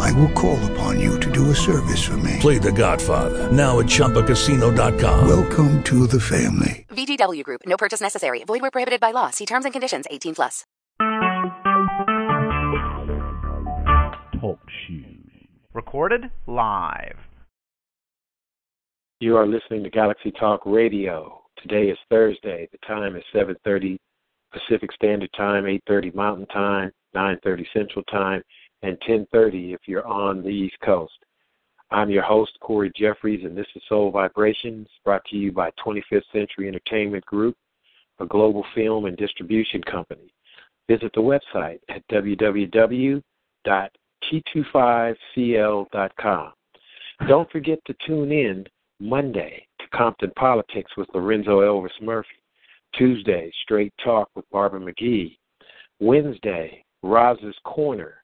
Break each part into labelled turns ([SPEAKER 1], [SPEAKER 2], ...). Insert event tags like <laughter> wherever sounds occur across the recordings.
[SPEAKER 1] I will call upon you to do a service for me.
[SPEAKER 2] Play The Godfather now at ChumbaCasino.com.
[SPEAKER 1] Welcome to the family.
[SPEAKER 3] VGW Group. No purchase necessary. Void where prohibited by law. See terms and conditions. 18 plus.
[SPEAKER 4] Talk shoes. Recorded live.
[SPEAKER 5] You are listening to Galaxy Talk Radio. Today is Thursday. The time is 7:30 Pacific Standard Time, 8:30 Mountain Time, 9:30 Central Time, and 10:30 if you're on the East Coast. I'm your host Corey Jeffries, and this is Soul Vibrations, brought to you by 25th Century Entertainment Group, a global film and distribution company. Visit the website at www.t25cl.com. Don't forget to tune in Monday to Compton Politics with Lorenzo Elvis Murphy. Tuesday, Straight Talk with Barbara McGee. Wednesday, Roz's Corner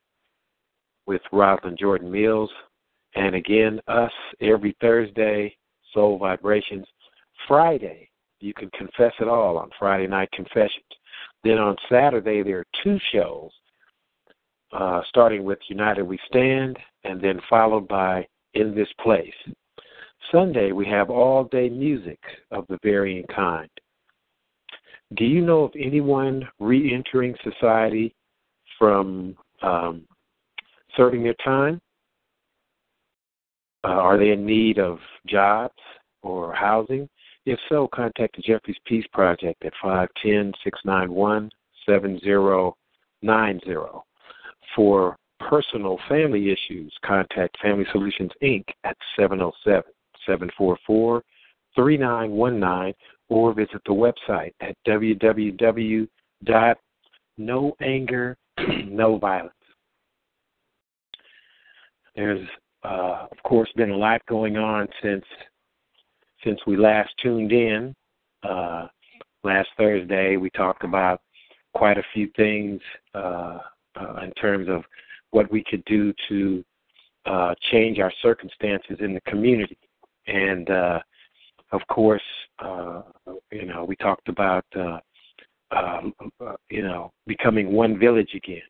[SPEAKER 5] with Rosalind Jordan Mills. And again, us every Thursday, Soul Vibrations. Friday, you can confess it all on Friday Night Confessions. Then on Saturday, there are two shows, uh, starting with United We Stand, and then followed by In This Place. Sunday, we have all day music of the varying kind. Do you know of anyone re entering society from um, serving their time? Uh, are they in need of jobs or housing? If so, contact the Jeffries Peace Project at 510 691 7090. For personal family issues, contact Family Solutions Inc. at 707 744 3919 or visit the website at www.noangernoviolence. <clears throat> There's, uh, of course, been a lot going on since since we last tuned in. Uh, last Thursday, we talked about quite a few things uh, uh in terms of what we could do to uh, change our circumstances in the community. And uh, of course, you know, we talked about, um, you know, becoming one village again.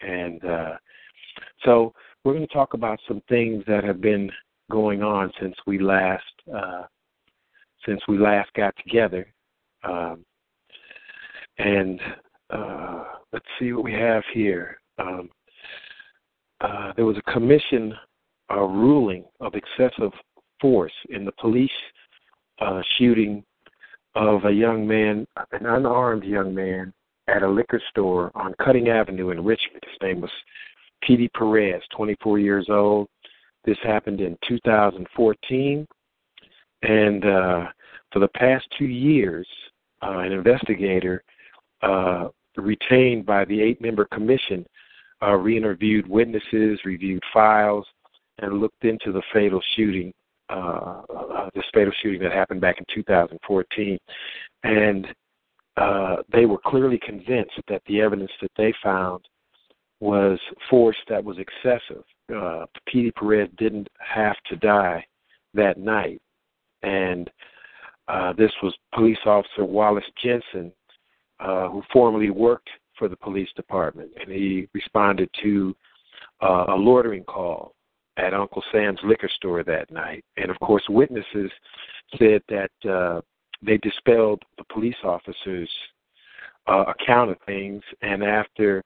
[SPEAKER 5] And so we're going to talk about some things that have been going on since we last uh, since we last got together. Um, and uh, let's see what we have here. Um, uh, there was a commission a ruling of excessive force in the police uh, shooting of a young man, an unarmed young man, at a liquor store on Cutting Avenue in Richmond. His name was Pedie Perez, 24 years old. This happened in 2014. And uh, for the past two years, uh, an investigator uh, retained by the eight member commission uh, re interviewed witnesses, reviewed files, and looked into the fatal shooting uh, uh, this fatal shooting that happened back in 2014, and uh, they were clearly convinced that the evidence that they found was force that was excessive. Uh, Pedie Perez didn't have to die that night, and uh, this was police officer Wallace Jensen, uh, who formerly worked for the police department, and he responded to uh, a loitering call at Uncle Sam's liquor store that night. And of course, witnesses said that uh, they dispelled the police officers' uh, account of things, and after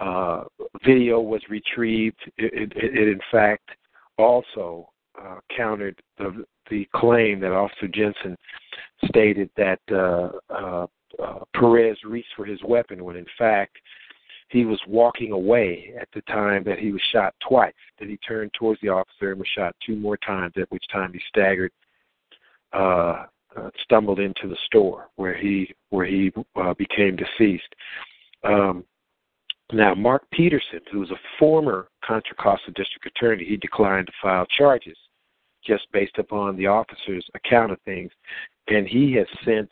[SPEAKER 5] uh, video was retrieved, it, it, it in fact also uh, countered the the claim that Officer Jensen stated that uh, uh, uh, Perez reached for his weapon when in fact he was walking away at the time that he was shot twice. Then he turned towards the officer and was shot two more times, at which time he staggered, uh, uh, stumbled into the store where he where he uh, became deceased. Um, now, Mark Peterson, who was a former Contra Costa District Attorney, he declined to file charges just based upon the officer's account of things. and he has since,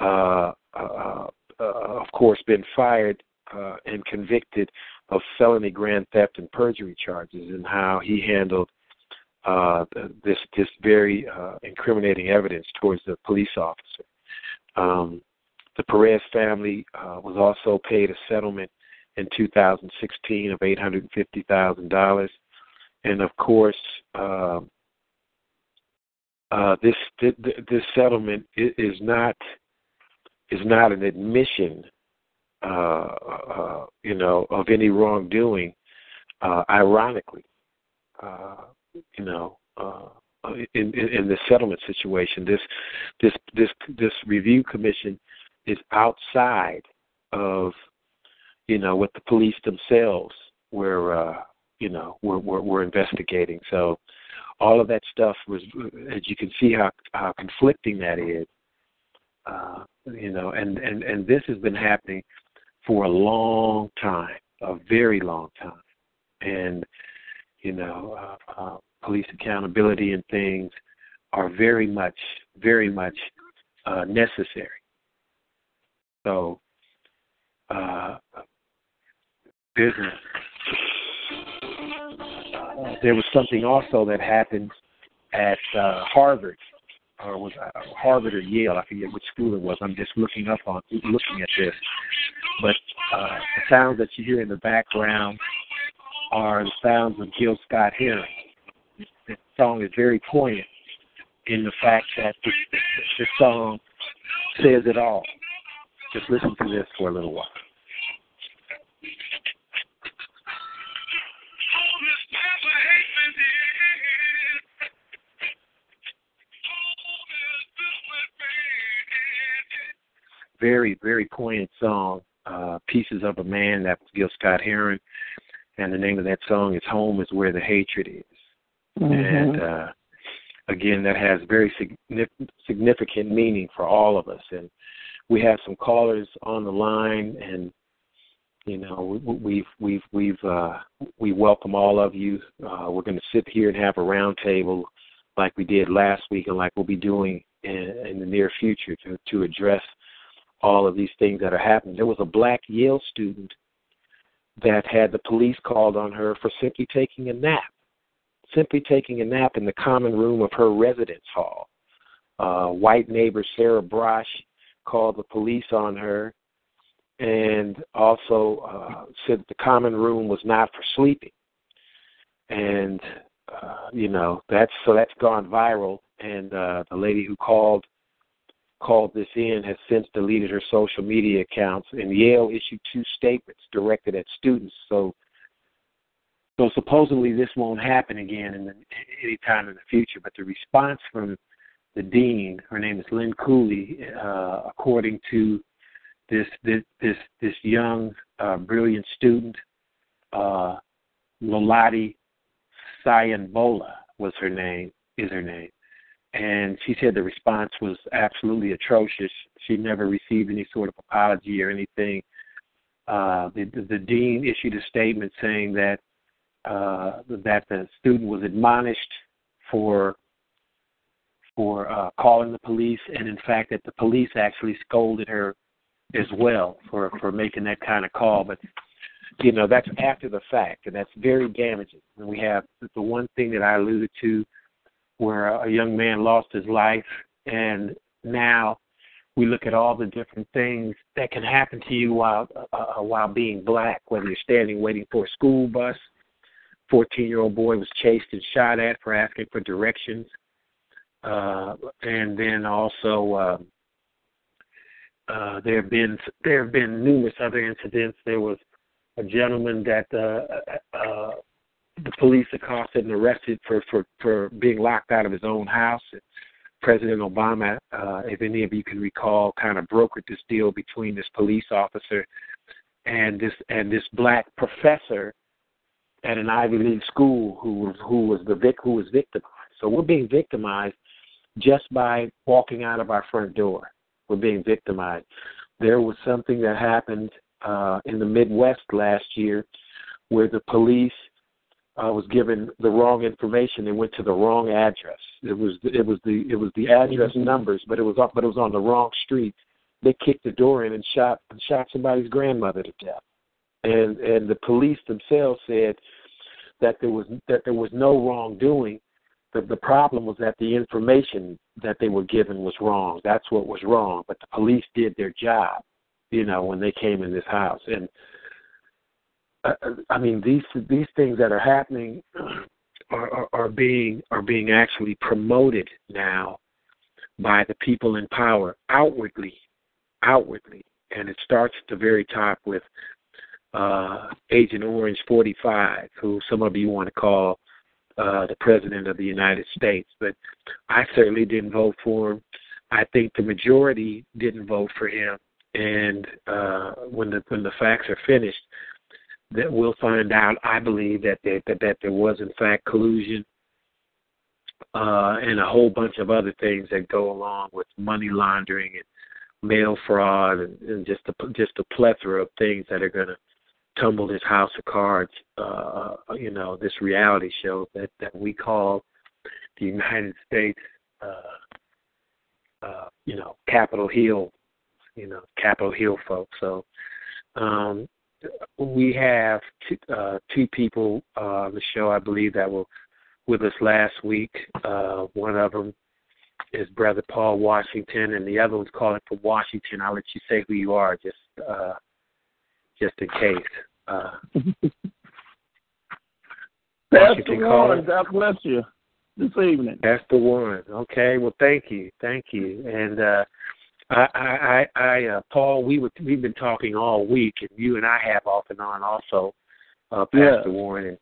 [SPEAKER 5] uh, uh, uh, of course, been fired uh, and convicted of felony grand theft and perjury charges, and how he handled uh, this this very uh, incriminating evidence towards the police officer. Um, the Perez family uh, was also paid a settlement in 2016 of $850,000, and of course, uh, uh, this this settlement is not is not an admission, uh, uh, you know, of any wrongdoing. Uh, ironically, uh, you know, in, in in this settlement situation, this this this this review commission is outside of you know what the police themselves were uh, you know were, were were investigating. So all of that stuff was, as you can see how how conflicting that is. Uh, you know, and and and this has been happening for a long time, a very long time, and you know, uh, uh, police accountability and things are very much, very much uh, necessary. So, uh, business. There was something also that happened at uh, Harvard, or was uh, Harvard or Yale? I forget which school it was. I'm just looking up on looking at this. But uh, the sounds that you hear in the background are the sounds of Gil Scott Heron. The song is very poignant in the fact that this, this song says it all. Just listen to this for a little while. Very, very poignant song. Uh, Pieces of a Man, that was Gil Scott Heron. And the name of that song is Home is Where the Hatred Is. Mm-hmm. And uh, again, that has very significant meaning for all of us. And we have some callers on the line, and you know we've we've we've uh, we welcome all of you. Uh, we're going to sit here and have a roundtable like we did last week, and like we'll be doing in, in the near future to to address all of these things that are happening. There was a black Yale student that had the police called on her for simply taking a nap, simply taking a nap in the common room of her residence hall. Uh, white neighbor Sarah Braasch called the police on her and also uh, said the common room was not for sleeping. And uh, you know that's so that's gone viral. And uh, the lady who called called this in has since deleted her social media accounts. And Yale issued two statements directed at students. So so supposedly this won't happen again in the, any time in the future. But the response from the dean. Her name is Lynn Cooley. Uh, according to this this this, this young, uh, brilliant student, uh, Lolade Siyonbola was her name. Is her name, and she said the response was absolutely atrocious. She never received any sort of apology or anything. Uh, the, the, the dean issued a statement saying that uh, that the student was admonished for for uh, calling the police, and in fact that the police actually scolded her as well for for making that kind of call. But you know that's after the fact, and that's very damaging. And we have the one thing that I alluded to, where a young man lost his life, and now we look at all the different things that can happen to you while uh, uh while being black, whether you're standing waiting for a school bus. 14 year old boy was chased and shot at for asking for directions uh, and then also uh, uh, there have been there have been numerous other incidents. There was a gentleman that uh, uh, the police accosted and arrested for, for for being locked out of his own house. President Obama, uh, if any of you can recall, kind of brokered this deal between this police officer and this and this black professor at an Ivy League school who was who was the vic who was victimized. So we're being victimized just by walking out of our front door. We're being victimized. There was something that happened uh, in the Midwest last year where the police uh, was given the wrong information and went to the wrong address. It was it was the it was the address numbers, but it was but it was on the wrong street. They kicked the door in and shot and shot somebody's grandmother to death. And and the police themselves said that there was that there was no wrongdoing. The the problem was that the information that they were given was wrong. That's what was wrong. But the police did their job, you know, when they came in this house. And uh, I mean these these things that are happening <clears throat> are, are, are being are being actually promoted now by the people in power outwardly, outwardly, and it starts at the very top with uh, Agent Orange 45, who some of you want to call uh, the President of the United States, but I certainly didn't vote for him. I think the majority didn't vote for him, and uh, when the when the facts are finished, that we'll find out. I believe that there, that, that there was in fact collusion uh, and a whole bunch of other things that go along with money laundering and mail fraud and, and just a just a plethora of things that are going to tumble this house of cards. Uh, you know, this reality show that that we call the United States. Uh, uh, you know, Capitol Hill. You know, Capitol Hill folks. So um, we have two, uh, two people uh, on the show, I believe, that were with us last week. Uh, one of them is Brother Paul Washington, and the other one's calling from Washington. I'll let you say who you are, just uh, just in case. Uh, <laughs>
[SPEAKER 6] That's the one. God bless you this evening.
[SPEAKER 5] That's the one. Okay. Well, thank you, thank you, and. I, I, I, uh, Paul, we were we've been talking all week, and you and I have off and on also, uh, Pastor
[SPEAKER 6] yeah.
[SPEAKER 5] Warren and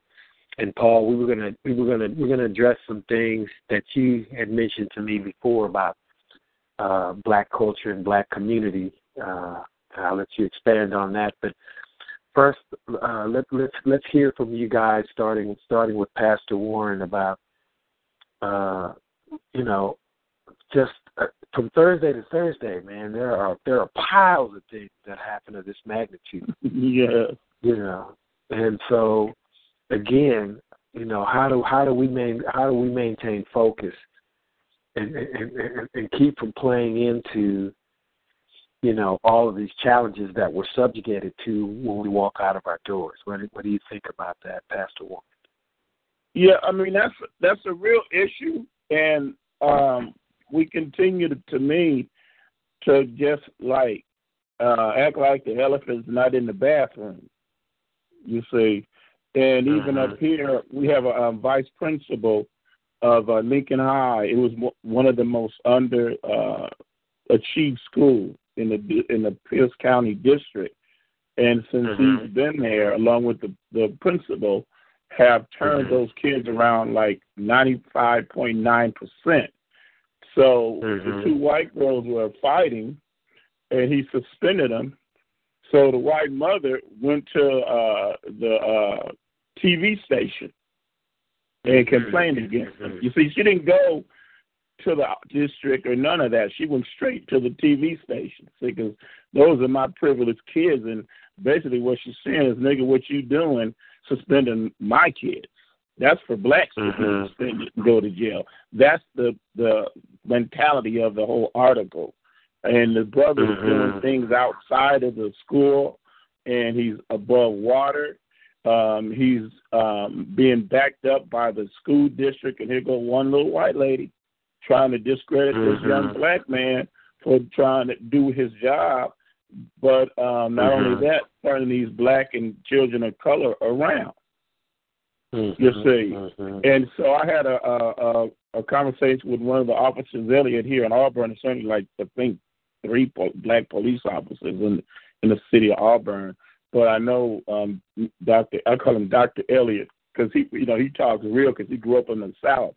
[SPEAKER 5] and Paul. We were gonna we were gonna we're gonna address some things that you had mentioned to me before about uh, black culture and black community. Uh, I'll let you expand on that, but first, uh, let, let's let's hear from you guys, starting starting with Pastor Warren about, uh, you know, just from Thursday to Thursday, man, there are there are piles of things that happen of this magnitude. <laughs>
[SPEAKER 6] yeah,
[SPEAKER 5] you know, and so again, you know, how do how do we main how do we maintain focus and and, and, and keep from playing into you know all of these challenges that we're subjugated to when we walk out of our doors. What what do you think about that, Pastor Warren?
[SPEAKER 6] Yeah, I mean that's that's a real issue, and um, we continue to, to me to just like uh, act like the elephant's not in the bathroom. You see, and even uh-huh. up here we have a, a vice principal of uh, Lincoln High. It was one of the most under uh, achieved schools in the in the Pierce County district, and since uh-huh. he's been there, along with the the principal, have turned uh-huh. those kids around like ninety five point nine percent. So
[SPEAKER 5] mm-hmm.
[SPEAKER 6] the two white girls were fighting, and he suspended them. So the white mother went to uh, the uh, TV station and
[SPEAKER 5] mm-hmm.
[SPEAKER 6] complained against them. You see, she didn't go to the district or none of that. She went straight to the TV station because those are my privileged kids. And basically, what she's saying is, "Nigga, what you doing suspending my kids?" That's for blacks
[SPEAKER 5] mm-hmm.
[SPEAKER 6] to go to jail. That's the the mentality of the whole article. And the brother's
[SPEAKER 5] mm-hmm.
[SPEAKER 6] doing things outside of the school, and he's above water. Um, he's um, being backed up by the school district, and here go one little white lady trying to discredit
[SPEAKER 5] mm-hmm.
[SPEAKER 6] this young black man for trying to do his job. But um, not
[SPEAKER 5] mm-hmm.
[SPEAKER 6] only that, turning these black and children of color around.
[SPEAKER 5] Mm-hmm.
[SPEAKER 6] You see,
[SPEAKER 5] mm-hmm.
[SPEAKER 6] and so I had a, a a conversation with one of the officers, Elliot, here in Auburn. It's certainly like I think three po- black police officers in in the city of Auburn. But I know um Doctor, I call him Doctor Elliot because he, you know, he talks real because he grew up in the South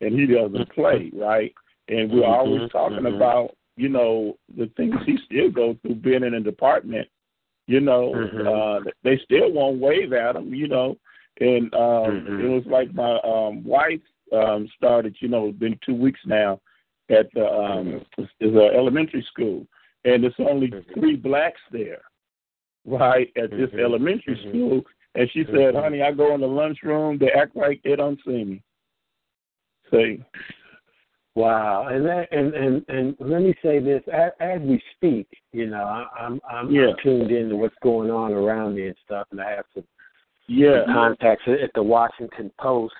[SPEAKER 6] and he doesn't
[SPEAKER 5] Mm-hmm.
[SPEAKER 6] play right. And we're always
[SPEAKER 5] Mhm,
[SPEAKER 6] talking about you know the things he still goes through being in a department. You know,
[SPEAKER 5] Mhm.
[SPEAKER 6] uh they still won't wave at him. You know, and um,
[SPEAKER 5] Mhm.
[SPEAKER 6] it was like my um, wife um, started. You know, been two weeks now at the um, is a elementary school, and there's only
[SPEAKER 5] Mhm.
[SPEAKER 6] three blacks there, right at this
[SPEAKER 5] Mhm.
[SPEAKER 6] elementary
[SPEAKER 5] Mhm.
[SPEAKER 6] school. And she said,
[SPEAKER 5] Mhm.
[SPEAKER 6] "Honey, I go in the lunchroom. They act like they don't see me." See,
[SPEAKER 5] Wow, and that, and and and let me say this: as, as we speak, you know, I, I'm I'm,
[SPEAKER 6] Yeah.
[SPEAKER 5] Tuned in to what's going on around me and stuff, and I have some
[SPEAKER 6] Yeah.
[SPEAKER 5] contacts at the Washington Post,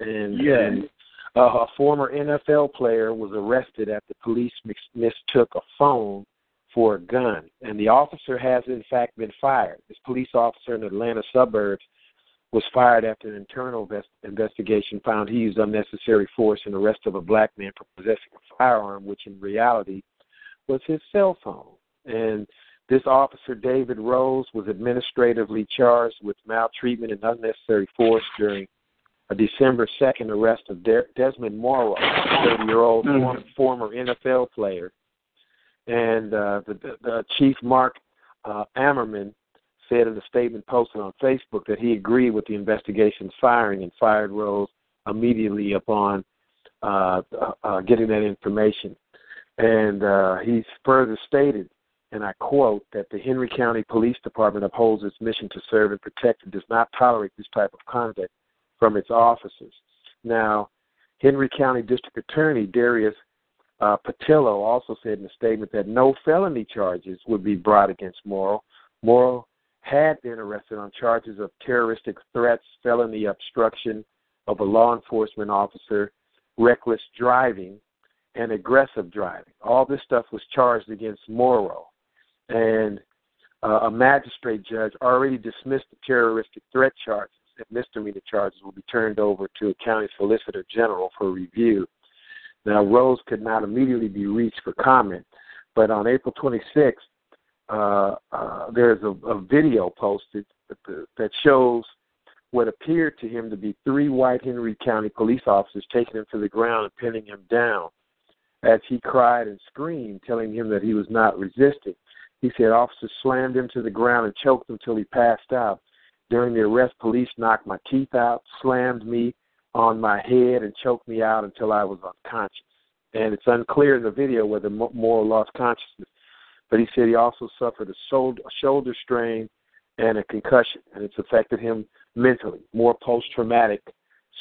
[SPEAKER 5] and,
[SPEAKER 6] Yeah.
[SPEAKER 5] and uh, a former NFL player was arrested after police mistook a phone for a gun, and the officer has in fact been fired. This police officer in Atlanta suburbs was fired after an internal invest- investigation found he used unnecessary force in the arrest of a black man for possessing a firearm, which in reality was his cell phone. And this officer, David Rose, was administratively charged with maltreatment and unnecessary force during a December 2nd arrest of De- Desmond Marrow, a 30 year old
[SPEAKER 6] Mhm.
[SPEAKER 5] former NFL player. And uh, the, the, the Chief Mark uh, Amerman said in a statement posted on Facebook that he agreed with the investigation's firing and fired Rose immediately upon uh, uh, uh, getting that information. And uh, he's further stated, and I quote, that the Henry County Police Department upholds its mission to serve and protect and does not tolerate this type of conduct from its officers. Now, Henry County District Attorney Darius uh, Pattillo also said in a statement that no felony charges would be brought against Marrow. Marrow had been arrested on charges of terroristic threats, felony obstruction of a law enforcement officer, reckless driving, and aggressive driving. All this stuff was charged against Marrow. And uh, a magistrate judge already dismissed the terroristic threat charges, and misdemeanor charges will be turned over to a county solicitor general for review. Now, Rose could not immediately be reached for comment, but on April 26th, uh, uh, there's a, a video posted that, that shows what appeared to him to be three white Henry County police officers taking him to the ground and pinning him down as he cried and screamed, telling him that he was not resisting. He said officers slammed him to the ground and choked him till he passed out. During the arrest, police knocked my teeth out, slammed me on my head, and choked me out until I was unconscious. And it's unclear in the video whether Moore lost consciousness. But he said he also suffered a shoulder, strain and a concussion, and it's affected him mentally, more post-traumatic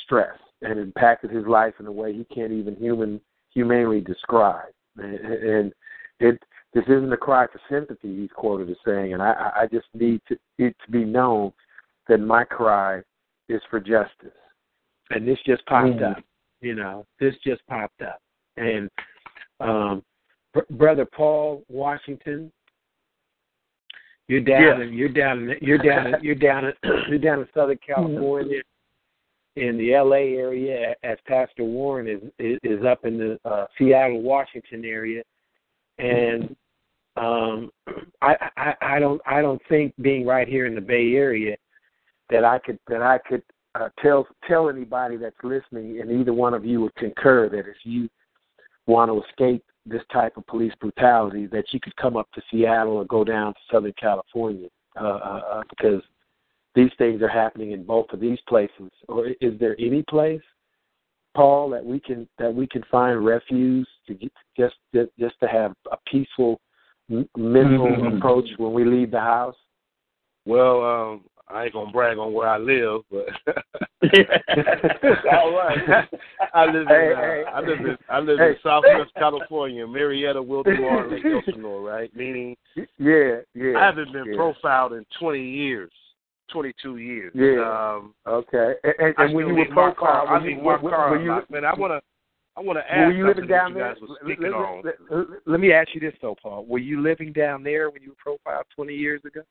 [SPEAKER 5] stress, and impacted his life in a way he can't even human humanely describe. And it this isn't a cry for sympathy. He's quoted as saying, and I, I just need to, it to be known that my cry is for justice. And this just popped
[SPEAKER 6] Mm.
[SPEAKER 5] up. You know, this just popped up. And um, Br- brother Paul Washington, you're down.
[SPEAKER 6] Yeah.
[SPEAKER 5] In, you're down. In, you're down. In, you're down. In, <clears throat> you're down in Southern California, in the L.A. area, as Pastor Warren is is, is up in the uh, Seattle, Washington area, and um, <clears throat> I, I I don't I don't think being right here in the Bay Area that I could that I could uh, tell tell anybody that's listening, and either one of you would concur that if you want to escape this type of police brutality, that you could come up to Seattle or go down to Southern California, uh, uh, uh, because these things are happening in both of these places. Or is there any place, Paul, that we can that we can find refuge to get, just just just to have a peaceful mental
[SPEAKER 6] Mhm.
[SPEAKER 5] approach when we leave the house?
[SPEAKER 7] Well, um, I ain't gonna brag on where I live, but <laughs> <laughs>
[SPEAKER 6] All right.
[SPEAKER 7] I live in
[SPEAKER 5] Hey,
[SPEAKER 7] uh,
[SPEAKER 5] hey,
[SPEAKER 7] I live in I live
[SPEAKER 5] hey.
[SPEAKER 7] in Southwest California, Murrieta, Wildomar, <laughs> Lake Elsinore, right? Meaning
[SPEAKER 5] yeah, yeah.
[SPEAKER 7] I haven't been
[SPEAKER 5] yeah.
[SPEAKER 7] profiled in 20 years, 22 years.
[SPEAKER 5] Yeah.
[SPEAKER 7] Um,
[SPEAKER 5] Okay. And, and, and when you were profiled,
[SPEAKER 7] I
[SPEAKER 5] when
[SPEAKER 7] leave my
[SPEAKER 5] when,
[SPEAKER 7] car
[SPEAKER 5] when you.
[SPEAKER 7] Man, I wanna I wanna
[SPEAKER 5] were
[SPEAKER 7] ask
[SPEAKER 5] you living down
[SPEAKER 7] you
[SPEAKER 5] there?
[SPEAKER 7] guys was
[SPEAKER 5] Let- let,
[SPEAKER 7] on.
[SPEAKER 5] let, let, let me ask you this though, Paul. Were you living down there when you were profiled 20 years ago?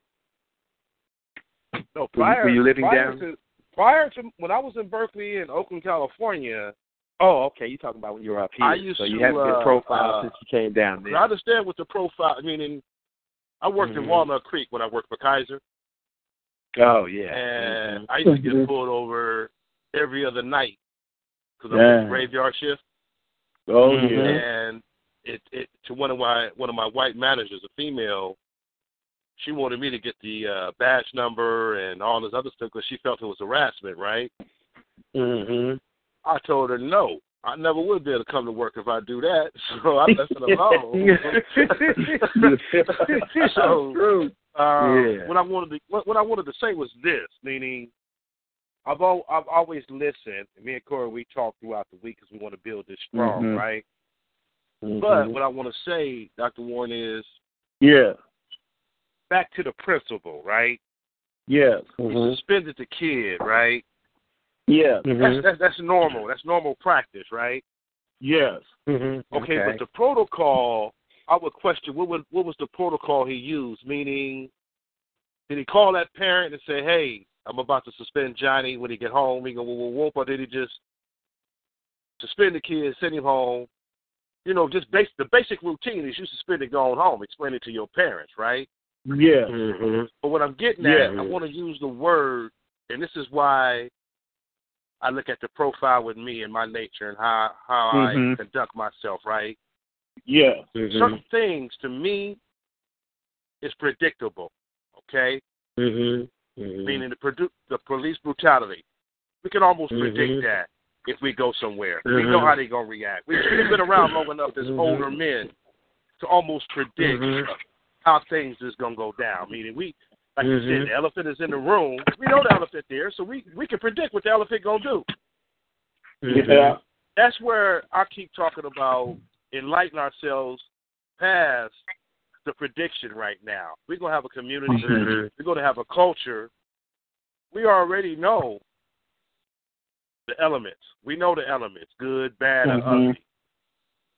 [SPEAKER 7] No,
[SPEAKER 5] Were you-
[SPEAKER 7] prior
[SPEAKER 5] were you living
[SPEAKER 7] prior
[SPEAKER 5] down-
[SPEAKER 7] to prior to when I was in Berkeley in Oakland, California.
[SPEAKER 5] Oh, okay. You're talking about when you were up here.
[SPEAKER 7] I used
[SPEAKER 5] so you
[SPEAKER 7] to,
[SPEAKER 5] haven't been
[SPEAKER 7] uh,
[SPEAKER 5] profiled
[SPEAKER 7] uh,
[SPEAKER 5] since you came down
[SPEAKER 7] I understand what the profile. I mean, I worked
[SPEAKER 5] Mhm.
[SPEAKER 7] in Walnut Creek when I worked for Kaiser,
[SPEAKER 5] Oh, yeah.
[SPEAKER 7] and
[SPEAKER 5] Mhm.
[SPEAKER 7] I used to get
[SPEAKER 6] Mhm.
[SPEAKER 7] pulled over every other night because I
[SPEAKER 6] Yeah.
[SPEAKER 7] was graveyard shift.
[SPEAKER 6] Oh yeah.
[SPEAKER 7] and it it to one of my one of my white managers, a female, she wanted me to get the uh, badge number and all this other stuff because she felt it was harassment, right?
[SPEAKER 5] Mm-hmm.
[SPEAKER 7] I told her no. I never would be able to come to work if I do that, <laughs> so I left it alone. <laughs> <laughs> so
[SPEAKER 6] True.
[SPEAKER 7] uh,
[SPEAKER 5] Yeah.
[SPEAKER 7] what I wanted to what, what I wanted to say was this, meaning I've al- I've always listened. Me and Corey, we talk throughout the week because we want to build this strong,
[SPEAKER 6] Mhm.
[SPEAKER 7] right?
[SPEAKER 5] Mm-hmm.
[SPEAKER 7] But what I want to say, Dr. Warren, is
[SPEAKER 6] Yeah.
[SPEAKER 7] back to the principle, right?
[SPEAKER 6] Yes.
[SPEAKER 5] Mm-hmm.
[SPEAKER 7] You suspended the kid, right?
[SPEAKER 6] Yeah,
[SPEAKER 5] Mm-hmm.
[SPEAKER 7] That's, that's that's normal. That's normal practice, right?
[SPEAKER 6] Yes.
[SPEAKER 5] Mm-hmm.
[SPEAKER 7] Okay, but the protocol, I would question what would what was the protocol he used? Meaning, did he call that parent and say, "Hey, I'm about to suspend Johnny when he get home"? He go whoop whoop whoop, or did he just suspend the kid, send him home? You know, just base the basic routine is you suspend it, going home. Explain it to your parents, right?
[SPEAKER 6] Yeah.
[SPEAKER 5] Mm-hmm.
[SPEAKER 7] But what I'm getting
[SPEAKER 6] Yeah.
[SPEAKER 7] at, I want to use the word, and this is why I look at the profile with me and my nature and how how
[SPEAKER 6] Mhm.
[SPEAKER 7] I conduct myself, right?
[SPEAKER 6] Yeah.
[SPEAKER 5] Mm-hmm.
[SPEAKER 7] Certain things to me is predictable, okay?
[SPEAKER 5] Mm-hmm.
[SPEAKER 7] Meaning the produ- the police brutality, we can almost
[SPEAKER 5] Mhm.
[SPEAKER 7] predict that if we go somewhere. We
[SPEAKER 5] Mhm.
[SPEAKER 7] know how they're gonna react. We've been around long enough as
[SPEAKER 5] Mhm.
[SPEAKER 7] older men to almost predict
[SPEAKER 5] Mhm.
[SPEAKER 7] how things is gonna go down. Meaning we, like you said, the elephant is in the room. We know the elephant there, so we we can predict what the elephant gonna do.
[SPEAKER 5] Mm-hmm.
[SPEAKER 6] Yeah.
[SPEAKER 7] That's where I keep talking about enlighten ourselves past the prediction right now. We're gonna have a community.
[SPEAKER 5] Mhm.
[SPEAKER 7] We're gonna have a culture. We already know the elements. We know the elements: good, bad, and
[SPEAKER 6] Mhm.
[SPEAKER 7] ugly.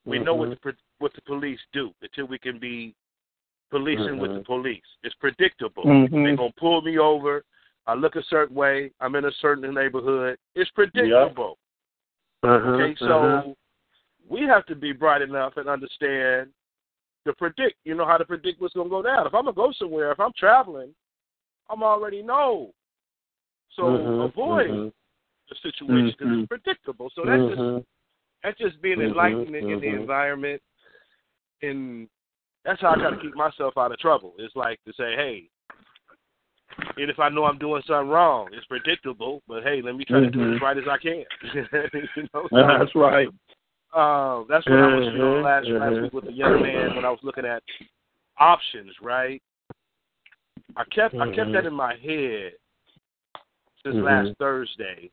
[SPEAKER 7] We know what the what the police do until we can be policing with the
[SPEAKER 5] Mhm.
[SPEAKER 7] police. It's predictable. They're gonna pull me over. I look a certain way. I'm in a certain neighborhood. It's predictable.
[SPEAKER 5] Uh-huh.
[SPEAKER 7] Okay, so we have to be bright enough and understand to predict. You know how to predict what's gonna go down. If I'm gonna go somewhere, if I'm traveling, I'm already know. So
[SPEAKER 5] Mhm,
[SPEAKER 7] avoid
[SPEAKER 5] mhm.
[SPEAKER 7] the situation because
[SPEAKER 6] Mhm.
[SPEAKER 7] it's predictable. So that's just
[SPEAKER 5] Mhm.
[SPEAKER 7] that's just being
[SPEAKER 5] Mhm,
[SPEAKER 7] enlightened in, the
[SPEAKER 5] mhm.
[SPEAKER 7] environment, and that's how I got to keep myself out of trouble. It's like to say, hey, and if I know I'm doing something wrong, it's predictable. But hey, let me try to do it as right as I can. <laughs> you know,
[SPEAKER 6] That's right.
[SPEAKER 7] Um, that's what I was feeling
[SPEAKER 5] Mhm,
[SPEAKER 7] last last
[SPEAKER 5] mhm.
[SPEAKER 7] week with the young man when I was looking at options. Right, I kept I kept that in my head since
[SPEAKER 5] Mhm.
[SPEAKER 7] last Thursday,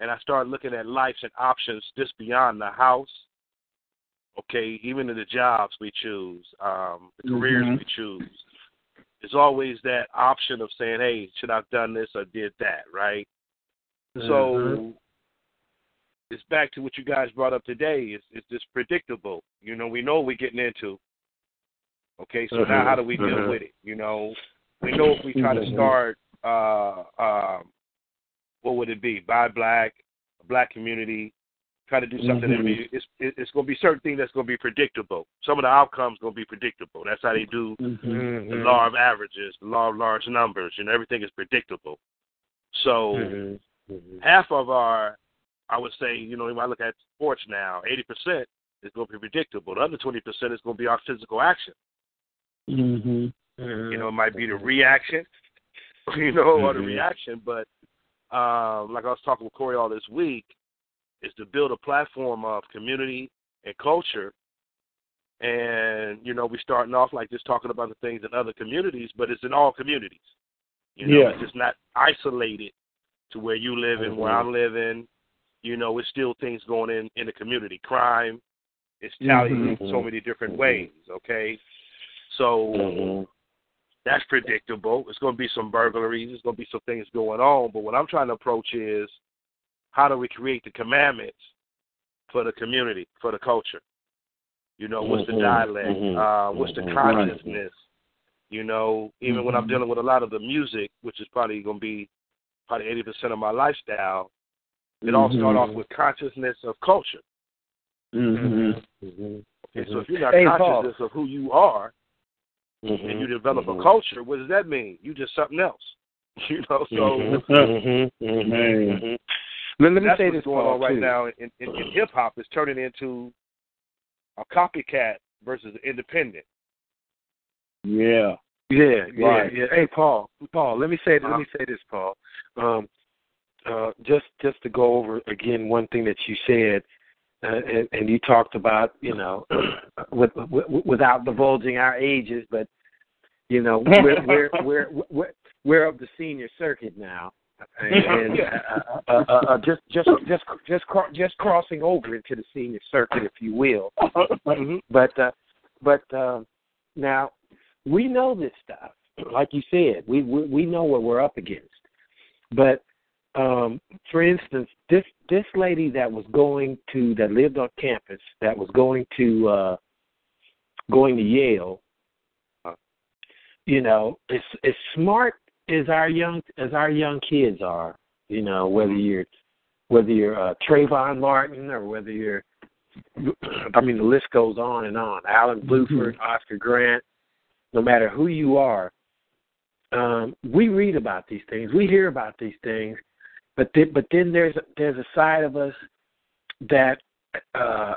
[SPEAKER 7] and I started looking at lives and options just beyond the house. Okay, even in the jobs we choose, um, the careers
[SPEAKER 6] Mhm.
[SPEAKER 7] we choose, there's always that option of saying, "Hey, should I've done this or did that?" Right. So
[SPEAKER 5] Mhm.
[SPEAKER 7] It's back to what you guys brought up today. It's it's just predictable. You know, we know what we're getting into. Okay, so now how do we deal
[SPEAKER 5] mhm.
[SPEAKER 7] with it? You know, we know if we try to
[SPEAKER 6] Mhm.
[SPEAKER 7] start, uh, um, what would it be? Buy black, black community, try to do something. that
[SPEAKER 6] Mhm.
[SPEAKER 7] be, it's it's going to be certain things that's going to be predictable. Some of the outcomes going to be predictable. That's how they do
[SPEAKER 6] Mhm.
[SPEAKER 7] the law of averages, the law of large numbers. You know, everything is predictable. So half of our, I would say, you know, if I look at sports now, 80% is going to be predictable. The other 20% is going to be our physical action.
[SPEAKER 6] Mhm.
[SPEAKER 7] You know, it might be the reaction, <laughs> you know, or the
[SPEAKER 5] Mhm.
[SPEAKER 7] reaction. But um, like I was talking with Corey all this week, is to build a platform of community and culture. And you know, we're starting off like just talking about the things in other communities, but it's in all communities. You know,
[SPEAKER 6] Yeah.
[SPEAKER 7] it's just not isolated to where you live and where I'm living. You know, it's still things going in in the community. Crime is tallied in so many different ways. Okay, so
[SPEAKER 5] Mhm.
[SPEAKER 7] that's predictable. It's going to be some burglaries. It's going to be some things going on. But what I'm trying to approach is how do we create the commandments for the community, for the culture? You know, what's the
[SPEAKER 5] Mhm,
[SPEAKER 7] dialect?
[SPEAKER 5] mhm,
[SPEAKER 7] Uh, what's the consciousness? You know, even when I'm dealing with a lot of the music, which is probably going to be probably 80% of my lifestyle, it all
[SPEAKER 6] Mhm.
[SPEAKER 7] start off with consciousness of culture.
[SPEAKER 6] Mhm.
[SPEAKER 5] Mhm.
[SPEAKER 7] Okay, so if you're not
[SPEAKER 5] Hey,
[SPEAKER 7] conscious of who you are and you develop
[SPEAKER 5] Mhm.
[SPEAKER 7] a culture, what does that mean? You just something else. <laughs> You know, so.
[SPEAKER 6] Man. <laughs>
[SPEAKER 5] Let, let me
[SPEAKER 7] that's
[SPEAKER 5] say
[SPEAKER 7] what's
[SPEAKER 5] this
[SPEAKER 7] going
[SPEAKER 5] Paul,
[SPEAKER 7] on right
[SPEAKER 5] too.
[SPEAKER 7] now in, in, in hip hop is turning into a copycat versus an independent.
[SPEAKER 6] Yeah.
[SPEAKER 5] Yeah, yeah,
[SPEAKER 6] Right.
[SPEAKER 5] yeah. Hey, Paul, Paul, let me say let
[SPEAKER 7] Uh-huh.
[SPEAKER 5] me say this, Paul. Um, uh, just just to go over again one thing that you said, uh, and, and you talked about, you know, <clears throat> with, with, without divulging our ages, but you know, <laughs> we're we're we're we're, we're of the senior circuit now, and uh, uh, uh, uh, just just just just just crossing over into the senior circuit, if you will.
[SPEAKER 7] Mm-hmm.
[SPEAKER 5] But uh, but um, now we know this stuff. Like you said, we we, we know what we're up against. But um, for instance, this this lady that was going to that lived on campus that was going to uh, going to Yale, you know, as as smart as our young as our young kids are, you know, whether you're whether you're uh, Trayvon Martin or whether you're, I mean, the list goes on and on. Alan Blueford, Oscar Grant, no matter who you are, um, we read about these things, we hear about these things, but then, but then there's there's a side of us that uh,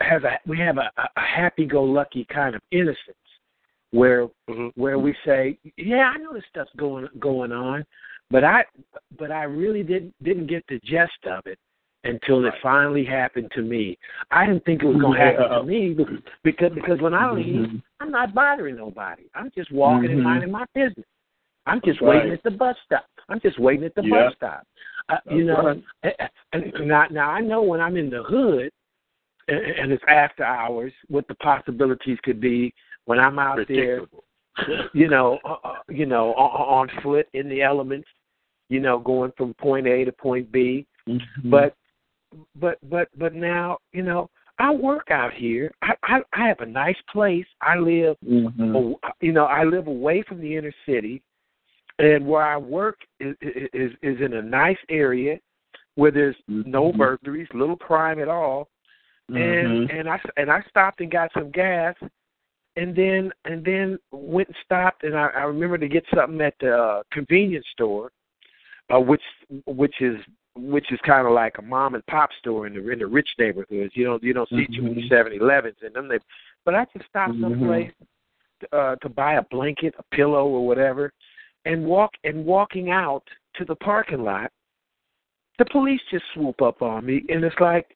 [SPEAKER 5] has a we have a, a happy-go-lucky kind of innocence where
[SPEAKER 7] Mm-hmm.
[SPEAKER 5] where we say, yeah, I know this stuff's going going on, but I but I really didn't didn't get the gist of it until it finally happened to me. I didn't think it was going to happen
[SPEAKER 6] Yeah.
[SPEAKER 5] to me because because when I leave,
[SPEAKER 6] Mhm.
[SPEAKER 5] I'm not bothering nobody. I'm just walking and
[SPEAKER 6] Mhm.
[SPEAKER 5] minding my business. I'm just
[SPEAKER 6] Right.
[SPEAKER 5] waiting at the bus stop. I'm just waiting at the
[SPEAKER 6] Yeah.
[SPEAKER 5] bus stop. Uh, you know,
[SPEAKER 6] right.
[SPEAKER 5] and now now I know when I'm in the hood and, and it's after hours, what the possibilities could be when I'm out there <laughs> you know, uh, uh, you know, on, on foot in the elements, you know, going from point A to point B.
[SPEAKER 6] Mm-hmm.
[SPEAKER 5] But, but, but, but now, you know, I work out here. I, I, I have a nice place. I live,
[SPEAKER 6] Mhm.
[SPEAKER 5] you know, I live away from the inner city, and where I work is is is in a nice area where there's no
[SPEAKER 6] Mhm.
[SPEAKER 5] burglaries, little crime at all and
[SPEAKER 6] Mhm.
[SPEAKER 5] and I and I stopped and got some gas, and then and then went and stopped, and I, I remember to get something at the uh, convenience store, uh, which which is which is kind of like a mom and pop store in the in the rich neighborhoods. You don't you don't see too many
[SPEAKER 6] Mhm.
[SPEAKER 5] Seven Elevens in them. They, but I just stopped
[SPEAKER 6] Mhm.
[SPEAKER 5] someplace uh, to buy a blanket, a pillow, or whatever, and walk and walking out to the parking lot. The police just swoop up on me, and it's like,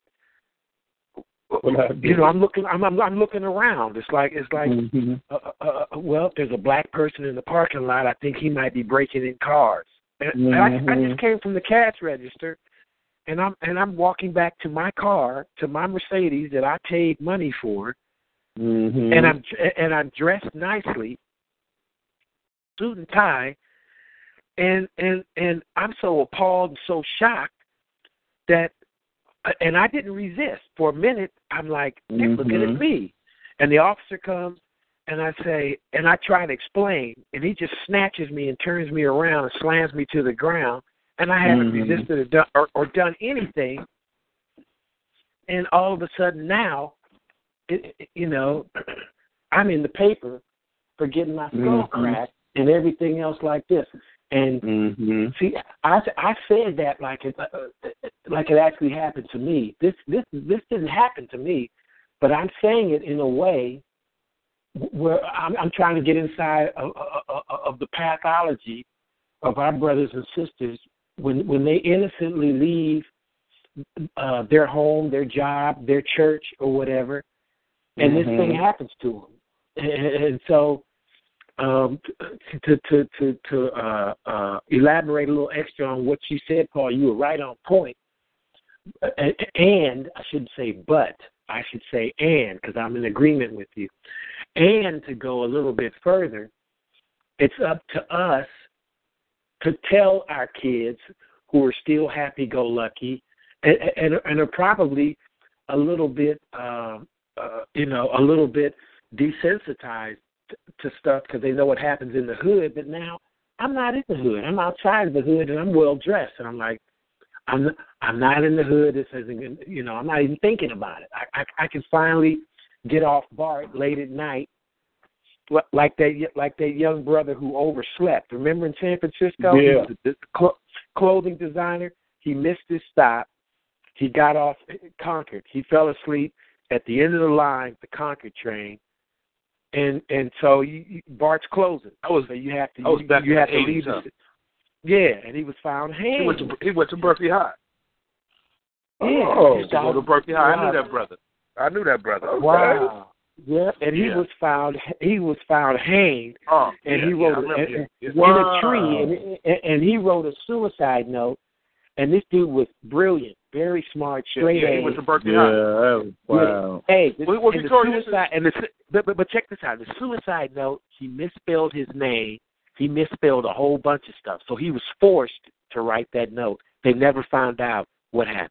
[SPEAKER 5] you know, I'm looking, I'm, I'm, I'm looking around. It's like, it's like,
[SPEAKER 6] Mhm.
[SPEAKER 5] uh, uh, uh, well, if there's a black person in the parking lot, I think he might be breaking in cars. And, and I, I just came from the cash register, and I'm and I'm walking back to my car, to my Mercedes that I paid money for,
[SPEAKER 6] Mhm.
[SPEAKER 5] and I'm and I'm dressed nicely, suit and tie, and and and I'm so appalled and so shocked that, and I didn't resist for a minute. I'm like, they're looking
[SPEAKER 6] Mhm.
[SPEAKER 5] at me, and the officer comes, and I say, and I try to explain, and he just snatches me and turns me around and slams me to the ground, and I haven't
[SPEAKER 6] Mhm.
[SPEAKER 5] resisted or done or, or done anything, and all of a sudden now, it, you know, <clears throat> I'm in the paper for getting my skull
[SPEAKER 6] Mhm.
[SPEAKER 5] cracked and everything else like this. And
[SPEAKER 6] Mhm.
[SPEAKER 5] see, I I said that like it uh, like it actually happened to me. This this this didn't happen to me, but I'm saying it in a way where I'm, I'm trying to get inside of, of, of the pathology of our brothers and sisters when when they innocently leave uh, their home, their job, their church, or whatever, and this thing
[SPEAKER 6] Mhm.
[SPEAKER 5] happens to them. And, and so, um, to to to to uh, uh, elaborate a little extra on what you said, Paul, you were right on point. And, I shouldn't say but, I should say and because I'm in agreement with you. And to go a little bit further, it's up to us to tell our kids who are still happy-go-lucky and, and, and are probably a little bit, uh, uh, you know, a little bit desensitized to, stuff because they know what happens in the hood. But now I'm not in the hood. I'm outside of the hood, and I'm well dressed, and I'm like, I'm I'm not in the hood. This isn't, you know, I'm not even thinking about it. I I, I can finally get off BART late at night, li- like that like that young brother who overslept. Remember in San Francisco, He
[SPEAKER 6] Yeah.
[SPEAKER 5] was a- cl- clothing designer. He missed his stop. He got off eh, Concord. He fell asleep at the end of the line, the Concord train, and and so you, you, BART's closing.
[SPEAKER 7] I was
[SPEAKER 5] So you have to
[SPEAKER 7] I was
[SPEAKER 5] you,
[SPEAKER 7] back
[SPEAKER 5] you
[SPEAKER 7] in
[SPEAKER 5] have
[SPEAKER 7] the
[SPEAKER 5] to leave. Yeah, and he was found
[SPEAKER 7] he went
[SPEAKER 5] hanged.
[SPEAKER 7] to he went to Berkeley High.
[SPEAKER 5] Yeah,
[SPEAKER 6] Oh.
[SPEAKER 7] He used to go to Berkeley High. I knew that brother. I knew that brother.
[SPEAKER 6] Okay.
[SPEAKER 5] Wow. Yeah, and he
[SPEAKER 7] Yeah.
[SPEAKER 5] was found he was found hanged,
[SPEAKER 7] Oh,
[SPEAKER 5] and
[SPEAKER 7] yeah,
[SPEAKER 5] he wrote
[SPEAKER 7] I remember,
[SPEAKER 5] and-
[SPEAKER 7] yeah,
[SPEAKER 5] and-
[SPEAKER 7] yeah.
[SPEAKER 5] in a tree, and, and and he wrote a suicide note. And this dude was brilliant, very smart,
[SPEAKER 7] Yeah,
[SPEAKER 5] straight
[SPEAKER 7] yeah, he
[SPEAKER 5] A's.
[SPEAKER 7] went to Berkeley
[SPEAKER 6] Yeah,
[SPEAKER 7] High.
[SPEAKER 6] that was wow.
[SPEAKER 5] Hey, this,
[SPEAKER 7] Well, well,
[SPEAKER 5] and the
[SPEAKER 7] Victoria, this
[SPEAKER 5] suicide, and the, but, but but check this out. The suicide note, he misspelled his name. He misspelled a whole bunch of stuff, so he was forced to write that note. They never found out what happened.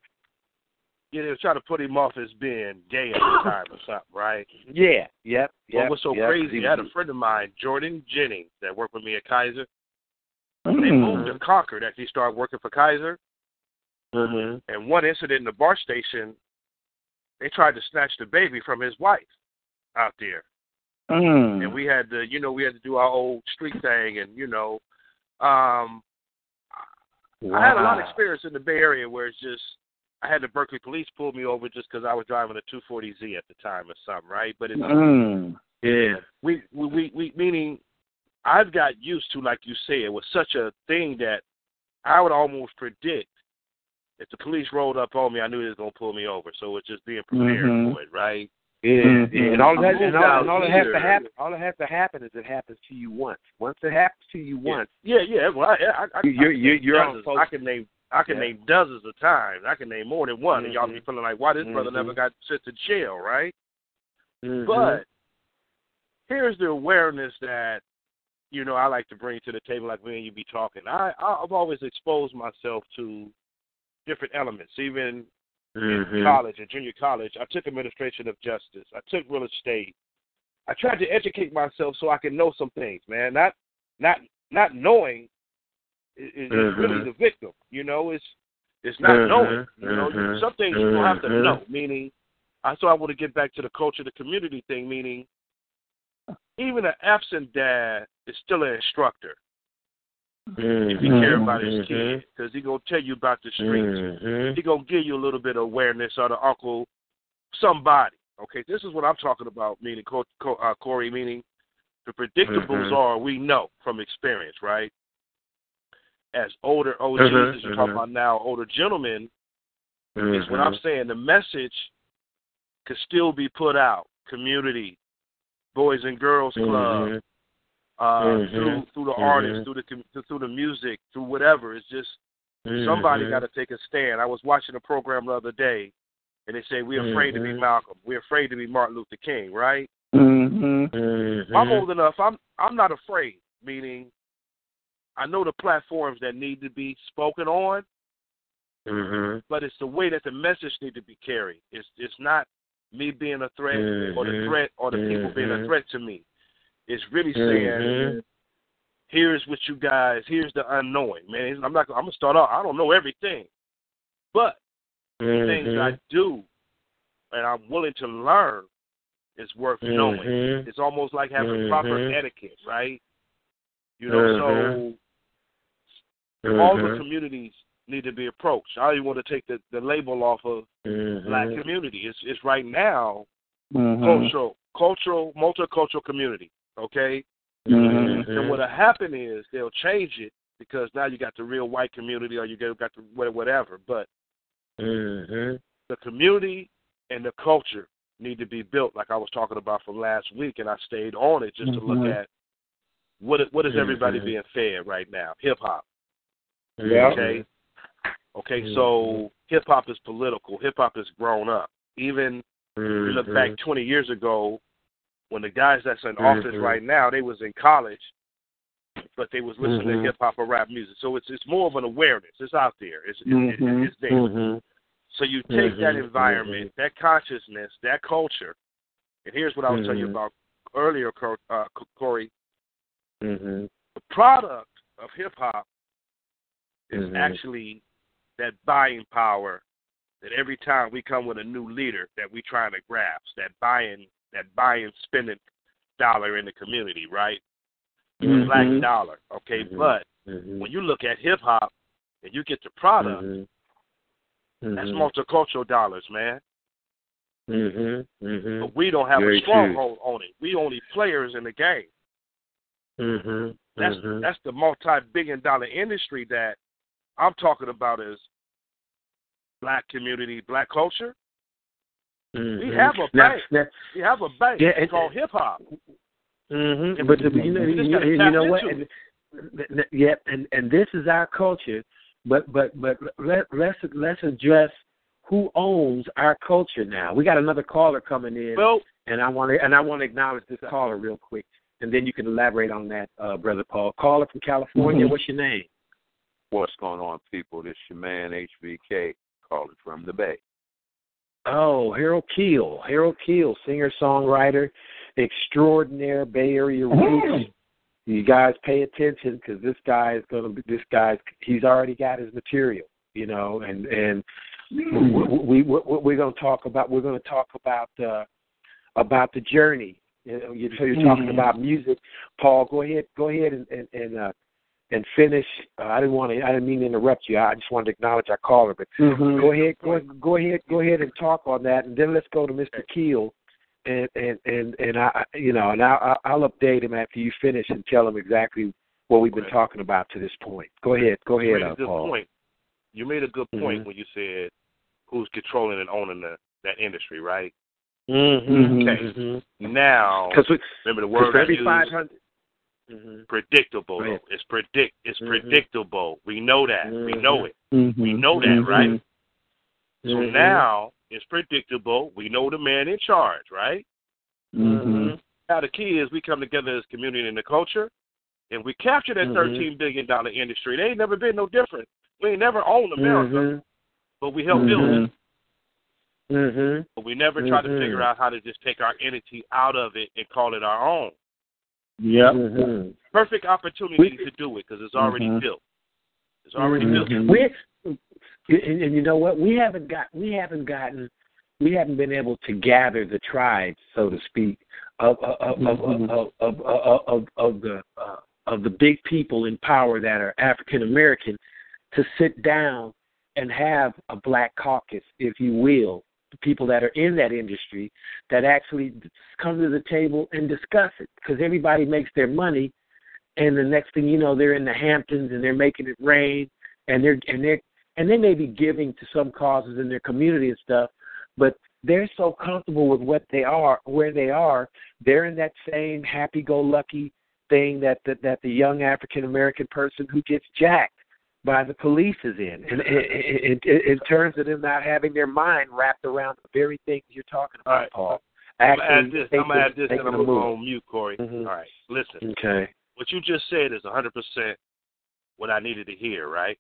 [SPEAKER 7] Yeah, they were trying to put him off as being gay at the time or something, right?
[SPEAKER 5] Yeah, yep,
[SPEAKER 7] What
[SPEAKER 5] yep.
[SPEAKER 7] was so
[SPEAKER 5] yep.
[SPEAKER 7] crazy? I had a friend of mine, Jordan Jennings, that worked with me at Kaiser. They
[SPEAKER 6] Mm.
[SPEAKER 7] moved to Concord after he started working for Kaiser.
[SPEAKER 5] Mm-hmm.
[SPEAKER 7] And one incident in the BART station, they tried to snatch the baby from his wife out there.
[SPEAKER 6] Mm.
[SPEAKER 7] And we had to, you know, we had to do our old street thing. And, you know, um, I had a lot of experience in the Bay Area where it's just, I had the Berkeley police pull me over just because I was driving a 240Z at the time or something, right? But it's,
[SPEAKER 6] Mm.
[SPEAKER 5] Yeah.
[SPEAKER 7] we, we, we, we, meaning I've got used to, like you said, it was such a thing that I would almost predict if the police rolled up on me, I knew they was gonna pull me over. So it's just being prepared
[SPEAKER 6] Mhm.
[SPEAKER 7] for it, right?
[SPEAKER 5] Yeah,
[SPEAKER 6] Mhm.
[SPEAKER 5] yeah, and all that, and all,
[SPEAKER 7] out
[SPEAKER 5] and all that has to happen. All that has to happen is it happens to you once. Once it happens to you once,
[SPEAKER 7] Yeah, yeah. Well, I, I, I,
[SPEAKER 5] You're-
[SPEAKER 7] I can
[SPEAKER 5] you're-
[SPEAKER 7] name
[SPEAKER 5] you're on
[SPEAKER 7] dozens. I can name I can
[SPEAKER 5] Yeah.
[SPEAKER 7] name dozens of times. I can name more than one, and y'all be
[SPEAKER 5] Mhm.
[SPEAKER 7] feeling like, why this brother
[SPEAKER 5] Mhm.
[SPEAKER 7] never got sent to jail, right?
[SPEAKER 5] Mhm.
[SPEAKER 7] But here's the awareness that you know I like to bring to the table, like me and you be talking. I I've always exposed myself to different elements, even in
[SPEAKER 5] Mhm.
[SPEAKER 7] college and junior college. I took administration of justice. I took real estate. I tried to educate myself so I could know some things, man. Not not not knowing is, is
[SPEAKER 5] Mhm.
[SPEAKER 7] really the victim. You know, it's it's not
[SPEAKER 5] Mhm.
[SPEAKER 7] knowing. You know,
[SPEAKER 5] Mhm.
[SPEAKER 7] some things you don't have to
[SPEAKER 5] Mhm.
[SPEAKER 7] know. Meaning, I so I want to get back to the culture, the community thing. Meaning, even an absent dad is still an instructor if he
[SPEAKER 5] Mhm.
[SPEAKER 7] care about his
[SPEAKER 5] Mhm.
[SPEAKER 7] kid because he gonna tell you about the streets
[SPEAKER 5] Mhm.
[SPEAKER 7] he gonna give you a little bit of awareness or the uncle somebody. Okay, this is what I'm talking about. Meaning, Co- Co- uh, Corey, meaning the predictables
[SPEAKER 5] Mhm.
[SPEAKER 7] are we know from experience, right? As older OGs, as you're talking about now, older gentlemen, is what I'm saying. The message could still be put out. Community, Boys and Girls Club. Uh,
[SPEAKER 5] Mhm.
[SPEAKER 7] through through the
[SPEAKER 5] Mhm.
[SPEAKER 7] artists, through the through the music, through whatever. It's just Somebody
[SPEAKER 5] Mhm.
[SPEAKER 7] got to take a stand. I was watching a program the other day, and they say we're afraid to be
[SPEAKER 5] Mhm.
[SPEAKER 7] Malcolm. We're afraid to be Martin Luther King, right?
[SPEAKER 6] Mm-hmm.
[SPEAKER 5] Mhm.
[SPEAKER 7] I'm old enough. I'm I'm not afraid. Meaning, I know the platforms that need to be spoken on,
[SPEAKER 5] Mhm.
[SPEAKER 7] but it's the way that the message need to be carried. It's it's not me being a threat or the threat or the people being a threat to me. It's really saying,
[SPEAKER 5] Mhm.
[SPEAKER 7] here's what you guys, here's the unknowing, man. I'm not. I'm gonna start off. I don't know everything, but the things. I do and I'm willing to learn is worth knowing.
[SPEAKER 5] Mhm.
[SPEAKER 7] It's almost like having proper
[SPEAKER 5] Mhm.
[SPEAKER 7] etiquette, right? You know,
[SPEAKER 5] Mhm.
[SPEAKER 7] so all the communities need to be approached. I don't want to take the, the label off of black community. It's it's right now
[SPEAKER 6] Mm-hmm.
[SPEAKER 7] cultural cultural multicultural community. Okay?
[SPEAKER 6] Mhm.
[SPEAKER 7] And what'll happen is they'll change it because now you got the real white community or you got got the whatever. But
[SPEAKER 5] Mhm.
[SPEAKER 7] the community and the culture need to be built, like I was talking about from last week, and I stayed on it just to look
[SPEAKER 6] Mhm.
[SPEAKER 7] at what what is everybody
[SPEAKER 5] Mhm.
[SPEAKER 7] being fed right now? Hip hop.
[SPEAKER 6] Yeah.
[SPEAKER 7] Okay. Okay,
[SPEAKER 5] Mhm.
[SPEAKER 7] so hip hop is political. Hip hop has grown up. Even if you look back 20 years ago, when the guys that's in office
[SPEAKER 5] Mhm.
[SPEAKER 7] right now, they was in college, but they was listening
[SPEAKER 5] Mhm.
[SPEAKER 7] to hip hop or rap music. So it's it's more of an awareness. It's out there. It's it's,
[SPEAKER 6] Mhm.
[SPEAKER 7] it's there.
[SPEAKER 5] Mhm.
[SPEAKER 7] So you take that
[SPEAKER 5] Mhm,
[SPEAKER 7] environment, that consciousness, that culture, and here's what I was telling you about earlier, uh, Corey. The product of hip hop is actually that buying power that every time we come with a new leader that we trying to grasp, that buying, that buying, spending dollar in the community, right?
[SPEAKER 5] Mhm.
[SPEAKER 7] black dollar, okay.
[SPEAKER 5] Mhm.
[SPEAKER 7] But
[SPEAKER 5] Mhm.
[SPEAKER 7] when you look at hip hop and you get the product,
[SPEAKER 5] Mhm.
[SPEAKER 7] that's
[SPEAKER 5] Mhm.
[SPEAKER 7] multicultural dollars, man.
[SPEAKER 5] Mhm. Mhm.
[SPEAKER 7] But we don't have
[SPEAKER 5] Very
[SPEAKER 7] a stronghold on it. We only players in the game. That's that's the multi-billion dollar industry that I'm talking about is black community, black culture.
[SPEAKER 5] Mm-hmm.
[SPEAKER 7] We have a
[SPEAKER 5] Now-
[SPEAKER 7] bank.
[SPEAKER 5] now-
[SPEAKER 7] We have a bank
[SPEAKER 5] Yeah,
[SPEAKER 7] it's called hip hop.
[SPEAKER 5] Mm-hmm. But the, you know,
[SPEAKER 7] We just
[SPEAKER 5] you, you know what?
[SPEAKER 7] into
[SPEAKER 5] And, th- th- yeah, and and this is our culture. But but but let let's let's address who owns our culture now. We got another caller coming in,
[SPEAKER 7] Well,
[SPEAKER 5] and I want to and I want to acknowledge this caller real quick, and then you can elaborate on that, uh, brother Paul. Caller from California.
[SPEAKER 6] Mhm.
[SPEAKER 5] What's your name?
[SPEAKER 8] What's going on, people? This is your man HVK calling from the Bay.
[SPEAKER 5] Oh, Harold Keel. Harold Keel, singer songwriter, extraordinaire Bay Area roots. You guys pay attention because this guy is going to be. This guy's he's already got his material, you know, and and we, we, we we're going to talk about we're going to talk about uh, about the journey. You know, you- so you're talking
[SPEAKER 6] Mhm.
[SPEAKER 5] about music, Paul. Go ahead, go ahead and and and, uh, and finish. Uh, I didn't want to. I didn't mean to interrupt you. I just wanted to acknowledge our caller, but
[SPEAKER 6] Mhm.
[SPEAKER 5] go ahead, go, go ahead, go ahead and talk on that, and then let's go to Mr. Keel, and and and and I, you know, and I'll I'll update him after you finish and tell him exactly what we've been talking about to this point. Go ahead, go
[SPEAKER 7] you
[SPEAKER 5] ahead,
[SPEAKER 7] made a
[SPEAKER 5] uh,
[SPEAKER 7] good
[SPEAKER 5] Paul.
[SPEAKER 7] point. You made a good point
[SPEAKER 5] Mhm.
[SPEAKER 7] when you said who's controlling and owning the, that industry, right?
[SPEAKER 5] Mm-hmm.
[SPEAKER 7] Okay. Now,
[SPEAKER 5] Because
[SPEAKER 7] remember the
[SPEAKER 5] for
[SPEAKER 7] word I
[SPEAKER 5] every
[SPEAKER 7] used,
[SPEAKER 5] five hundred. Mm-hmm.
[SPEAKER 7] predictable.
[SPEAKER 5] Go
[SPEAKER 7] though.
[SPEAKER 5] ahead.
[SPEAKER 7] It's predict. It's
[SPEAKER 5] Mhm.
[SPEAKER 7] predictable. We know that. We
[SPEAKER 5] Mhm.
[SPEAKER 7] know it.
[SPEAKER 6] Mhm.
[SPEAKER 7] We know that,
[SPEAKER 6] Mhm.
[SPEAKER 7] right? So now it's predictable. We know the man in charge, right? Now the key is we come together as community and the culture, and we capture that thirteen billion dollar industry. They ain't never been no different. We ain't never owned America,
[SPEAKER 5] Mm-hmm.
[SPEAKER 7] but we helped build it.
[SPEAKER 5] Mm-hmm.
[SPEAKER 7] But we never try to
[SPEAKER 5] Mhm.
[SPEAKER 7] figure out how to just take our entity out of it and call it our own.
[SPEAKER 6] Yep.
[SPEAKER 5] Mm-hmm.
[SPEAKER 7] Perfect opportunity
[SPEAKER 5] We-
[SPEAKER 7] to do it because it's already
[SPEAKER 6] Mhm.
[SPEAKER 7] built. It's already
[SPEAKER 5] Mhm.
[SPEAKER 7] built.
[SPEAKER 6] Mhm.
[SPEAKER 5] We and, and you know what? We haven't got we haven't gotten we haven't been able to gather the tribes, so to speak, of of of of, of, of, of, of the uh, of the big people in power that are African American to sit down and have a black caucus, if you will, the people that are in that industry that actually come to the table and discuss it because everybody makes their money and the next thing you know they're in the Hamptons and they're making it rain and they're and they're and they may be giving to some causes in their community and stuff, but they're so comfortable with what they are, where they are. They're in that same happy-go-lucky thing that that, that the young African American person who gets jacked by the police is in, and in, in, in terms of them not having their mind wrapped around the very things you're talking about,
[SPEAKER 7] All right.
[SPEAKER 5] Paul.
[SPEAKER 7] I'm gonna add this. I'm gonna add this, and
[SPEAKER 5] taking
[SPEAKER 7] I'm gonna go
[SPEAKER 5] move.
[SPEAKER 7] on mute, Corey.
[SPEAKER 5] Mhm.
[SPEAKER 7] All right, listen.
[SPEAKER 5] Okay.
[SPEAKER 7] What you just said is 100 percent what I needed to hear, right?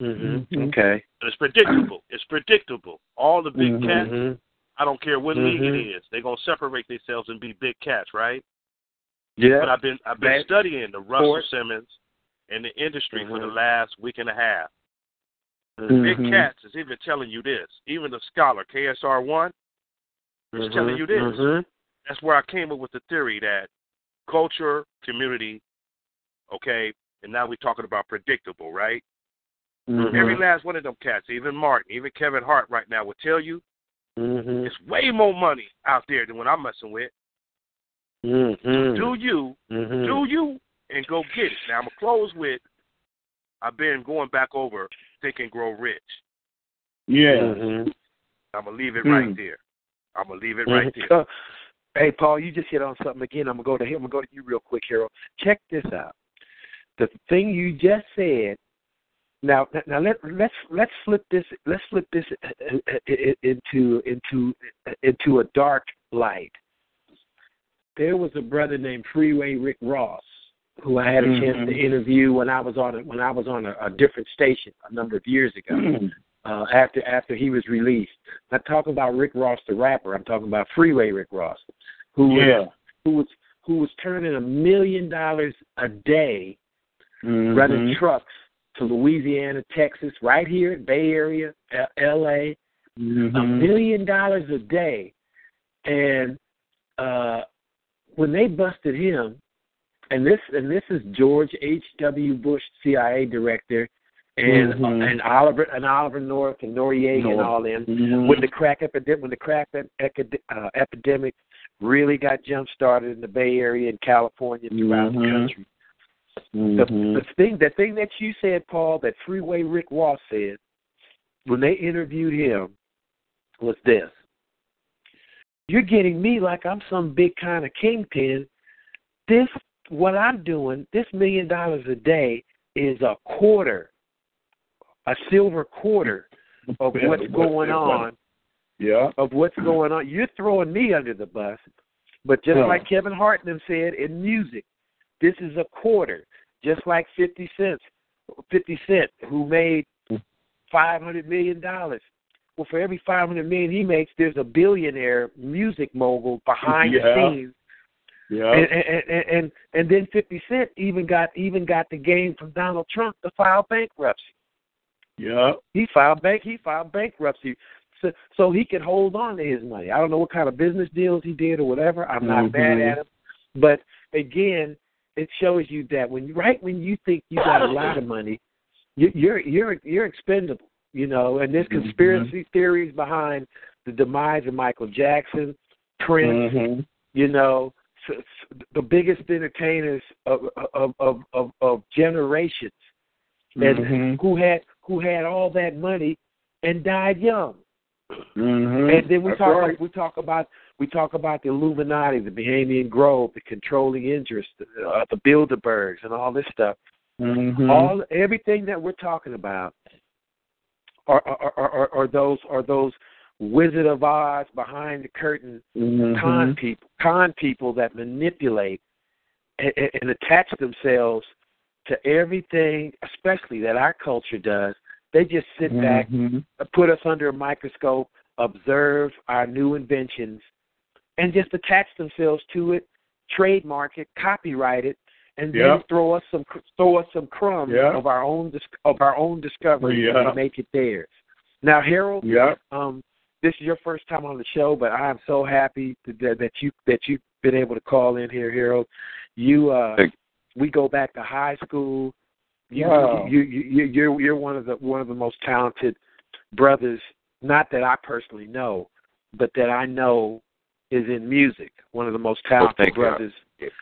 [SPEAKER 5] hmm
[SPEAKER 6] Mhm.
[SPEAKER 5] Okay.
[SPEAKER 7] And it's predictable. It's predictable. All the big
[SPEAKER 6] Mhm.
[SPEAKER 7] cats, I don't care what league it is, they're gonna separate themselves and be big cats, right?
[SPEAKER 5] Yeah.
[SPEAKER 7] But I've been I've been
[SPEAKER 5] That-
[SPEAKER 7] studying the Russell
[SPEAKER 5] Sports.
[SPEAKER 7] Simmons and the industry for the
[SPEAKER 5] Mhm.
[SPEAKER 7] last week and a half.
[SPEAKER 5] Mhm.
[SPEAKER 7] Big cats is even telling you this. Even the scholar KRS-One is telling you this.
[SPEAKER 5] Mhm.
[SPEAKER 7] That's where I came up with the theory that culture, community, okay, and now we're talking about predictable, right?
[SPEAKER 6] Mhm.
[SPEAKER 7] Every last one of them cats, even Martin, even Kevin Hart right now will tell you it's way more money out there than what I'm messing with. Do you, do you, and go get it. Now I'm gonna close with I've been going back over Think and Grow Rich.
[SPEAKER 6] Yeah.
[SPEAKER 5] Mhm.
[SPEAKER 7] I'm gonna leave it
[SPEAKER 6] Hmm.
[SPEAKER 7] right there. I'm gonna leave it right there.
[SPEAKER 5] Mhm. Hey, Paul, you just hit on something again. I'm gonna go to him. I'm gonna go to you real quick, Harold. Check this out. The thing you just said. Now, now let let's let's flip this. Let's flip this uh, uh, uh, into into into a dark light. There was a brother named Freeway Rick Ross who I had a chance to
[SPEAKER 6] Mhm.
[SPEAKER 5] interview when I was on a, when I was on a, a different station a number of years ago
[SPEAKER 6] Mhm.
[SPEAKER 5] uh, after after he was released. I'm not talking about Rick Ross the rapper. I'm talking about Freeway Rick Ross, who was,
[SPEAKER 6] Yeah.
[SPEAKER 5] who was who was turning a million dollars a day
[SPEAKER 6] Mhm.
[SPEAKER 5] running trucks to Louisiana, Texas, right here, in Bay Area, L- L.A. A
[SPEAKER 6] Mhm.
[SPEAKER 5] million dollars a day, and uh, when they busted him, and this and this is George H. W. Bush, CIA director, and
[SPEAKER 6] Mhm.
[SPEAKER 5] and Oliver and Oliver North and Noriega and
[SPEAKER 6] North.
[SPEAKER 5] all them.
[SPEAKER 6] Mhm.
[SPEAKER 5] When the crack epidemic, when the crack ep- uh, epidemic really got jump started in the Bay Area and California throughout the
[SPEAKER 6] Mhm.
[SPEAKER 5] country, the,
[SPEAKER 6] Mhm.
[SPEAKER 5] the thing the thing that you said, Paul, that Freeway Rick Ross said when they interviewed him was this. you're getting me like I'm some big kind of kingpin. This what I'm doing, this million dollars a day is a quarter, a silver quarter of what's going on.
[SPEAKER 6] Yeah.
[SPEAKER 5] Of what's going on. You're throwing me under the bus. But just
[SPEAKER 6] Yeah.
[SPEAKER 5] like Kevin Hartman said in music, this is a quarter. Just like fifty cents fifty cent who made five hundred million dollars. Well for every five hundred million he makes there's a billionaire music mogul behind
[SPEAKER 6] Yeah.
[SPEAKER 5] the scenes
[SPEAKER 6] Yeah.
[SPEAKER 5] and, and and and then Fifty Cent even got even got the game from Donald Trump to file bankruptcy.
[SPEAKER 6] yeah.
[SPEAKER 5] He filed bank he filed bankruptcy so so he could hold on to his money. I don't know what kind of business deals he did or whatever. I'm not
[SPEAKER 6] Mhm.
[SPEAKER 5] mad at him, but again, it shows you that when right when you think you got a <laughs> lot of money, you, you're you're you're expendable. You know, and there's
[SPEAKER 6] Mhm.
[SPEAKER 5] conspiracy theories behind the demise of Michael Jackson, Prince,
[SPEAKER 6] Mhm.
[SPEAKER 5] you know, the biggest entertainers of of of of, of generations, and
[SPEAKER 6] Mhm.
[SPEAKER 5] who had who had all that money and died young.
[SPEAKER 6] Mhm.
[SPEAKER 5] And then we
[SPEAKER 6] That's
[SPEAKER 5] talk
[SPEAKER 6] right.
[SPEAKER 5] we talk about we talk about the Illuminati, the Bohemian Grove, the controlling interest, uh, the Bilderbergs, and all this stuff.
[SPEAKER 6] Mhm.
[SPEAKER 5] All everything that we're talking about are, are, are, are those are those Wizard of Oz behind the curtain
[SPEAKER 6] Mhm.
[SPEAKER 5] con people, con people that manipulate and, and- attach themselves to everything, especially that our culture does. They just sit back,
[SPEAKER 6] Mhm.
[SPEAKER 5] put us under a microscope, observe our new inventions, and just attach themselves to it, trademark it, copyright it, and then
[SPEAKER 6] Yeah.
[SPEAKER 5] throw us some throw us some crumbs
[SPEAKER 6] Yeah.
[SPEAKER 5] of our own of our own discovery
[SPEAKER 6] Yeah.
[SPEAKER 5] and make it theirs. Now, Harold,
[SPEAKER 6] Yeah.
[SPEAKER 5] um, this is your first time on the show, but I am so happy that, that you that you've been able to call in here, Harold. You, uh, we go back to high school. You,
[SPEAKER 6] Wow.
[SPEAKER 5] you, you, you, you're you're one of the one of the most talented brothers. Not that I personally know, but that I know is in music. One of the most talented
[SPEAKER 8] thank you.
[SPEAKER 5] brothers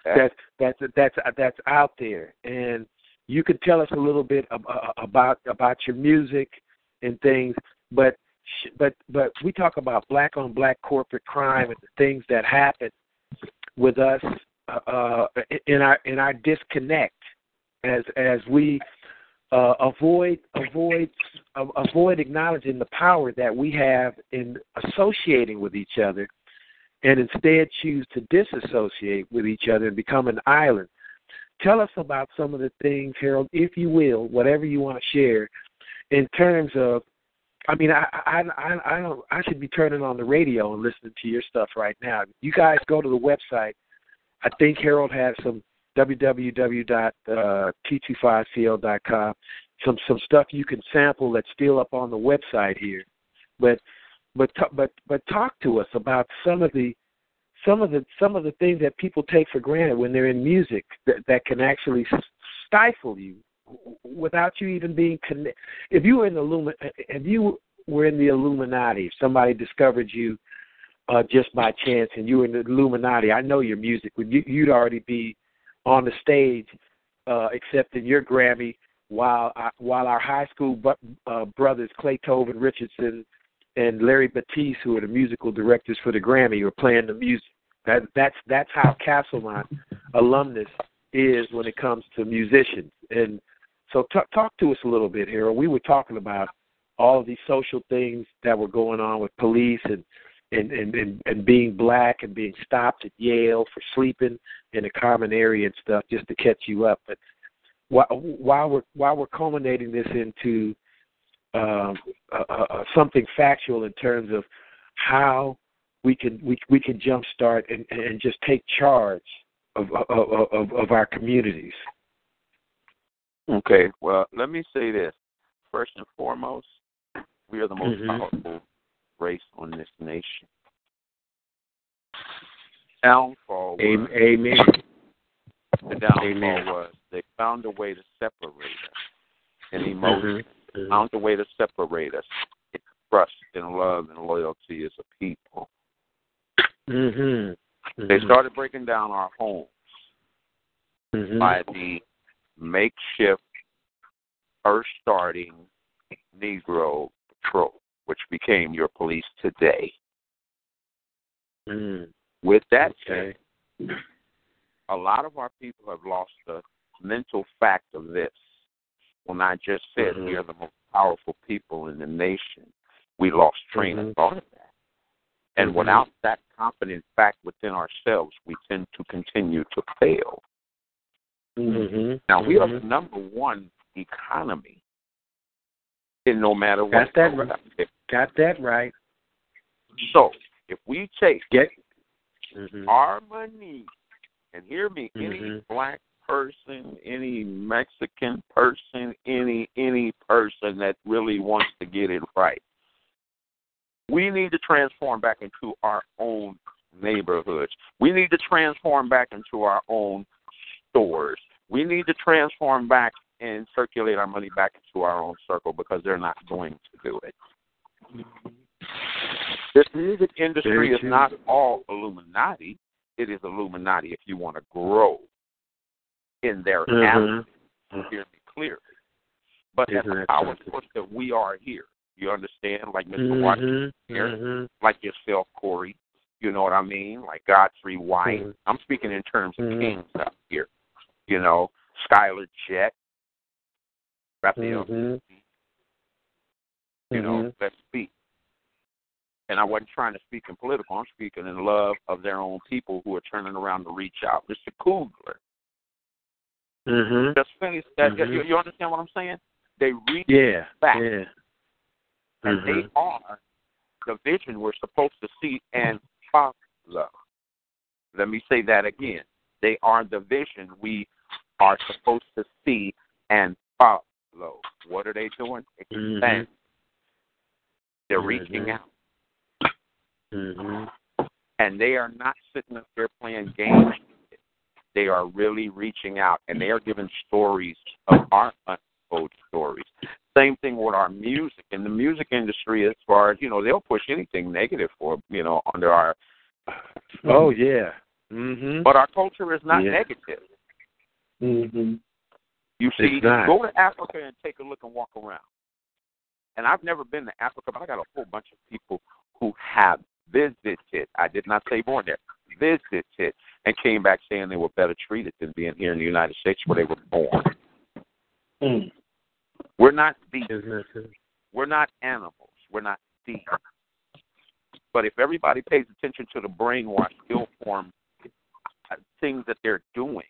[SPEAKER 5] that's that's that's that's out there and you could tell us a little bit uh, about about your music and things but but but we talk about black on black corporate crime and the things that happen with us uh, uh in our in our disconnect as as we uh, avoid avoid uh, avoid acknowledging the power that we have in associating with each other and instead choose to disassociate with each other and become an island. Tell us about some of the things, Harold, if you will, whatever you want to share, in terms of. I mean, I I I I don't. I should be turning on the radio and listening to your stuff right now. You guys go to the website. I think Harold has some www.t25cl.com. Uh, some some stuff you can sample that's still up on the website here, but but but but talk to us about some of the some of the some of the things that people take for granted when they're in music that, that can actually stifle you without you even being connected. If you were in the Illumi- if you were in the Illuminati, if somebody discovered you uh, just by chance and you were in the Illuminati, I know your music you, you'd already be on the stage uh, accepting your Grammy while I, while our high school bu- uh, brothers Clay Tobin Richardson and Larry Batiste, who are the musical directors for the Grammy, are playing the music. That that's that's how Castlemont alumnus is when it comes to musicians. And so, t- talk to us a little bit, Harold. We were talking about all of these social things that were going on with police and and and and, and being black and being stopped at Yale for sleeping in a common area and stuff, just to catch you up. But while, while we're while we're culminating this into um, uh, uh, something factual in terms of how we can we we can jumpstart and, and just take charge of, of of of our communities.
[SPEAKER 8] Okay, well, let me say this. First and foremost, we are the most
[SPEAKER 5] Mhm.
[SPEAKER 8] powerful race on this nation. Downfall was,
[SPEAKER 5] Amen.
[SPEAKER 8] The downfall
[SPEAKER 5] Amen.
[SPEAKER 8] was they found a way to separate us in emotion,
[SPEAKER 5] Mhm.
[SPEAKER 8] found a way to separate us in trust and love and loyalty as a people.
[SPEAKER 5] Mhm.
[SPEAKER 8] They started breaking down our homes
[SPEAKER 5] Mhm.
[SPEAKER 8] by the makeshift, first starting Negro Patrol, which became your police today.
[SPEAKER 5] Mm.
[SPEAKER 8] With that
[SPEAKER 5] Okay.
[SPEAKER 8] said, a lot of our people have lost the mental fact of this. When I just said
[SPEAKER 5] Mhm.
[SPEAKER 8] we are the most powerful people in the nation, we lost train of
[SPEAKER 5] Mhm.
[SPEAKER 8] thought of that. And
[SPEAKER 5] Mhm.
[SPEAKER 8] without that confident fact within ourselves, we tend to continue to fail.
[SPEAKER 5] Mm-hmm.
[SPEAKER 8] Now we are
[SPEAKER 5] Mhm.
[SPEAKER 8] the number one economy in no matter what.
[SPEAKER 5] Got that right. Got that right.
[SPEAKER 8] So if we take
[SPEAKER 5] Get. Mm-hmm.
[SPEAKER 8] our money, and hear me, any
[SPEAKER 5] Mhm.
[SPEAKER 8] black person, any Mexican person, any any person that really wants to get it right, we need to transform back into our own neighborhoods. We need to transform back into our own stores. We need to transform back and circulate our money back into our own circle because they're not going to do it. This music industry is not all Illuminati. It is Illuminati if you want to grow in their
[SPEAKER 5] Mhm.
[SPEAKER 8] allegory. Hear me clearly. But as a power source that we are here, you understand? Like Mr. Washington,
[SPEAKER 5] Mm-hmm.
[SPEAKER 8] here,
[SPEAKER 5] Mm-hmm.
[SPEAKER 8] like yourself, Corey. You know what I mean? Like Godfrey White.
[SPEAKER 5] Mhm.
[SPEAKER 8] I'm speaking in terms of
[SPEAKER 5] Mhm.
[SPEAKER 8] kings out here. You know, Skylar Jet, Raphael
[SPEAKER 5] Mm-hmm.
[SPEAKER 8] you know, let's speak. And I wasn't trying to speak in political. I'm speaking in love of their own people who are turning around to reach out. Mr. Kugler,
[SPEAKER 5] Mm-hmm.
[SPEAKER 8] just finish that.
[SPEAKER 5] Mhm.
[SPEAKER 8] You, you understand what I'm saying? They reach
[SPEAKER 5] Yeah.
[SPEAKER 8] back,
[SPEAKER 5] Yeah.
[SPEAKER 8] and they are the vision we're supposed to see and follow. Let me say that again. They are the vision we are supposed to see and follow. What are they doing?
[SPEAKER 5] Mhm.
[SPEAKER 8] They're reaching
[SPEAKER 5] Mhm.
[SPEAKER 8] out.
[SPEAKER 5] Mm-hmm.
[SPEAKER 8] and they are not sitting up there playing games. They are really reaching out, and they are giving stories of our untold stories. Same thing with our music. In the music industry, as far as you know, they'll push anything negative for you know under our.
[SPEAKER 5] Oh yeah. Mm-hmm.
[SPEAKER 8] But our culture is not
[SPEAKER 5] Yeah.
[SPEAKER 8] negative.
[SPEAKER 6] Mm-hmm.
[SPEAKER 8] You see, go to Africa and take a look and walk around. And I've never been to Africa, but I got a whole bunch of people who have visited. I did not say born there. Visited and came back saying they were better treated than being here in the United States where they were born.
[SPEAKER 6] Mm.
[SPEAKER 8] We're not beasts.
[SPEAKER 5] Isn't that true?
[SPEAKER 8] We're not animals. We're not thieves. But if everybody pays attention to the brainwash, ill form things that they're doing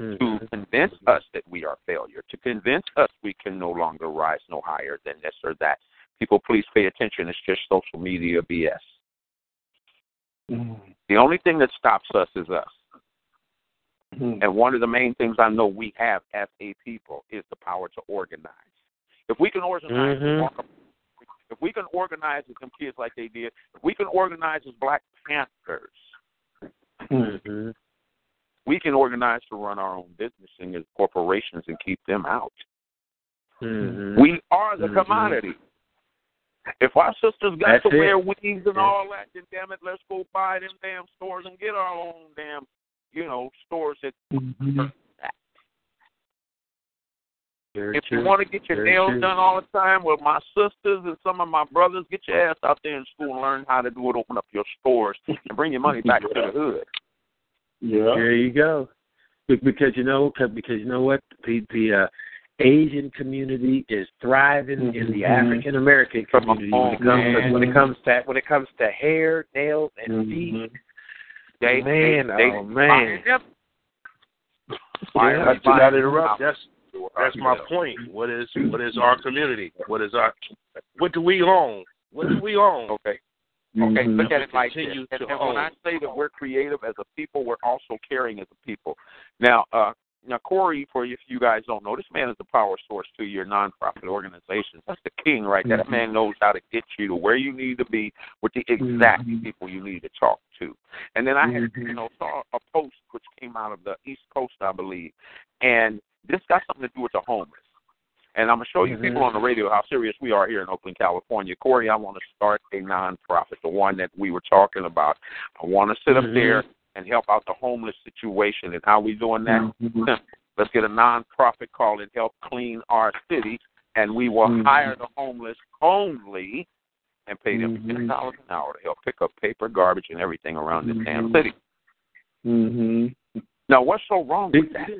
[SPEAKER 5] Mhm.
[SPEAKER 8] to convince us that we are failure, to convince us we can no longer rise no higher than this or that. People, please pay attention. It's just social media BS.
[SPEAKER 6] Mm.
[SPEAKER 8] The only thing that stops us is us.
[SPEAKER 6] Mm.
[SPEAKER 8] And one of the main things I know we have as a people is the power to organize. If we can organize,
[SPEAKER 5] Mhm.
[SPEAKER 8] if we can organize as some kids like they did, if we can organize as Black Panthers,
[SPEAKER 6] Mm.
[SPEAKER 8] We can organize to run our own business and as corporations and keep them out.
[SPEAKER 5] Mhm.
[SPEAKER 8] We are the
[SPEAKER 5] Mhm.
[SPEAKER 8] commodity. If our sisters got
[SPEAKER 5] That's
[SPEAKER 8] to
[SPEAKER 5] it.
[SPEAKER 8] wear weaves and
[SPEAKER 5] Yeah.
[SPEAKER 8] all that, then damn it, let's go buy them damn stores and get our own damn, you know, stores that
[SPEAKER 6] Mhm.
[SPEAKER 5] Very
[SPEAKER 8] If you want to get your
[SPEAKER 5] Very
[SPEAKER 8] nails
[SPEAKER 5] true.
[SPEAKER 8] done all the time with my sisters and some of my brothers, get your ass out there in school and learn how to do it. Open up your stores and bring your money back to the hood.
[SPEAKER 6] Yeah.
[SPEAKER 5] There you go. Because you know, 'cause- because you know what, the the uh, Asian community is thriving in the
[SPEAKER 6] Mhm.
[SPEAKER 5] African American
[SPEAKER 8] Come on,
[SPEAKER 5] community when it comes to, when it comes to when it comes to hair, nails, and feet.
[SPEAKER 6] Mhm.
[SPEAKER 8] They,
[SPEAKER 5] Man,
[SPEAKER 8] they,
[SPEAKER 5] oh,
[SPEAKER 8] they,
[SPEAKER 5] man.
[SPEAKER 8] Yep.
[SPEAKER 7] Yeah,
[SPEAKER 8] Fire
[SPEAKER 7] to not interrupt. That's that's my point. What is what is our community? What is our what do we own? What do we own?
[SPEAKER 8] Okay. Okay,
[SPEAKER 6] Mhm.
[SPEAKER 8] look at it like this. And,
[SPEAKER 7] to
[SPEAKER 8] and when. I say that we're creative as a people, we're also caring as a people. Now, uh, now Corey, for if you guys don't know, this man is the power source to your nonprofit organizations. That's the king right there. That man knows how to get you to where you need to be with the exact
[SPEAKER 6] Mhm.
[SPEAKER 8] people you need to talk to. And then I had,
[SPEAKER 6] Mhm.
[SPEAKER 8] you know, saw a post which came out of the East Coast, I believe, and this got something to do with the homeless. And I'm gonna show you
[SPEAKER 5] Mhm.
[SPEAKER 8] people on the radio how serious we are here in Oakland, California. Corey, I want to start a nonprofit, the one that we were talking about. I want to sit up
[SPEAKER 5] Mhm.
[SPEAKER 8] there and help out the homeless situation. And how we doing that?
[SPEAKER 6] Mhm.
[SPEAKER 8] Let's get a nonprofit called and help clean our city, and we will
[SPEAKER 6] Mhm.
[SPEAKER 8] hire the homeless only and pay them
[SPEAKER 6] Mhm.
[SPEAKER 8] ten dollars an hour to help pick up paper, garbage, and everything around this damn
[SPEAKER 6] Mhm.
[SPEAKER 8] city. Now, what's so wrong with that?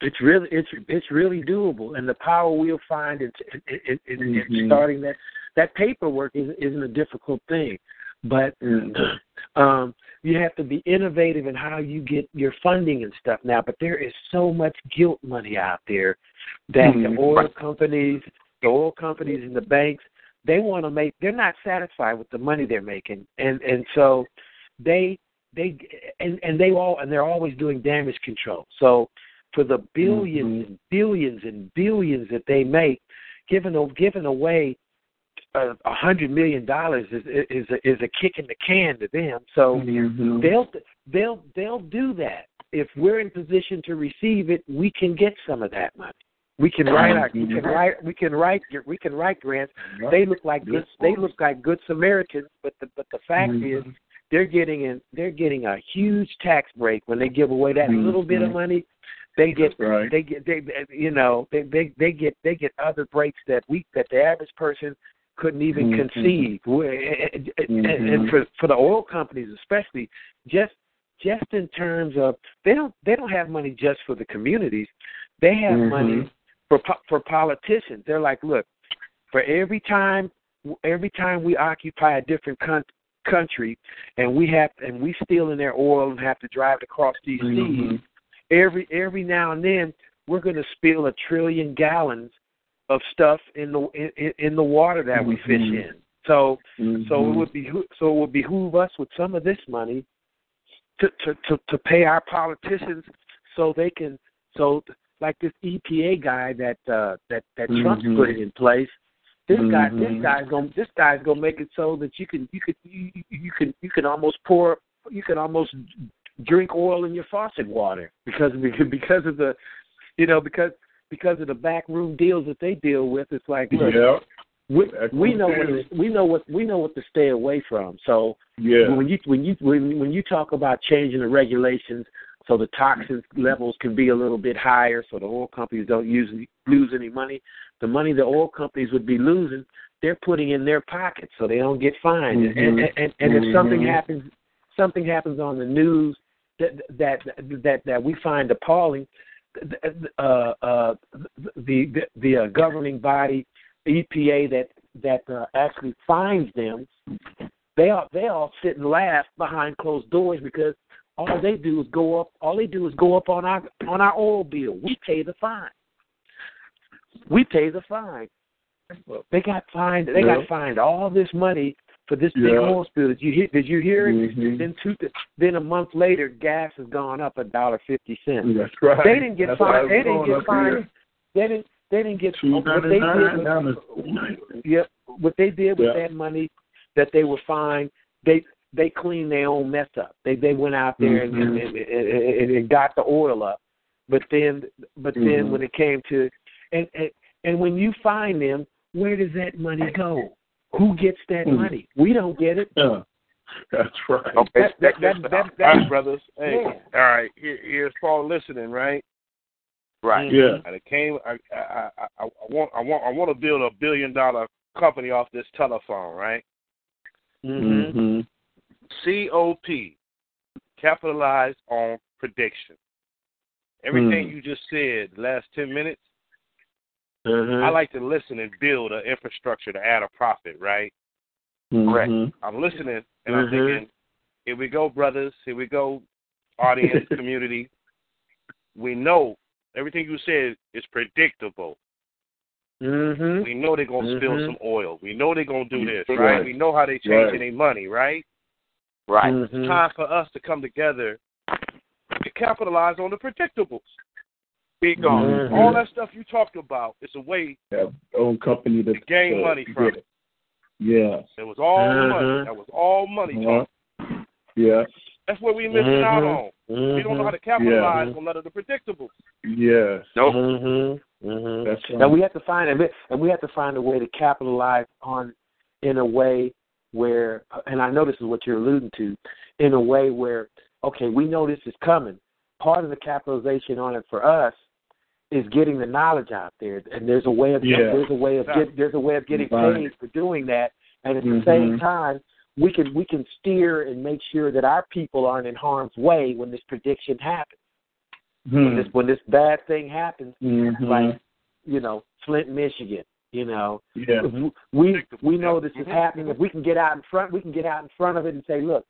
[SPEAKER 5] It- It's really it's it's really doable, and the power we'll find in in, in, in, in starting that that paperwork is, isn't a difficult thing, but
[SPEAKER 6] Mhm.
[SPEAKER 5] um, you have to be innovative in how you get your funding and stuff now. But there is so much guilt money out there that
[SPEAKER 6] Mhm.
[SPEAKER 5] the oil companies, the oil companies, and the banks they want to make. They're not satisfied with the money they're making, and and so they they and and they all and they're always doing damage control. So for the 1000000000s
[SPEAKER 6] Mhm.
[SPEAKER 5] and billions and billions that they make, giving giving away a a hundred million dollars is is a, is a kick in the can to them. So
[SPEAKER 6] Mhm.
[SPEAKER 5] they'll they'll they'll do that. If we're in position to receive it, we can get some of that money. We can write our, we can write we can write we can write grants. They look like good they look like good Samaritans, but the but the fact is
[SPEAKER 6] Mhm.
[SPEAKER 5] they're getting in they're getting a huge tax break when they give away that little bit of
[SPEAKER 6] Mhm.
[SPEAKER 5] money. They get
[SPEAKER 6] Right.
[SPEAKER 5] they get they you know they they they get they get other breaks that we that the average person couldn't even
[SPEAKER 6] Mhm.
[SPEAKER 5] conceive. And, and, and for for the oil companies especially, just just in terms of they don't they don't have money just for the communities. They have
[SPEAKER 6] Mhm.
[SPEAKER 5] money for po- for politicians. They're like, look, for every time every time we occupy a different coun- country and we have and we steal in their oil and have to drive it across these
[SPEAKER 6] Mhm.
[SPEAKER 5] seas, every every now and then we're going to spill a trillion gallons of stuff in the in, in the water that we fish
[SPEAKER 6] Mhm.
[SPEAKER 5] in. So so it
[SPEAKER 6] Mhm.
[SPEAKER 5] would be so it would behoove us with some of this money to to to, to pay our politicians so they can so like this EPA guy that uh that that Trump's
[SPEAKER 6] Mhm.
[SPEAKER 5] putting in place. This guy this
[SPEAKER 6] Mhm.
[SPEAKER 5] guy's gonna this guy's gonna make it so that you can you can you- you can you can almost pour you can almost drink oil in your faucet water because <laughs> of because of the you know because because of the backroom deals that they deal with. It's like look,
[SPEAKER 6] Yeah.
[SPEAKER 5] we, we know what we know what we know what to stay away from. So
[SPEAKER 6] Yeah.
[SPEAKER 5] when you when you when when you talk about changing the regulations so the toxin levels can be a little bit higher, so the oil companies don't use lose any money. The money the oil companies would be losing, they're putting in their pockets so they don't get fined. And,
[SPEAKER 6] Mhm.
[SPEAKER 5] and and and if something
[SPEAKER 6] Mhm.
[SPEAKER 5] happens, something happens on the news that that that that we find appalling. Uh, uh, the the, the uh, governing body EPA that that uh, actually finds them, they all they all sit and laugh behind closed doors because all they do is go up. All they do is go up on our on our oil bill. We pay the fine. We pay the fine. They got fined. They got fined all this money for this big
[SPEAKER 6] Yeah.
[SPEAKER 5] oil spill. Did you hear? Did you hear it?
[SPEAKER 6] Mhm.
[SPEAKER 5] Then two. Then a month later, gas has gone up a dollar fifty cents.
[SPEAKER 6] That's right.
[SPEAKER 5] They didn't get
[SPEAKER 6] That's
[SPEAKER 5] fined. They didn't get fined. They didn't. They didn't get what they did.
[SPEAKER 6] nine
[SPEAKER 5] Was,
[SPEAKER 6] down
[SPEAKER 5] Yep. What they did with
[SPEAKER 6] Yeah.
[SPEAKER 5] that money that they were fined, they they cleaned their own mess up. They they went out there and, and, and, and, and got the oil up. But then but then
[SPEAKER 6] Mhm.
[SPEAKER 5] when it came to and, and and when you find them, where does that money go? Who gets that
[SPEAKER 6] Mhm.
[SPEAKER 5] money? We don't get it.
[SPEAKER 6] Yeah. That's right.
[SPEAKER 8] Okay,
[SPEAKER 5] That, that, that, that,
[SPEAKER 7] All
[SPEAKER 5] that,
[SPEAKER 7] right, brothers. Hey,
[SPEAKER 5] Yeah.
[SPEAKER 7] all right. Here, here's Paul listening, right?
[SPEAKER 8] right.
[SPEAKER 6] Yeah.
[SPEAKER 7] And it came. I, I, I, I want, I want, I want to build a billion dollar company off this telephone, right?
[SPEAKER 5] Mhm.
[SPEAKER 6] Mhm.
[SPEAKER 7] COP, capitalize on prediction. Everything
[SPEAKER 6] Hmm.
[SPEAKER 7] you just said, last ten minutes,
[SPEAKER 5] Mhm.
[SPEAKER 7] I like to listen and build an infrastructure to add a profit, right?
[SPEAKER 8] Correct.
[SPEAKER 6] Mhm.
[SPEAKER 7] I'm listening and I'm
[SPEAKER 5] Mhm.
[SPEAKER 7] thinking, here we go, brothers. Here we go, audience, <laughs> community. We know everything you said is predictable.
[SPEAKER 5] Mhm.
[SPEAKER 7] We know they're gonna spill
[SPEAKER 5] Mhm.
[SPEAKER 7] some oil. We know they're gonna do this, right?
[SPEAKER 6] Right.
[SPEAKER 7] We know how they changing
[SPEAKER 6] Right.
[SPEAKER 7] their money, right?
[SPEAKER 8] Right.
[SPEAKER 5] Mhm.
[SPEAKER 7] It's time for us to come together to capitalize on the predictables.
[SPEAKER 8] Speak on.
[SPEAKER 5] Mhm.
[SPEAKER 7] All that stuff you talked about is a way
[SPEAKER 6] Have own company to
[SPEAKER 7] to gain
[SPEAKER 6] uh,
[SPEAKER 7] money from
[SPEAKER 6] get
[SPEAKER 7] it.
[SPEAKER 6] Yes.
[SPEAKER 7] It was all
[SPEAKER 5] Mhm.
[SPEAKER 7] money. That was all money
[SPEAKER 6] Uh-huh.
[SPEAKER 7] talk.
[SPEAKER 6] Yes.
[SPEAKER 7] That's what we're missing out
[SPEAKER 5] Mhm.
[SPEAKER 7] on. We don't know how to
[SPEAKER 5] Mhm.
[SPEAKER 7] capitalize
[SPEAKER 6] Yeah.
[SPEAKER 7] on none of the predictables.
[SPEAKER 6] Yes.
[SPEAKER 8] Nope.
[SPEAKER 5] Mhm. Mhm.
[SPEAKER 6] That's right.
[SPEAKER 5] And we have to find a and we have to find a way to capitalize on in a way where and I know this is what you're alluding to, in a way where okay, we know this is coming. Part of the capitalization on it for us is getting the knowledge out there, and there's a way of
[SPEAKER 6] Yeah.
[SPEAKER 5] there's a way of get, there's a way of getting
[SPEAKER 6] Right.
[SPEAKER 5] paid for doing that, and at the
[SPEAKER 6] Mhm.
[SPEAKER 5] same time, we can we can steer and make sure that our people aren't in harm's way when this prediction happens. When this when this bad thing happens,
[SPEAKER 6] Mhm.
[SPEAKER 5] like you know Flint, Michigan. You know,
[SPEAKER 6] Yeah.
[SPEAKER 5] we we know this is happening. If we can get out in front, we can get out in front of it and say, look,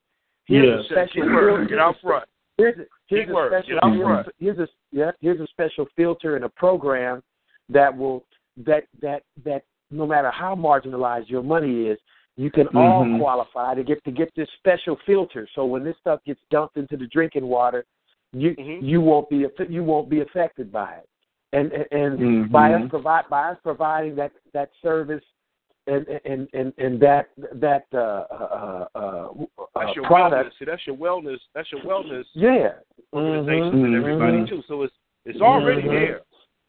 [SPEAKER 5] here's
[SPEAKER 6] Yeah.
[SPEAKER 5] a special
[SPEAKER 7] Keyword, get out front.
[SPEAKER 5] Here's a, here's a special here's, a, here's a yeah here's a special filter and a program that will that that that no matter how marginalized your money is, you can all
[SPEAKER 6] Mhm.
[SPEAKER 5] qualify to get to get this special filter. So when this stuff gets dumped into the drinking water, you
[SPEAKER 7] Mhm.
[SPEAKER 5] you won't be you won't be affected by it. And and, and
[SPEAKER 6] Mhm.
[SPEAKER 5] by us provide by us providing that that service and and and and that that uh uh uh,
[SPEAKER 7] That's
[SPEAKER 5] uh
[SPEAKER 7] your
[SPEAKER 5] product.
[SPEAKER 7] wellness. See, that's your wellness. That's your wellness
[SPEAKER 5] Yeah.
[SPEAKER 7] organization
[SPEAKER 5] Mhm.
[SPEAKER 7] and everybody
[SPEAKER 5] Mhm.
[SPEAKER 7] too. So it's it's already
[SPEAKER 5] Mhm.
[SPEAKER 7] there.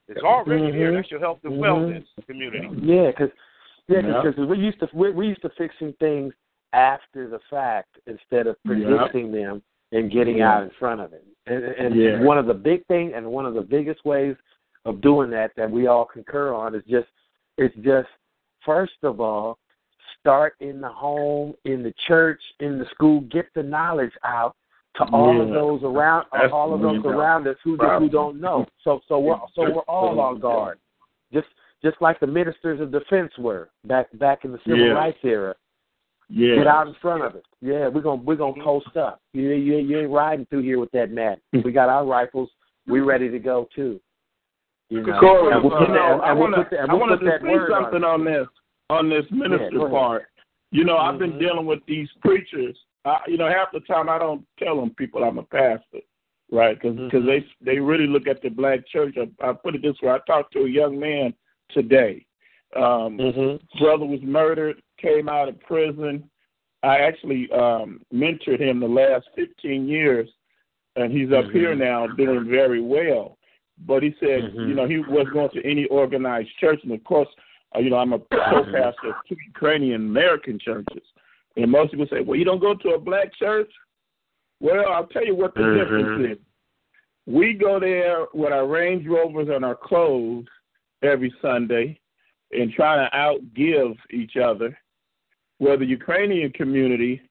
[SPEAKER 7] It's already there.
[SPEAKER 5] Mhm.
[SPEAKER 7] That's your health and
[SPEAKER 5] Mhm.
[SPEAKER 7] wellness community.
[SPEAKER 5] Yeah, because yeah,
[SPEAKER 6] Yeah.
[SPEAKER 5] because we used to we, we used to fixing things after the fact instead of
[SPEAKER 6] Yeah.
[SPEAKER 5] predicting them and getting
[SPEAKER 6] Yeah.
[SPEAKER 5] out in front of it. And, and
[SPEAKER 6] Yeah.
[SPEAKER 5] one of the big thing and one of the biggest ways of doing that that we all concur on is just it's just first of all start in the home, in the church, in the school, get the knowledge out to all of those around
[SPEAKER 6] That's
[SPEAKER 5] all of those around us who
[SPEAKER 6] problem.
[SPEAKER 5] who don't know. So so we're so we're all on guard. Just just like the ministers of defense were back back in the civil
[SPEAKER 6] Yeah.
[SPEAKER 5] rights era.
[SPEAKER 6] Yeah.
[SPEAKER 5] Get out in front of it. Yeah, we're gonna we're gonna post up. You you you ain't riding through here with that mat. Mm-hmm. We got our rifles. We're ready to go too. You know,
[SPEAKER 6] Corey,
[SPEAKER 5] and we'll put
[SPEAKER 6] uh,
[SPEAKER 5] that, and
[SPEAKER 6] I want
[SPEAKER 5] put that,
[SPEAKER 6] to
[SPEAKER 5] we'll
[SPEAKER 6] say something
[SPEAKER 5] on.
[SPEAKER 6] this on this minister
[SPEAKER 5] ahead.
[SPEAKER 6] part. You know, I've been
[SPEAKER 5] Mhm.
[SPEAKER 6] dealing with these preachers. I, you know, half the time I don't tell them people I'm a pastor, right? Because
[SPEAKER 5] Mhm.
[SPEAKER 6] they they really look at the black church. I, I put it this way: I talked to a young man today. Um,
[SPEAKER 5] Mm-hmm.
[SPEAKER 6] brother was murdered, came out of prison. I actually um, mentored him the last 15 years, and he's up here now doing very well. But he said,
[SPEAKER 5] Mhm.
[SPEAKER 6] you know, he wasn't going to any organized church, and of course, uh, you know, I'm a <clears throat> co-pastor of two Ukrainian American churches, and most people say, well, you don't go to a black church. Well, I'll tell you what the
[SPEAKER 5] Mhm.
[SPEAKER 6] difference is. We go there with our Range Rovers and our clothes every Sunday and try to outgive each other. Where the Ukrainian community,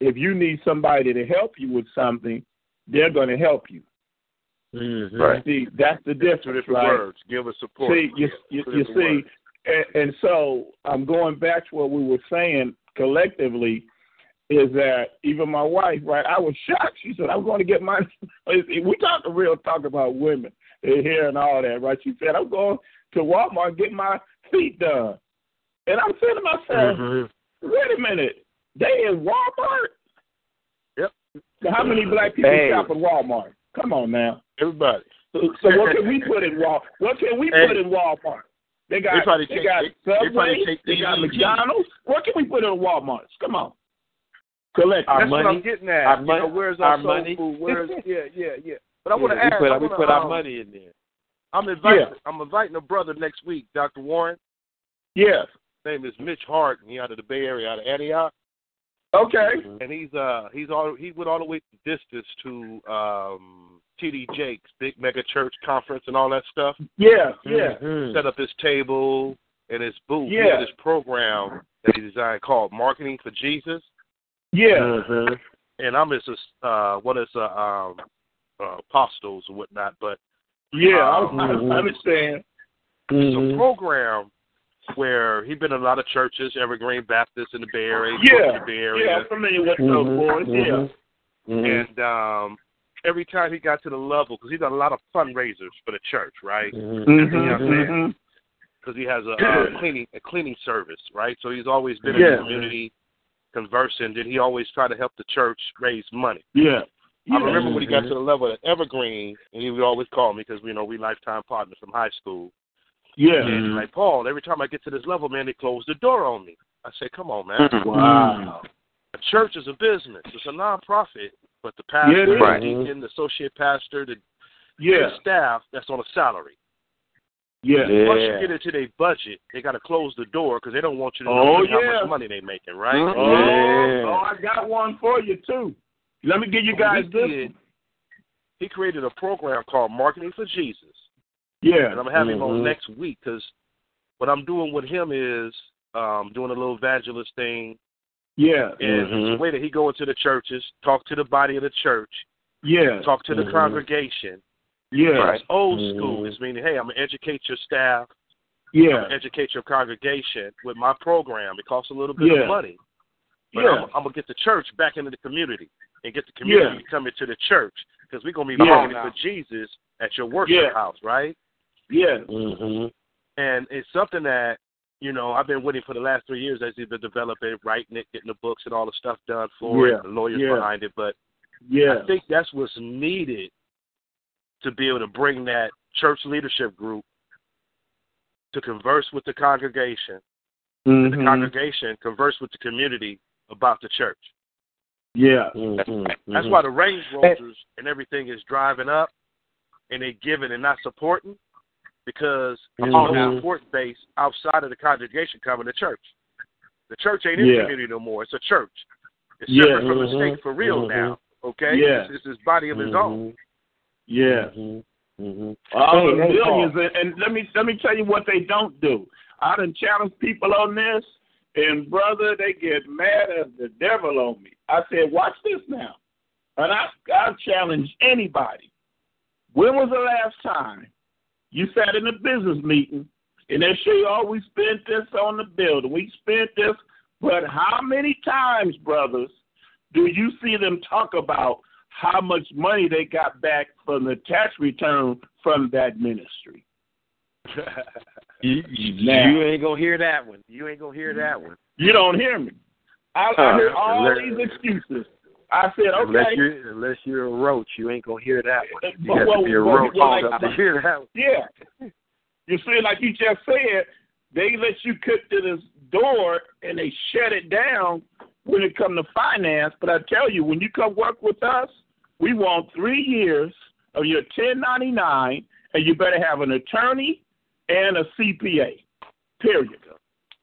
[SPEAKER 6] if you need somebody to help you with something, they're going to help you.
[SPEAKER 5] Mm-hmm.
[SPEAKER 8] Right.
[SPEAKER 6] See, that's the difference,
[SPEAKER 7] different
[SPEAKER 6] right?
[SPEAKER 7] words. Give us support.
[SPEAKER 6] See, you, you, you see, and, and so I'm going back to what we were saying collectively is that even my wife, right? I was shocked. She said, "I'm going to get my." <laughs> We talk a real talk about women, their hair and all that, right? She said, "I'm going to Walmart and get my feet done," and I'm saying to myself,
[SPEAKER 5] Mm-hmm.
[SPEAKER 6] "Wait a minute, they in Walmart?
[SPEAKER 7] Yep.
[SPEAKER 6] So how many black people
[SPEAKER 5] Hey.
[SPEAKER 6] shop at Walmart? Come on now.
[SPEAKER 7] Everybody.
[SPEAKER 6] So, so what can we put in Wal? What can we put in Walmart? They got
[SPEAKER 7] They probably
[SPEAKER 6] they
[SPEAKER 7] take-
[SPEAKER 6] got
[SPEAKER 7] they- they probably
[SPEAKER 6] Subway,
[SPEAKER 7] take
[SPEAKER 6] they
[SPEAKER 7] the
[SPEAKER 6] got
[SPEAKER 7] EEG.
[SPEAKER 6] McDonald's. What can we put in Walmart? Come on, collect.
[SPEAKER 5] Our
[SPEAKER 7] That's what
[SPEAKER 5] money-
[SPEAKER 7] I'm getting at.
[SPEAKER 5] our
[SPEAKER 7] You
[SPEAKER 5] money-
[SPEAKER 7] know, where's our,
[SPEAKER 5] our money.
[SPEAKER 7] food? Where's <laughs> yeah, yeah, yeah. But I want to ask.
[SPEAKER 5] put,
[SPEAKER 7] I
[SPEAKER 5] we
[SPEAKER 7] wanna,
[SPEAKER 5] put our
[SPEAKER 7] um,
[SPEAKER 5] money in there.
[SPEAKER 7] I'm inviting.
[SPEAKER 6] Yeah.
[SPEAKER 7] I'm inviting a brother next week, Dr. Warren.
[SPEAKER 6] Yes.
[SPEAKER 7] His name is Mitch Hart, and he out of the Bay Area, out of Antioch.
[SPEAKER 6] Okay.
[SPEAKER 7] and he's uh he's all he went all the way the distance to um TD Jakes big mega church conference and all that stuff.
[SPEAKER 6] Yeah. Yeah.
[SPEAKER 5] Mhm.
[SPEAKER 7] Set up his table and his booth. He
[SPEAKER 6] Yeah.
[SPEAKER 7] had his program that he designed called Marketing for Jesus,
[SPEAKER 6] Yeah.
[SPEAKER 5] Mhm.
[SPEAKER 7] and I'm his uh one of his uh, um uh, apostles or whatnot. But
[SPEAKER 6] Yeah. I,
[SPEAKER 7] Um,
[SPEAKER 6] I understand.
[SPEAKER 7] it's
[SPEAKER 5] Mhm.
[SPEAKER 7] a program where he's been in a lot of churches, Evergreen Baptist in the Bay Area,
[SPEAKER 6] Yeah.
[SPEAKER 7] the Bay
[SPEAKER 6] Yeah. I'm familiar with those
[SPEAKER 5] Mhm.
[SPEAKER 6] boys. Yeah.
[SPEAKER 5] Mhm. Mhm.
[SPEAKER 7] and um every time he got to the level because he done a lot of fundraisers for the church right
[SPEAKER 5] Mhm.
[SPEAKER 6] Mhm,
[SPEAKER 7] Yeah, man.
[SPEAKER 6] mhm.
[SPEAKER 7] because he has a, a cleaning a cleaning service right so he's always been in
[SPEAKER 6] Yeah.
[SPEAKER 7] the community conversing and he always try to help the church raise money
[SPEAKER 6] Yeah.
[SPEAKER 7] i remember when he got to the level at evergreen and he would always call me because you know we lifetime partners from high school
[SPEAKER 6] Yeah.
[SPEAKER 7] and he's like paul every time i get to this level man they close the door on me i say come on man mm-hmm.
[SPEAKER 6] Wow.
[SPEAKER 7] a church is a business it's a non-profit, but the pastor
[SPEAKER 6] Yeah, it is.
[SPEAKER 7] the
[SPEAKER 5] Right.
[SPEAKER 7] deacon the associate pastor the
[SPEAKER 6] Yeah.
[SPEAKER 7] the staff that's on a salary.
[SPEAKER 6] Yeah.
[SPEAKER 5] Yeah.
[SPEAKER 7] Once you get into their budget, they got to close the door because they don't want you to
[SPEAKER 6] Oh,
[SPEAKER 7] know how much money they're making, right? Mm-hmm.
[SPEAKER 6] Oh,
[SPEAKER 5] Yeah.
[SPEAKER 6] oh, I got one for you too. Let me give you
[SPEAKER 7] So what
[SPEAKER 6] guys
[SPEAKER 7] he
[SPEAKER 6] this.
[SPEAKER 7] did, He created a program called Marketing for Jesus,
[SPEAKER 6] Yeah.
[SPEAKER 7] and I'm having him on
[SPEAKER 5] Mhm.
[SPEAKER 7] next week because what I'm doing with him is um, doing a little evangelist thing.
[SPEAKER 6] Yeah.
[SPEAKER 7] And
[SPEAKER 5] Mhm.
[SPEAKER 7] the way that he go into the churches, talk to the body of the church,
[SPEAKER 6] Yeah.
[SPEAKER 7] talk to the
[SPEAKER 5] Mhm.
[SPEAKER 7] congregation.
[SPEAKER 6] Yeah.
[SPEAKER 7] It's old
[SPEAKER 5] Mhm.
[SPEAKER 7] school. It's meaning, hey, I'm gonna educate your staff,
[SPEAKER 6] Yeah.
[SPEAKER 7] educate your congregation with my program. It costs a little bit
[SPEAKER 6] Yeah.
[SPEAKER 7] of money. But
[SPEAKER 6] Yeah.
[SPEAKER 7] I'm, I'm gonna get the church back into the community and get the community
[SPEAKER 6] Yeah.
[SPEAKER 7] to come into the church because we're gonna be
[SPEAKER 6] Yeah.
[SPEAKER 7] marketing for Jesus at your worship house, right?
[SPEAKER 6] Yeah.
[SPEAKER 5] Mhm.
[SPEAKER 7] And it's something that you know I've been waiting for the last three years as he's been developing, writing it, getting the books and all the stuff done for
[SPEAKER 6] Yeah.
[SPEAKER 7] it, the lawyers
[SPEAKER 6] Yeah.
[SPEAKER 7] behind it. But
[SPEAKER 6] Yeah.
[SPEAKER 7] I think that's what's needed to be able to bring that church leadership group to converse with the congregation, and the congregation converse with the community about the church.
[SPEAKER 6] Yeah.
[SPEAKER 5] Mhm.
[SPEAKER 7] That's why the Range Rovers and everything is driving up, and they're giving and not supporting, because it's
[SPEAKER 5] Mhm.
[SPEAKER 7] no support base outside of the congregation coming to church. The church ain't in
[SPEAKER 6] Yeah.
[SPEAKER 7] the community no more. It's a church. It's
[SPEAKER 6] Yeah.
[SPEAKER 7] separate from the
[SPEAKER 5] Mhm.
[SPEAKER 7] state for real
[SPEAKER 5] Mhm.
[SPEAKER 7] now. Okay,
[SPEAKER 6] Yeah.
[SPEAKER 7] it's, it's his body of his own.
[SPEAKER 5] Mhm.
[SPEAKER 6] Yeah.
[SPEAKER 5] Mhm. Mhm.
[SPEAKER 6] All
[SPEAKER 5] Hey,
[SPEAKER 6] the
[SPEAKER 5] hey,
[SPEAKER 6] millions, and, and let me let me tell you what they don't do. I done challenged people on this, and brother, they get mad as the devil on me. I said, watch this now, and I I challenge anybody. When was the last time you sat in a business meeting and they say, "Oh, we spent this on the building, we spent this," but how many times, brothers, do you see them talk about how much money they got back from the tax return from that ministry? <laughs>
[SPEAKER 5] You, you,
[SPEAKER 6] Now-
[SPEAKER 5] you ain't gonna hear that one. You ain't gonna hear that one.
[SPEAKER 6] You don't hear me. I, I
[SPEAKER 5] uh,
[SPEAKER 6] hear all
[SPEAKER 5] Unless-
[SPEAKER 6] these excuses. I said,
[SPEAKER 5] Unless
[SPEAKER 6] okay,
[SPEAKER 5] you're unless you're a roach, you ain't gonna hear that one. You got
[SPEAKER 6] well,
[SPEAKER 5] to be a
[SPEAKER 6] well,
[SPEAKER 5] roach
[SPEAKER 6] well,
[SPEAKER 5] to hear that one.
[SPEAKER 6] yeah. You see, like you just said, they let you cut to this door and they shut it down when it come to finance. But I tell you, when you come work with us, we want three years of your 1099, and you better have an attorney and a CPA. Period.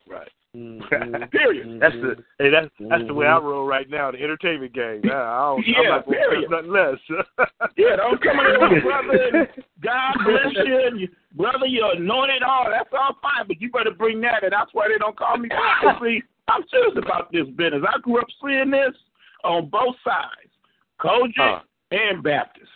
[SPEAKER 7] Right.
[SPEAKER 5] Mhm. <laughs>
[SPEAKER 6] Period.
[SPEAKER 7] That's the hey, that's that's the way I
[SPEAKER 5] Mhm.
[SPEAKER 7] roll right now. The entertainment game. <laughs> I, I don't, I'm
[SPEAKER 6] Yeah,
[SPEAKER 7] not
[SPEAKER 6] period.
[SPEAKER 7] nothing less. <laughs>
[SPEAKER 6] Yeah, don't come in here, brother. God bless you, and you, brother. You're anointed. All that's all fine, but you better bring that, and that's why they don't call me. See, I'm serious about this business. I grew up seeing this on both sides, COGIC
[SPEAKER 7] Huh.
[SPEAKER 6] and Baptist.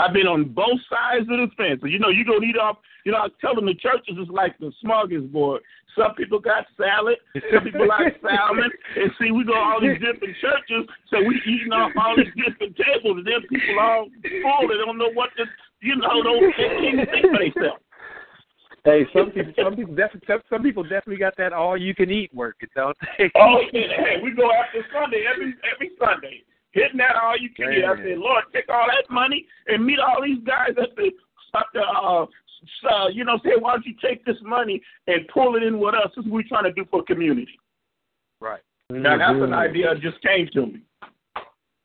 [SPEAKER 6] I've been on both sides of the fence. You know, you gonna eat off. You know, I was telling the churches is like the smorgasbord. Some people got salad, some people like <laughs> salmon, and see, we go to all these different churches, so we eating off all these different tables, and then people all full. They don't know what to, you know, don't they can't think for themselves.
[SPEAKER 5] Hey, some people, some people definitely, some, some people definitely got that all you can eat working, don't they?
[SPEAKER 6] Oh, yeah, hey, we go after Sunday every every Sunday, hitting that all you can eat. I
[SPEAKER 5] Man.
[SPEAKER 6] said, Lord, take all that money and meet all these guys at the at the uh, uh you know, say, why don't you take this money and pull it in with us? This is what we're trying to do for community.
[SPEAKER 7] right.
[SPEAKER 6] Now that's an idea that just came to me.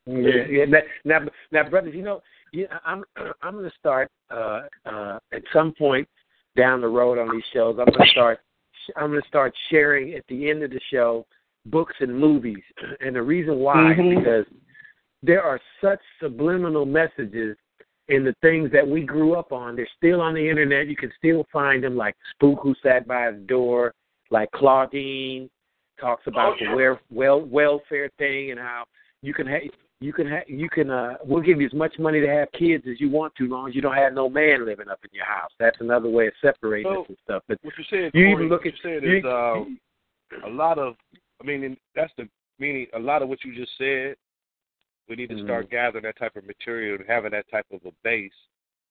[SPEAKER 5] Yeah, yeah. Now, now, now, brothers, you know, yeah, I'm <clears throat> I'm going to start uh, uh, at some point down the road on these shows. I'm going to start I'm going to start sharing at the end of the show books and movies, <clears throat> and the reason why is
[SPEAKER 6] Mhm.
[SPEAKER 5] because there are such subliminal messages in the things that we grew up on. They're still on the internet. You can still find them, like Spook Who Sat by His Door, like Claudine talks about
[SPEAKER 6] Oh, yeah.
[SPEAKER 5] the wel- well welfare thing and how you can have you can ha- you can uh we'll give you as much money to have kids as you want to, as long as you don't have no man living up in your house. That's another way of separating
[SPEAKER 7] So,
[SPEAKER 5] us and stuff. But
[SPEAKER 7] What you're saying,
[SPEAKER 5] You
[SPEAKER 7] Corey,
[SPEAKER 5] even look
[SPEAKER 7] what
[SPEAKER 5] at-
[SPEAKER 7] you're saying
[SPEAKER 5] you-
[SPEAKER 7] is uh, a lot of. I mean, that's the meaning. A lot of what you just said. We need to
[SPEAKER 5] Mhm.
[SPEAKER 7] start gathering that type of material and having that type of a base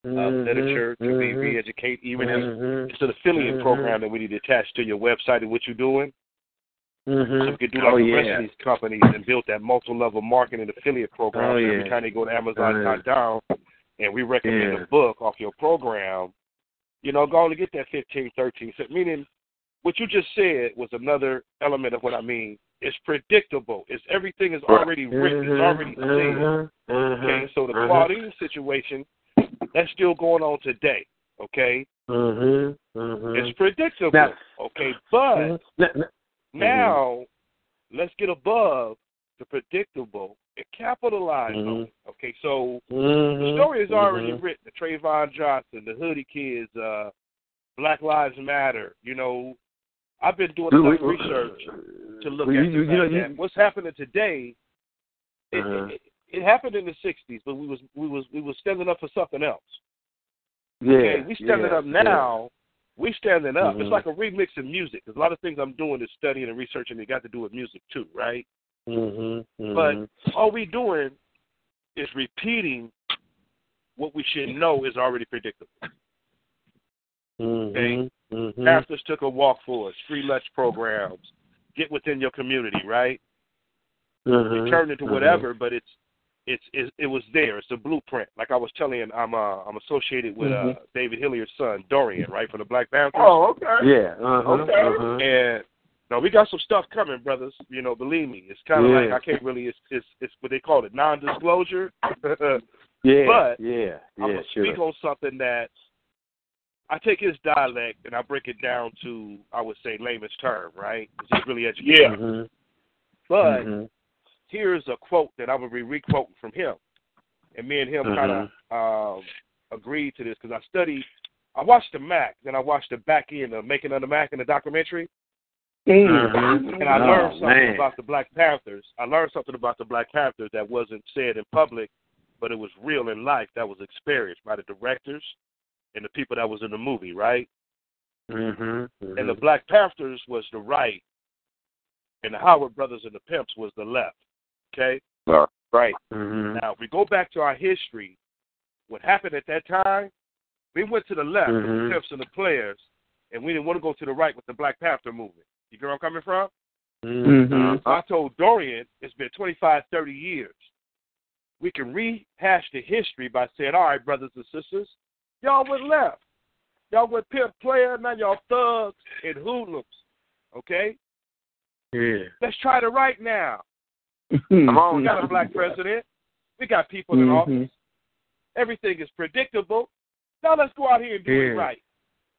[SPEAKER 7] of
[SPEAKER 5] Mhm,
[SPEAKER 7] literature to be
[SPEAKER 5] mhm,
[SPEAKER 7] re-educate. Even as
[SPEAKER 5] mhm,
[SPEAKER 7] it's an affiliate
[SPEAKER 5] Mhm.
[SPEAKER 7] program that we need to attach to your website and what you're doing. So
[SPEAKER 5] mhm.
[SPEAKER 7] we could do like
[SPEAKER 5] oh
[SPEAKER 7] the
[SPEAKER 5] yeah.
[SPEAKER 7] rest of these companies and build that multi-level marketing affiliate program.
[SPEAKER 5] Oh,
[SPEAKER 7] so
[SPEAKER 5] yeah.
[SPEAKER 7] Every time they go to Amazon.com and we recommend
[SPEAKER 5] Yeah.
[SPEAKER 7] a book off your program, you know, go on to get that 15, 13. So, meaning, what you just said was another element of what I mean. It's predictable. It's everything is already written. It's already said.
[SPEAKER 5] Mhm, mhm,
[SPEAKER 7] Okay, so the
[SPEAKER 5] mhm,
[SPEAKER 7] Claudine situation, that's still going on today. Okay,
[SPEAKER 5] mhm, mhm.
[SPEAKER 7] it's predictable.
[SPEAKER 5] Now-
[SPEAKER 7] okay, but.
[SPEAKER 5] Now-
[SPEAKER 7] let's get above the predictable and capitalize on it. Okay, so the story is already written. The Trayvon Johnson, the Hoodie Kids, uh, Black Lives Matter. You know, I've been doing enough research to look at
[SPEAKER 9] you- you know, you-
[SPEAKER 7] that what's happening today. It,
[SPEAKER 9] Uh-huh.
[SPEAKER 7] it, it happened in the '60s, but we was we was we was standing up for something else.
[SPEAKER 9] Yeah,
[SPEAKER 7] Okay, we standing
[SPEAKER 9] yeah,
[SPEAKER 7] up now. We standing up.
[SPEAKER 9] Mhm.
[SPEAKER 7] It's like a remix in music. 'cause a lot of things I'm doing is studying and researching. It got to do with music too, right?
[SPEAKER 9] Yeah. Mm-hmm,
[SPEAKER 7] But all we doing is repeating what we should know is already predictable.
[SPEAKER 9] mm-hmm, mm-hmm.
[SPEAKER 7] Pastors took a walk for us, free lunch programs, get within your community, right?
[SPEAKER 9] Mhm,
[SPEAKER 7] It turned into
[SPEAKER 9] mhm.
[SPEAKER 7] whatever, but it's it's, it's it was there. It's a blueprint. Like I was telling you, I'm uh, I'm associated with uh, David Hilliard's son, Dorian, right, from the Black Panthers.
[SPEAKER 6] Oh, okay.
[SPEAKER 9] Yeah. Uh-huh,
[SPEAKER 6] Okay.
[SPEAKER 9] uh-huh.
[SPEAKER 7] And no, we got some stuff coming, brothers. You know, believe me, it's kind of
[SPEAKER 9] Yeah.
[SPEAKER 7] like I can't really. It's it's it's what they call it, non-disclosure. <laughs>
[SPEAKER 9] Yeah.
[SPEAKER 7] But
[SPEAKER 9] yeah.
[SPEAKER 7] I'm
[SPEAKER 9] Yeah.
[SPEAKER 7] gonna
[SPEAKER 9] Sure.
[SPEAKER 7] speak on something that I take his dialect and I break it down to I would say layman's term, right? 'Cause he's really educated.
[SPEAKER 6] Yeah.
[SPEAKER 9] Mhm,
[SPEAKER 7] But
[SPEAKER 9] mhm.
[SPEAKER 7] here's a quote that I'm gonna be re-quoting from him, and me and him kind of um, agreed to this because I studied. I watched the Mack, then I watched the back end of Making of the Mack in the documentary,
[SPEAKER 9] Mhm.
[SPEAKER 7] and I
[SPEAKER 9] Oh,
[SPEAKER 7] learned something
[SPEAKER 9] man.
[SPEAKER 7] about the Black Panthers. I learned something about the Black Panthers that wasn't said in public, but it was real in life. That was experienced by the directors and the people that was in the movie, right?
[SPEAKER 9] Mhm,
[SPEAKER 7] And the
[SPEAKER 9] mhm.
[SPEAKER 7] Black Panthers was the right, and the Howard Brothers and the Pimps was the left. Okay.
[SPEAKER 8] Right.
[SPEAKER 9] Mhm.
[SPEAKER 7] Now, if we go back to our history, what happened at that time, we went to the left with the Pimps and the Players, and we didn't want to go to the right with the Black Panther movement. You get where I'm coming from?
[SPEAKER 9] Mhm.
[SPEAKER 7] So I told Dorian it's been 25, 30 years. We can rehash the history by saying, all right, brothers and sisters, y'all went left. Y'all went pimp player, now y'all thugs and hoodlums. Okay?
[SPEAKER 9] Yeah.
[SPEAKER 7] Let's try to right now. <laughs>
[SPEAKER 6] Come on,
[SPEAKER 7] We got a black president. We got people in
[SPEAKER 6] Mhm.
[SPEAKER 7] office. Everything is predictable. Now let's go out here and do it right.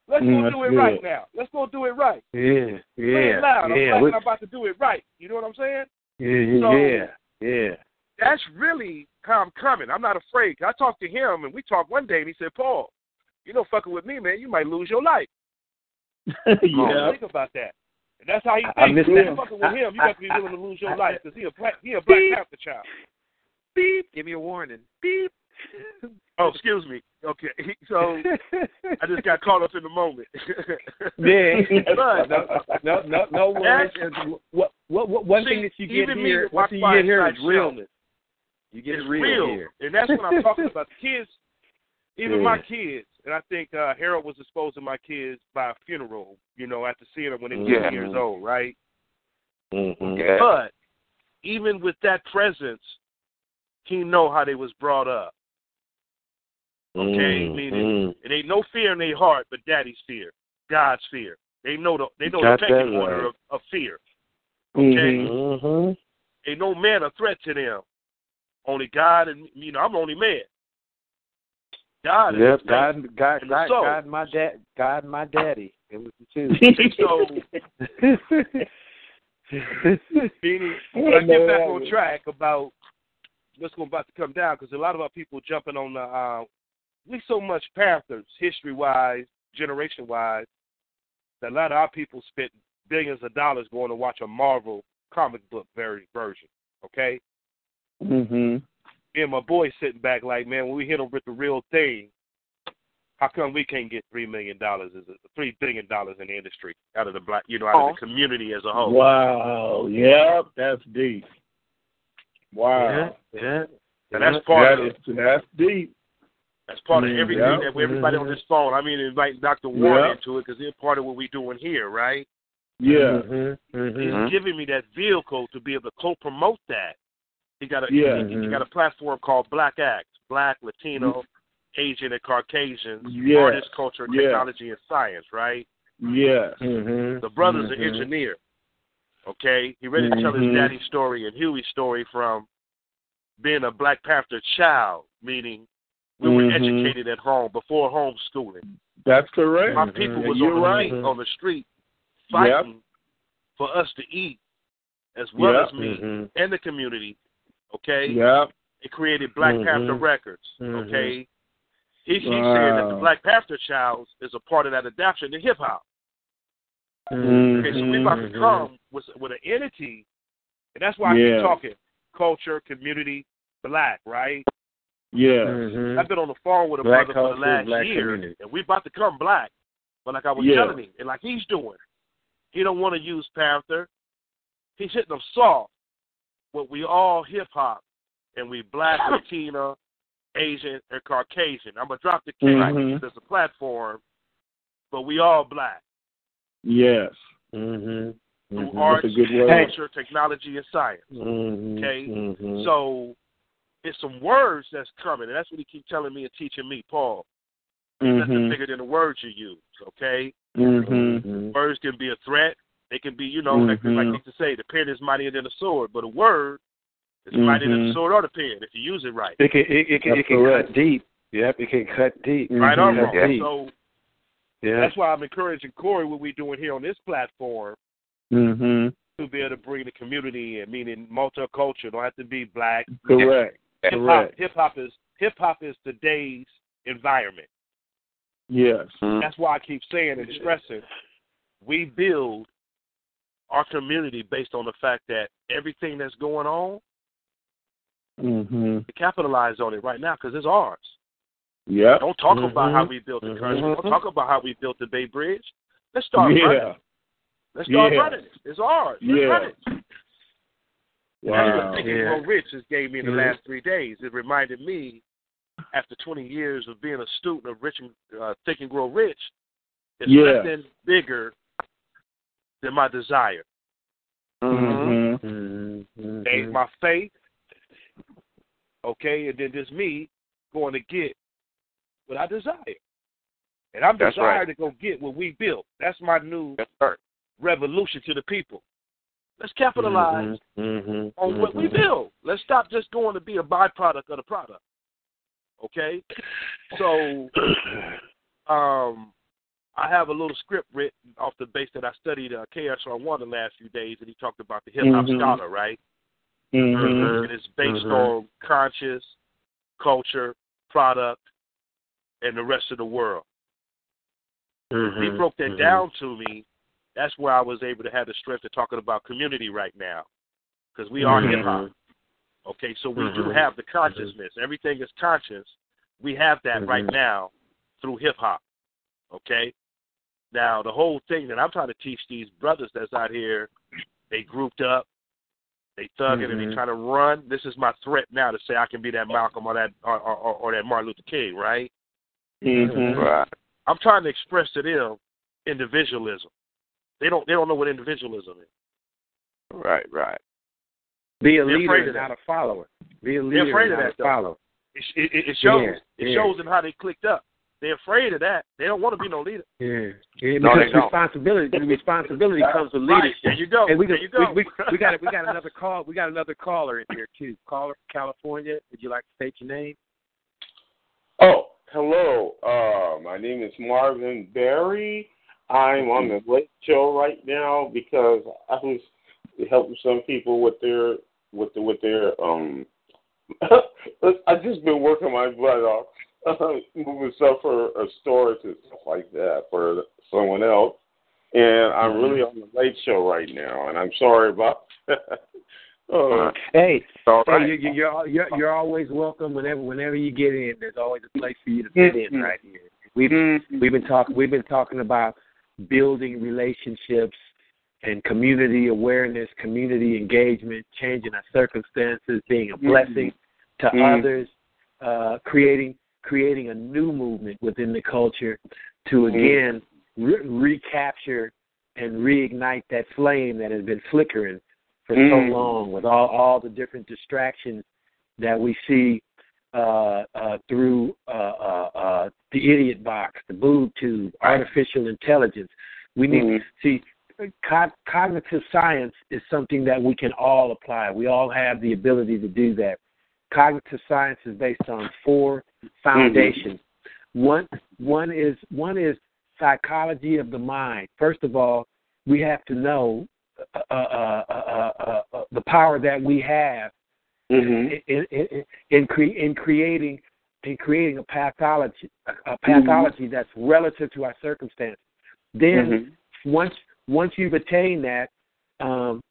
[SPEAKER 7] Let's
[SPEAKER 6] Mm,
[SPEAKER 7] go
[SPEAKER 6] that's
[SPEAKER 7] do it
[SPEAKER 6] good.
[SPEAKER 7] right now. Let's go do it right.
[SPEAKER 9] Yeah.
[SPEAKER 7] Say it
[SPEAKER 9] Yeah.
[SPEAKER 7] I'm
[SPEAKER 9] Yeah.
[SPEAKER 7] black
[SPEAKER 9] we-
[SPEAKER 7] and I'm about to do it right. You know what I'm saying?
[SPEAKER 9] Yeah.
[SPEAKER 7] So-
[SPEAKER 9] Yeah. Yeah.
[SPEAKER 7] That's really how I'm coming. I'm not afraid. I talked to him, and we talked one day, and he said, "Paul, you know, fucking with me, man, you might lose your life." <laughs>
[SPEAKER 6] yeah.
[SPEAKER 7] Think about that. And that's how he
[SPEAKER 9] I-
[SPEAKER 7] thinks.
[SPEAKER 9] missed
[SPEAKER 7] If you're fucking with him, you got to be willing to lose your life because he a black, he a Black
[SPEAKER 9] Beep.
[SPEAKER 7] Panther child.
[SPEAKER 9] Beep. Give me a warning. Beep. <laughs>
[SPEAKER 7] Oh, excuse me. Okay, <laughs> so I just got caught up in the moment.
[SPEAKER 9] Yeah.
[SPEAKER 7] But
[SPEAKER 9] no, no, no worries. What, what, what, one
[SPEAKER 7] See,
[SPEAKER 9] thing that you get here, one thing you get here is realness. You get
[SPEAKER 7] it's
[SPEAKER 9] real,
[SPEAKER 7] real,
[SPEAKER 9] here.
[SPEAKER 7] and that's what I'm talking <laughs> about. The kids, even
[SPEAKER 9] Yeah.
[SPEAKER 7] my kids, and I think uh, Harold was exposing my kids by a funeral. You know, after seeing them when they were
[SPEAKER 8] Yeah.
[SPEAKER 7] two years old, right?
[SPEAKER 9] Mm-hmm.
[SPEAKER 8] Yeah.
[SPEAKER 7] But even with that presence, he know how they was brought up. Okay, meaning it ain't no fear in their heart, but daddy's fear, God's fear. They know the they know
[SPEAKER 9] Got
[SPEAKER 7] the pecking
[SPEAKER 9] that
[SPEAKER 7] order of, of fear. Okay,
[SPEAKER 9] Mm-hmm.
[SPEAKER 7] ain't no man a threat to them. Only God and you know I'm the only man. God
[SPEAKER 9] Yep,
[SPEAKER 7] the man.
[SPEAKER 9] God, God,
[SPEAKER 7] And the
[SPEAKER 9] God,
[SPEAKER 7] soul.
[SPEAKER 9] God, my dad, God, my daddy. It was the two. <laughs>
[SPEAKER 7] So <laughs> Beanie, let's get back on track about what's going about to come down because a lot of our people jumping on the. Uh, we so much Panthers history wise, generation wise, that a lot of our people spent billions of dollars going to watch a Marvel comic book very version. Okay,
[SPEAKER 6] hmm
[SPEAKER 7] me and my boy sitting back like, man, when we hit them with the real thing, how come we can't get three million dollars, is three billion dollars in the industry out of the black, you know, out of the community as a whole?
[SPEAKER 6] Wow. Yep, that's deep. Wow.
[SPEAKER 9] yeah, yeah.
[SPEAKER 7] And that's part
[SPEAKER 6] That
[SPEAKER 7] of
[SPEAKER 6] is, that's deep.
[SPEAKER 7] That's part of
[SPEAKER 6] Mm,
[SPEAKER 7] everything
[SPEAKER 6] yeah.
[SPEAKER 7] that everybody on this phone. I mean, invite Dr. Warren
[SPEAKER 6] Yeah.
[SPEAKER 7] into it because they're part of what we're doing here, right?
[SPEAKER 6] Yeah.
[SPEAKER 9] Mm-hmm. Mm-hmm.
[SPEAKER 7] He's giving me that vehicle to be able to co-promote that. He got a
[SPEAKER 6] Yeah.
[SPEAKER 7] he, he got a platform called Black Act, Black, Latino, Asian, and Caucasian
[SPEAKER 6] Yes.
[SPEAKER 7] artist, culture,
[SPEAKER 6] Yes.
[SPEAKER 7] technology, and science. Right?
[SPEAKER 6] Yes.
[SPEAKER 9] Mm-hmm.
[SPEAKER 7] The brother's an
[SPEAKER 6] Mhm.
[SPEAKER 7] engineer. Okay, he ready to tell his
[SPEAKER 6] Mhm.
[SPEAKER 7] daddy's story and Huey's story from being a Black Panther child, meaning we were educated at home before homeschooling.
[SPEAKER 6] That's correct.
[SPEAKER 7] My people was
[SPEAKER 6] You're
[SPEAKER 7] on the
[SPEAKER 6] right.
[SPEAKER 7] street, on the street fighting for us to eat as well
[SPEAKER 6] Yep.
[SPEAKER 7] as me
[SPEAKER 9] Mm-hmm.
[SPEAKER 7] and the community. Okay,
[SPEAKER 6] Yep.
[SPEAKER 7] it created Black
[SPEAKER 9] Mhm.
[SPEAKER 7] Panther Records.
[SPEAKER 9] Mhm.
[SPEAKER 7] Okay, he, he said that the Black Panther Child is a part of that adaptation to hip hop.
[SPEAKER 5] Mm-hmm.
[SPEAKER 7] Okay, so we about to come with with an entity, and that's why I
[SPEAKER 6] Yeah.
[SPEAKER 7] keep talking culture, community, black, right?
[SPEAKER 6] Yeah.
[SPEAKER 5] Mhm.
[SPEAKER 7] I've been on the phone with a
[SPEAKER 5] Black
[SPEAKER 7] brother for the last year,
[SPEAKER 5] community.
[SPEAKER 7] and we about to come black. But like I was
[SPEAKER 6] Yeah.
[SPEAKER 7] telling him, and like he's doing, he don't want to use Panther. He's hitting them soft. But we all hip hop, and we black, Latina, Asian, and Caucasian. I'm gonna drop the K
[SPEAKER 6] Mhm.
[SPEAKER 7] as a platform, but we all black
[SPEAKER 6] Yes.
[SPEAKER 5] Mhm.
[SPEAKER 7] through
[SPEAKER 5] Mhm.
[SPEAKER 7] art,
[SPEAKER 6] That's a good
[SPEAKER 7] culture, technology, and science.
[SPEAKER 5] Mhm.
[SPEAKER 7] Okay?
[SPEAKER 5] Mhm.
[SPEAKER 7] So it's some words that's coming, and that's what he keep telling me and teaching me, Paul. Nothing
[SPEAKER 6] Mhm.
[SPEAKER 7] bigger than the words you use. Okay,
[SPEAKER 6] Mhm.
[SPEAKER 5] Mhm.
[SPEAKER 7] words can be a threat. They can be, you know, like like they used to say, the pen is mightier than the sword, but a word is mightier than the
[SPEAKER 6] Mhm.
[SPEAKER 7] sword or the pen if you use it right.
[SPEAKER 5] It can it, it can
[SPEAKER 6] That's
[SPEAKER 5] it can
[SPEAKER 6] correct.
[SPEAKER 5] cut deep. Yep, it can cut deep.
[SPEAKER 7] Right or
[SPEAKER 6] Mhm.
[SPEAKER 7] wrong.
[SPEAKER 5] Yeah.
[SPEAKER 7] So
[SPEAKER 5] Yeah.
[SPEAKER 7] that's why I'm encouraging Corey what we're doing here on this platform
[SPEAKER 6] Mhm.
[SPEAKER 7] to be able to bring the community in, meaning multicultural. Don't have to be black.
[SPEAKER 6] Correct.
[SPEAKER 7] Hip hop.
[SPEAKER 6] Correct.
[SPEAKER 7] Hip hop is hip hop is today's environment.
[SPEAKER 6] Yes.
[SPEAKER 7] That's why I keep saying and stressing we build our community based on the fact that everything that's going on,
[SPEAKER 6] Mhm.
[SPEAKER 7] we capitalize on it right now because it's ours.
[SPEAKER 6] Yeah.
[SPEAKER 7] Don't talk
[SPEAKER 5] Mhm.
[SPEAKER 7] about how we built the country.
[SPEAKER 5] Mhm.
[SPEAKER 7] Don't talk about how we built the Bay Bridge. Let's start running.
[SPEAKER 6] Yeah.
[SPEAKER 7] it. Let's start
[SPEAKER 6] Yeah.
[SPEAKER 7] running it. It's ours. Let's
[SPEAKER 6] Yeah.
[SPEAKER 7] run it. And That's
[SPEAKER 6] Wow.
[SPEAKER 7] what Think
[SPEAKER 5] Yeah.
[SPEAKER 7] Grow Rich has gave me in the
[SPEAKER 5] Mhm.
[SPEAKER 7] last three days. It reminded me, after 20 years of being a student of Rich and uh, Think and Grow Rich, it's
[SPEAKER 6] Yeah.
[SPEAKER 7] nothing bigger than my desire.
[SPEAKER 6] Mhm.
[SPEAKER 5] Mhm.
[SPEAKER 7] They,
[SPEAKER 5] Mhm.
[SPEAKER 7] my faith, okay, and then just me going to get what I desire. And I'm
[SPEAKER 8] That's
[SPEAKER 7] desired
[SPEAKER 8] right.
[SPEAKER 7] to go get what we built. That's my new
[SPEAKER 8] That's
[SPEAKER 7] revolution to the people. Let's capitalize
[SPEAKER 5] Mhm.
[SPEAKER 7] on what we
[SPEAKER 5] Mhm.
[SPEAKER 7] build. Let's stop just going to be a byproduct of the product. Okay? So <clears throat> um I have a little script written off the base that I studied uh, KRS-One the last few days, and he talked about the hip hop
[SPEAKER 6] Mhm.
[SPEAKER 7] scholar, right?
[SPEAKER 6] Mhm.
[SPEAKER 7] And it's based
[SPEAKER 5] Mhm.
[SPEAKER 7] on conscious, culture, product, and the rest of the world. He broke that
[SPEAKER 5] Mhm.
[SPEAKER 7] down to me. That's where I was able to have the strength to talking about community right now, because we are hip hop. Okay, so we do have the consciousness. Everything is conscious. We have that right now through hip hop. Okay? Now, the whole thing that I'm trying to teach these brothers that's out here, they grouped up, they thugging, and they
[SPEAKER 5] Mhm.
[SPEAKER 7] trying to run. This is my threat now to say I can be that Malcolm or that or, or, or, or that Martin Luther King, right?
[SPEAKER 6] Mhm.
[SPEAKER 8] Right.
[SPEAKER 7] I'm trying to express to them individualism. They don't they don't know what individualism is.
[SPEAKER 8] Right. Right.
[SPEAKER 5] Be a
[SPEAKER 7] They're
[SPEAKER 5] leader
[SPEAKER 7] afraid
[SPEAKER 5] and
[SPEAKER 7] of that.
[SPEAKER 5] not a follower. Be a
[SPEAKER 7] They're
[SPEAKER 5] leader
[SPEAKER 7] afraid
[SPEAKER 5] and
[SPEAKER 7] of
[SPEAKER 5] not
[SPEAKER 7] that,
[SPEAKER 5] a follower.
[SPEAKER 7] It, it, it shows
[SPEAKER 5] Yeah,
[SPEAKER 7] it
[SPEAKER 5] yeah.
[SPEAKER 7] shows in how they clicked up. They're afraid of that. They don't want to be no leader.
[SPEAKER 5] Yeah. yeah
[SPEAKER 8] No,
[SPEAKER 5] because
[SPEAKER 8] they
[SPEAKER 5] responsibility the responsibility comes with
[SPEAKER 7] Right.
[SPEAKER 5] leadership.
[SPEAKER 7] There you go.
[SPEAKER 5] And we,
[SPEAKER 7] there you go.
[SPEAKER 5] we, we, we got we got another call. We got another caller in here too. Caller from California. Would you like to state your name?
[SPEAKER 10] Oh, hello. Uh, my name is Marvin Berry. I'm on the late show right now because I was helping some people with their with the, with their um. <laughs> I've just been working my butt off, <laughs> moving stuff for a storage and stuff like that for someone else, and I'm really on the late show right now, and I'm sorry about. <laughs> uh,
[SPEAKER 5] Hey,
[SPEAKER 8] All
[SPEAKER 5] hey,
[SPEAKER 8] right.
[SPEAKER 5] you, you, you're you're you're always welcome whenever whenever you get in. There's always a place for you to fit in
[SPEAKER 10] Mhm.
[SPEAKER 5] right here. We've we've been talking we've been talking about building relationships and community awareness, community engagement, changing our circumstances, being a blessing to
[SPEAKER 10] Mhm.
[SPEAKER 5] others, uh, creating creating a new movement within the culture to
[SPEAKER 10] Mhm.
[SPEAKER 5] again re- recapture and reignite that flame that has been flickering for so
[SPEAKER 10] Mhm.
[SPEAKER 5] long with all all the different distractions that we see uh, uh, through uh, uh, uh, the idiot box, the boob tube, artificial intelligence. We need
[SPEAKER 10] Mhm.
[SPEAKER 5] see co- cognitive science is something that we can all apply. We all have the ability to do that. Cognitive science is based on four foundations. One one is one is psychology of the mind. First of all, we have to know uh, uh, uh, uh, uh, uh, the power that we have
[SPEAKER 10] Mhm.
[SPEAKER 5] in in, in, cre- in creating in creating a pathology a pathology that's relative to our circumstances. Then
[SPEAKER 10] Mhm.
[SPEAKER 5] once once you've attained that, um,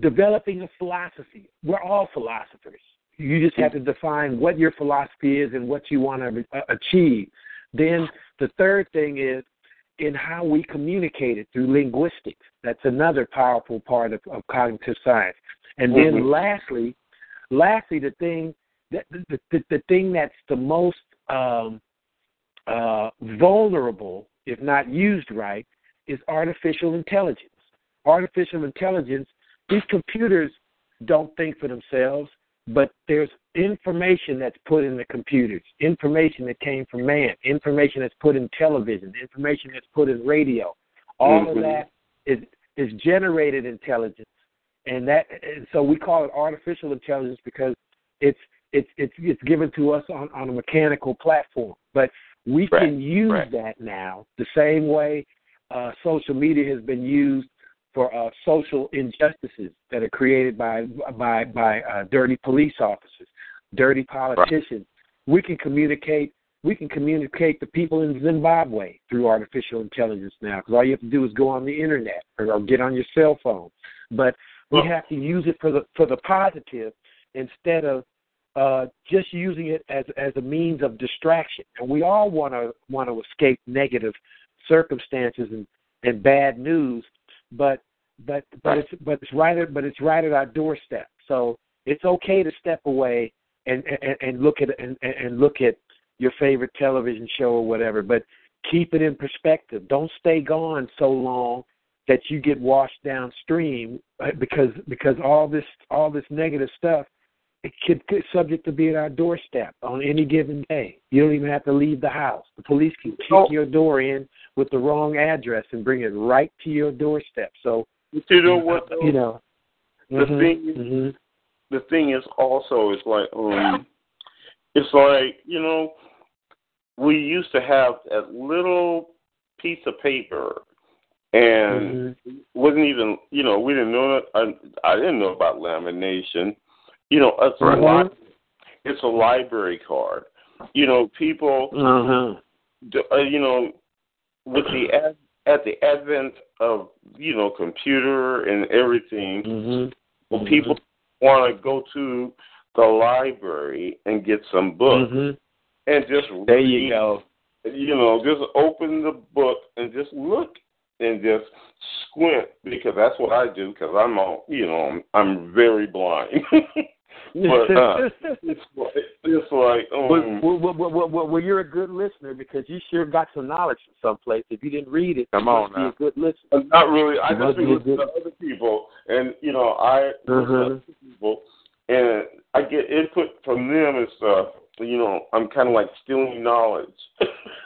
[SPEAKER 5] developing a philosophy. We're all philosophers. You just have to define what your philosophy is and what you want to uh, achieve. Then the third thing is in how we communicate it through linguistics. That's another powerful part of, of cognitive science. And then
[SPEAKER 10] Mhm.
[SPEAKER 5] lastly, lastly, the thing that the, the, the thing that's the most um, uh, vulnerable, if not used right, is artificial intelligence. Artificial intelligence, these computers don't think for themselves, but there's information that's put in the computers, information that came from man, information that's put in television, information that's put in radio. All of
[SPEAKER 10] Mhm.
[SPEAKER 5] that is is generated intelligence, and that and so we call it artificial intelligence because it's it's it's it's given to us on on a mechanical platform, but we
[SPEAKER 8] Right,
[SPEAKER 5] can use
[SPEAKER 8] right.
[SPEAKER 5] that now the same way uh, social media has been used for uh, social injustices that are created by by by uh, dirty police officers, dirty politicians. We can communicate. We can communicate to people in Zimbabwe through artificial intelligence now, because all you have to do is go on the internet or, or get on your cell phone. But we have to use it for the for the positive instead of uh, just using it as as a means of distraction. And we all want to want to escape negative circumstances and, and bad news, but but but it's but it's right at but it's right at our doorstep. So it's okay to step away and and, and look at and, and look at your favorite television show or whatever, but keep it in perspective. Don't stay gone so long that you get washed downstream uh, because because all this all this negative stuff it could it's subject to be at our doorstep on any given day. You don't even have to leave the house. The police can kick
[SPEAKER 10] Oh.
[SPEAKER 5] your door in with the wrong address and bring it right to your doorstep. So
[SPEAKER 10] You know what? Though?
[SPEAKER 5] you know
[SPEAKER 10] The
[SPEAKER 5] mhm,
[SPEAKER 10] thing is-
[SPEAKER 5] mhm.
[SPEAKER 10] the thing is also is like um it's like you know we used to have a little piece of paper and
[SPEAKER 5] Mhm.
[SPEAKER 10] wasn't even you know we didn't know I, I didn't know about lamination you know it's a li- it's a library card you know people
[SPEAKER 5] Uh-huh.
[SPEAKER 10] d- uh, you know with the ad, at the advent of you know computer and everything
[SPEAKER 5] Mhm.
[SPEAKER 10] well, people want to go to the library and get some books
[SPEAKER 5] Mhm.
[SPEAKER 10] and just
[SPEAKER 5] There
[SPEAKER 10] read,
[SPEAKER 5] you go.
[SPEAKER 10] You know, just open the book and just look and just squint because that's what I do because I'm all you know I'm, I'm very blind. <laughs> but <laughs> uh, it's like, it's like um,
[SPEAKER 5] well, well, well, well, well, you're a good listener because you sure got some knowledge from someplace. If you didn't read it,
[SPEAKER 8] Come
[SPEAKER 5] you
[SPEAKER 8] on
[SPEAKER 5] must be a good listener.
[SPEAKER 10] not really. I just be listening to other people, and you know I listen to other people, and I get input from them and stuff. You know, I'm kind of like stealing knowledge.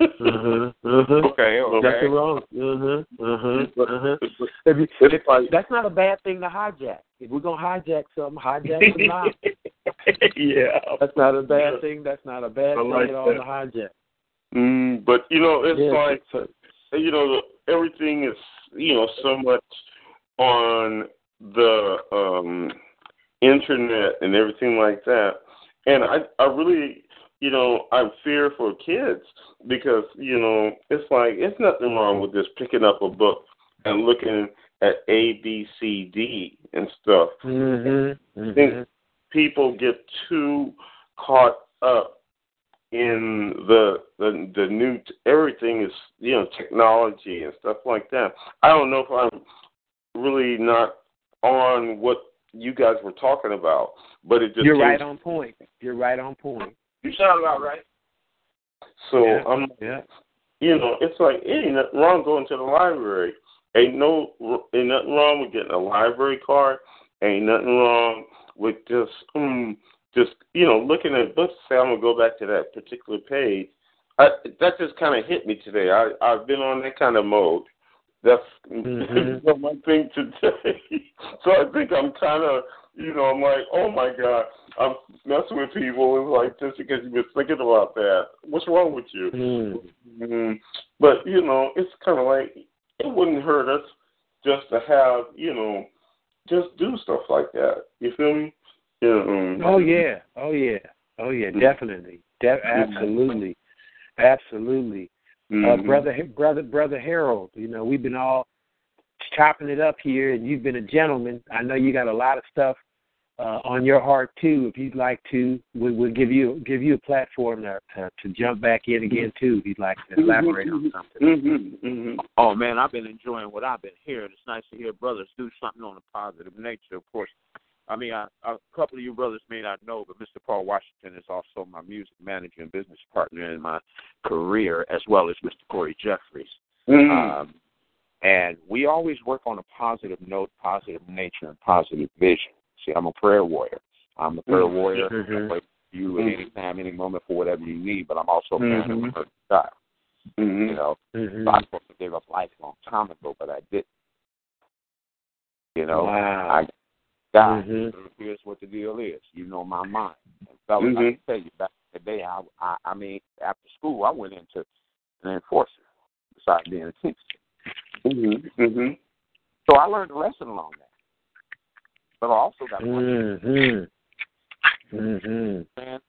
[SPEAKER 5] Mhm. <laughs> Mhm.
[SPEAKER 8] Okay, okay.
[SPEAKER 5] Nothing wrong. Mhm. Mhm.
[SPEAKER 10] But-
[SPEAKER 5] Mhm.
[SPEAKER 10] but-
[SPEAKER 5] If you, if-
[SPEAKER 10] like-
[SPEAKER 5] that's not a bad thing to hijack. If we're gonna hijack something, hijack some <laughs> knowledge.
[SPEAKER 10] yeah.
[SPEAKER 5] That's not a bad thing. That's not a bad
[SPEAKER 10] I
[SPEAKER 5] thing
[SPEAKER 10] like
[SPEAKER 5] at all
[SPEAKER 10] that.
[SPEAKER 5] to hijack.
[SPEAKER 10] Mm, but you know, it's
[SPEAKER 5] Yeah,
[SPEAKER 10] like
[SPEAKER 5] so-
[SPEAKER 10] you know, everything is you know so much on the um internet and everything like that. And I I really you know, I fear for kids because, you know, it's like it's nothing wrong with just picking up a book and looking at A, B, C, D and stuff.
[SPEAKER 5] Mhm.
[SPEAKER 10] I think
[SPEAKER 5] Mhm.
[SPEAKER 10] people get too caught up in the the the new everything is you know technology and stuff like that. I don't know if I'm really not on what you guys were talking about, but it just
[SPEAKER 5] You're right on point. You're right on point.
[SPEAKER 10] You sound about right. So
[SPEAKER 5] Yeah.
[SPEAKER 10] I'm
[SPEAKER 5] Yeah.
[SPEAKER 10] you know, it's like ain't nothing wrong going to the library. Ain't no ain't nothing wrong with getting a library card. Ain't nothing wrong with just um just you know looking at books. Say I'm gonna go back to that particular page. I, that just kind of hit me today. I I've been on that kind of mode. That's
[SPEAKER 5] Mhm. <laughs>
[SPEAKER 10] my thing today. <laughs> so I think I'm kind of you know I'm like oh my god I'm messing with people. It's like just because you've been thinking about that. What's wrong with you?
[SPEAKER 5] Mm.
[SPEAKER 10] Mm, but you know, it's kind of like it wouldn't hurt us just to have you know, just do stuff like that. You feel me? Yeah. Um,
[SPEAKER 5] Oh yeah. Oh yeah. Oh yeah.
[SPEAKER 10] Mhm.
[SPEAKER 5] Definitely. De- absolutely. Absolutely. Uh,
[SPEAKER 10] mhm.
[SPEAKER 5] brother, brother, brother Harold. You know, we've been all chopping it up here, and you've been a gentleman. I know you got a lot of stuff uh, on your heart too. If you'd like to, we, we'll give you give you a platform to, to to jump back in again too. If you'd like to elaborate on something.
[SPEAKER 10] Mm-hmm, mm-hmm.
[SPEAKER 8] Oh man, I've been enjoying what I've been hearing. It's nice to hear brothers do something on a positive nature. Of course, I mean, I, a couple of you brothers may not know, but Mr. Paul Washington is also my music manager and business partner in my career, as well as Mr. Corey Jeffries.
[SPEAKER 10] Mm-hmm.
[SPEAKER 8] Um, and we always work on a positive note, positive nature, and positive vision. See, I'm a prayer warrior. I'm a prayer
[SPEAKER 10] Mhm.
[SPEAKER 8] warrior.
[SPEAKER 5] Mhm.
[SPEAKER 8] I pray for you at any time, any moment for whatever you need, but I'm also a man of
[SPEAKER 10] Mhm.
[SPEAKER 8] the God.
[SPEAKER 10] Mm-hmm.
[SPEAKER 8] You know,
[SPEAKER 5] Mhm.
[SPEAKER 8] so I was supposed to give up life a long time ago, but I didn't. You know,
[SPEAKER 5] Wow.
[SPEAKER 8] I
[SPEAKER 5] Mhm.
[SPEAKER 8] so here's what the deal is. You know my mind. And fellas, I
[SPEAKER 10] Mhm.
[SPEAKER 8] can tell you back in the day, I, I, I mean, after school, I went into an enforcer besides being a teacher.
[SPEAKER 10] Mm-hmm. Mm-hmm.
[SPEAKER 8] So I learned a lesson along that. But also got one
[SPEAKER 5] Mhm. Mhm.
[SPEAKER 8] man.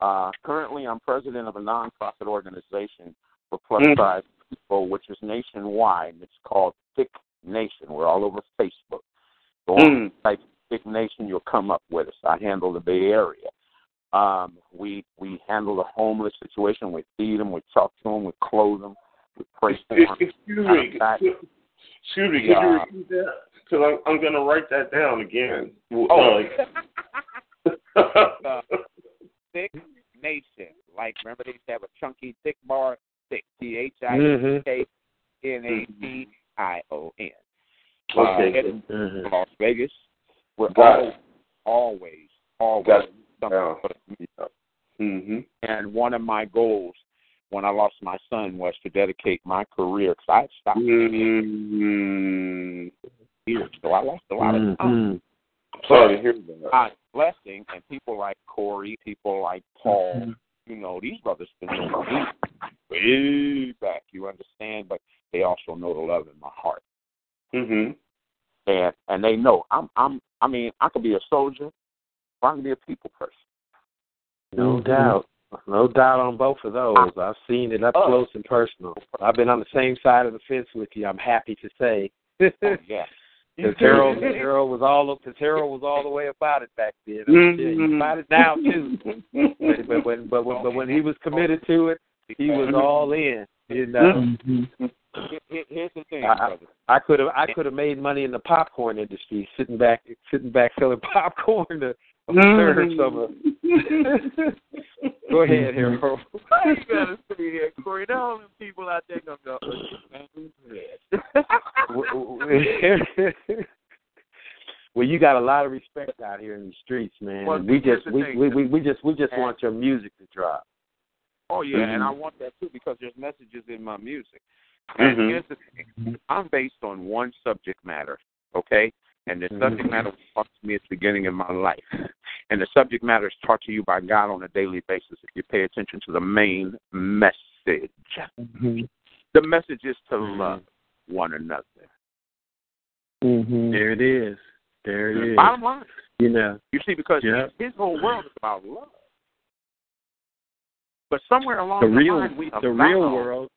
[SPEAKER 8] Uh, currently, I'm president of a nonprofit organization for plus
[SPEAKER 10] Mhm.
[SPEAKER 8] size people, which is nationwide. It's called Thick Nation. We're all over Facebook. Go on,
[SPEAKER 10] Mm.
[SPEAKER 8] type Thick Nation, you'll come up with us. I handle the Bay Area. Um, we we handle the homeless situation. We feed them. We talk to them. We clothe them. We pray for them.
[SPEAKER 10] Excuse me. Excuse me. Could you repeat that? Because I'm, I'm going to write that down again.
[SPEAKER 8] Oh.
[SPEAKER 10] Uh, <laughs>
[SPEAKER 8] Thick Nation. Like remember they used to have a chunky thick bar, thick T H I. K N A T I O N.
[SPEAKER 10] Okay.
[SPEAKER 8] Uh,
[SPEAKER 5] Mhm.
[SPEAKER 8] Las Vegas. We're
[SPEAKER 10] Got
[SPEAKER 8] always, always, always something
[SPEAKER 10] Yeah.
[SPEAKER 8] for the community.
[SPEAKER 10] mm-hmm.
[SPEAKER 8] And one of my goals when I lost my son was to dedicate my career because I had stopped
[SPEAKER 10] Mm-hmm.
[SPEAKER 8] Years, so I lost a lot of time.
[SPEAKER 5] Mhm.
[SPEAKER 10] Sorry to hear that.
[SPEAKER 8] God's blessing, and people like Corey, people like Paul,
[SPEAKER 10] Mm-hmm.
[SPEAKER 8] you know, these brothers been know me way back. You understand? But they also know the love in my heart,
[SPEAKER 10] Mm-hmm.
[SPEAKER 8] and and they know I'm I'm. I mean, I could be a soldier, or I can be a people person.
[SPEAKER 5] No doubt. No doubt on both of those. I've seen it up
[SPEAKER 8] Oh.
[SPEAKER 5] close and personal. I've been on the same side of the fence with you. I'm happy to say.
[SPEAKER 8] Oh, <laughs> yeah.
[SPEAKER 5] Because Harold, Harold was all because Harold was all the way about it back then. I'm sure He's about it now too. But, but when but when, but when he was committed to it, he was all in. You know,
[SPEAKER 8] Here- here- Here's the thing,
[SPEAKER 5] I-
[SPEAKER 8] brother.
[SPEAKER 5] I could have I could have made money in the popcorn industry, sitting back sitting back selling <laughs> popcorn to serve some. of <laughs> Go ahead, Harold.
[SPEAKER 8] Why you gotta sit here, Corey? There are only people out there gonna go, man, who's this? <laughs>
[SPEAKER 5] well, you got a lot of respect out here in the streets, man.
[SPEAKER 8] Well,
[SPEAKER 5] we just we,
[SPEAKER 8] thing.
[SPEAKER 5] we we we just we just
[SPEAKER 8] And-
[SPEAKER 5] want your music to drop.
[SPEAKER 8] Oh yeah, and I
[SPEAKER 5] Mhm.
[SPEAKER 8] want that too because there's messages in my music. And
[SPEAKER 10] Mhm.
[SPEAKER 8] here's the thing: I'm based on one subject matter, okay? And the subject
[SPEAKER 5] Mhm.
[SPEAKER 8] matter was taught to me at the beginning of my life, and the subject matter is taught to you by God on a daily basis if you pay attention to the main message. The message is to love one another.
[SPEAKER 5] There it is. There it is.
[SPEAKER 8] Bottom line,
[SPEAKER 5] You know.
[SPEAKER 8] you see, because
[SPEAKER 5] Yeah.
[SPEAKER 8] his whole world is about love. But somewhere along
[SPEAKER 5] The
[SPEAKER 8] the
[SPEAKER 5] real
[SPEAKER 8] line, we
[SPEAKER 5] the real world.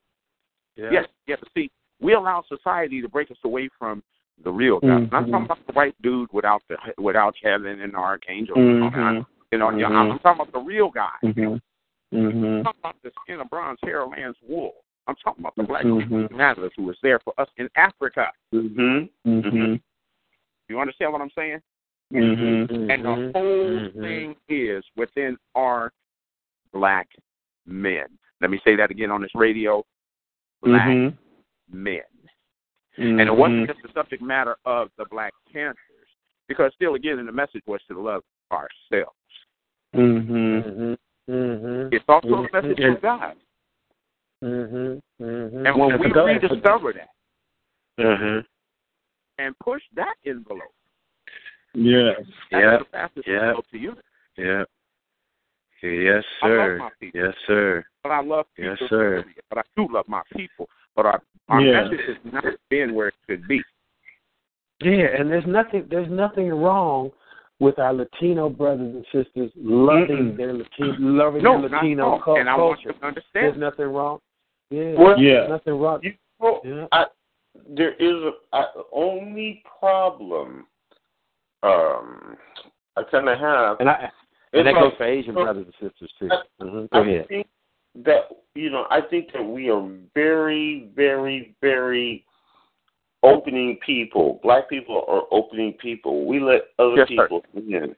[SPEAKER 5] Yeah.
[SPEAKER 8] Yes, yes. but See, we allow society to break us away from the real God. I'm not
[SPEAKER 5] Mhm.
[SPEAKER 8] talking about the white dude without the without heaven and archangels.
[SPEAKER 5] Mhm.
[SPEAKER 8] You know, yeah, I'm talking about the real guy.
[SPEAKER 5] Mhm. mhm I'm
[SPEAKER 8] talking about the skin of bronze, hair of lamb's wool. I'm talking about the black
[SPEAKER 5] Mhm.
[SPEAKER 8] Nazareth who was there for us in Africa.
[SPEAKER 10] Mm-hmm.
[SPEAKER 5] Mhm.
[SPEAKER 8] You understand what I'm saying?
[SPEAKER 5] Mhm.
[SPEAKER 8] And the
[SPEAKER 5] Mhm.
[SPEAKER 8] whole thing is within our black men. Let me say that again on this radio. Black men. And it wasn't just the subject matter of the Black Panthers, because still, again, the message was to love ourselves. It's also a message
[SPEAKER 5] And-
[SPEAKER 8] from God.
[SPEAKER 5] Mhm. Mhm.
[SPEAKER 8] And when
[SPEAKER 5] And
[SPEAKER 8] we rediscover that
[SPEAKER 5] Uh-huh.
[SPEAKER 8] and push that envelope,
[SPEAKER 6] Yes.
[SPEAKER 5] Yeah.
[SPEAKER 8] the
[SPEAKER 5] Yeah.
[SPEAKER 8] to you.
[SPEAKER 5] Yeah. Yes, sir.
[SPEAKER 8] people.
[SPEAKER 5] Yes, sir.
[SPEAKER 8] But I love people.
[SPEAKER 5] Yes, sir.
[SPEAKER 8] But I do love my people. But our, our
[SPEAKER 6] Yeah.
[SPEAKER 8] message has not been where it should be.
[SPEAKER 5] Yeah, and there's nothing there's nothing wrong with our Latino brothers and sisters loving
[SPEAKER 6] Mm-mm.
[SPEAKER 5] their Latino loving
[SPEAKER 8] No,
[SPEAKER 5] their Latino
[SPEAKER 8] at all.
[SPEAKER 5] cul-
[SPEAKER 8] And I want
[SPEAKER 5] culture.
[SPEAKER 8] you to understand.
[SPEAKER 5] There's nothing wrong. Yeah.
[SPEAKER 10] Well,
[SPEAKER 6] Yeah.
[SPEAKER 5] There's nothing wrong.
[SPEAKER 10] You, well,
[SPEAKER 5] Yeah.
[SPEAKER 10] I there is a, a only problem um I kind of have,
[SPEAKER 9] and I and that goes for Asian brothers and sisters too. Mm-hmm. Go
[SPEAKER 10] I
[SPEAKER 9] ahead.
[SPEAKER 10] think that you know, I think that we are very, very, very opening people. Black people are opening people. We let other
[SPEAKER 9] Yes, sir.
[SPEAKER 10] people in,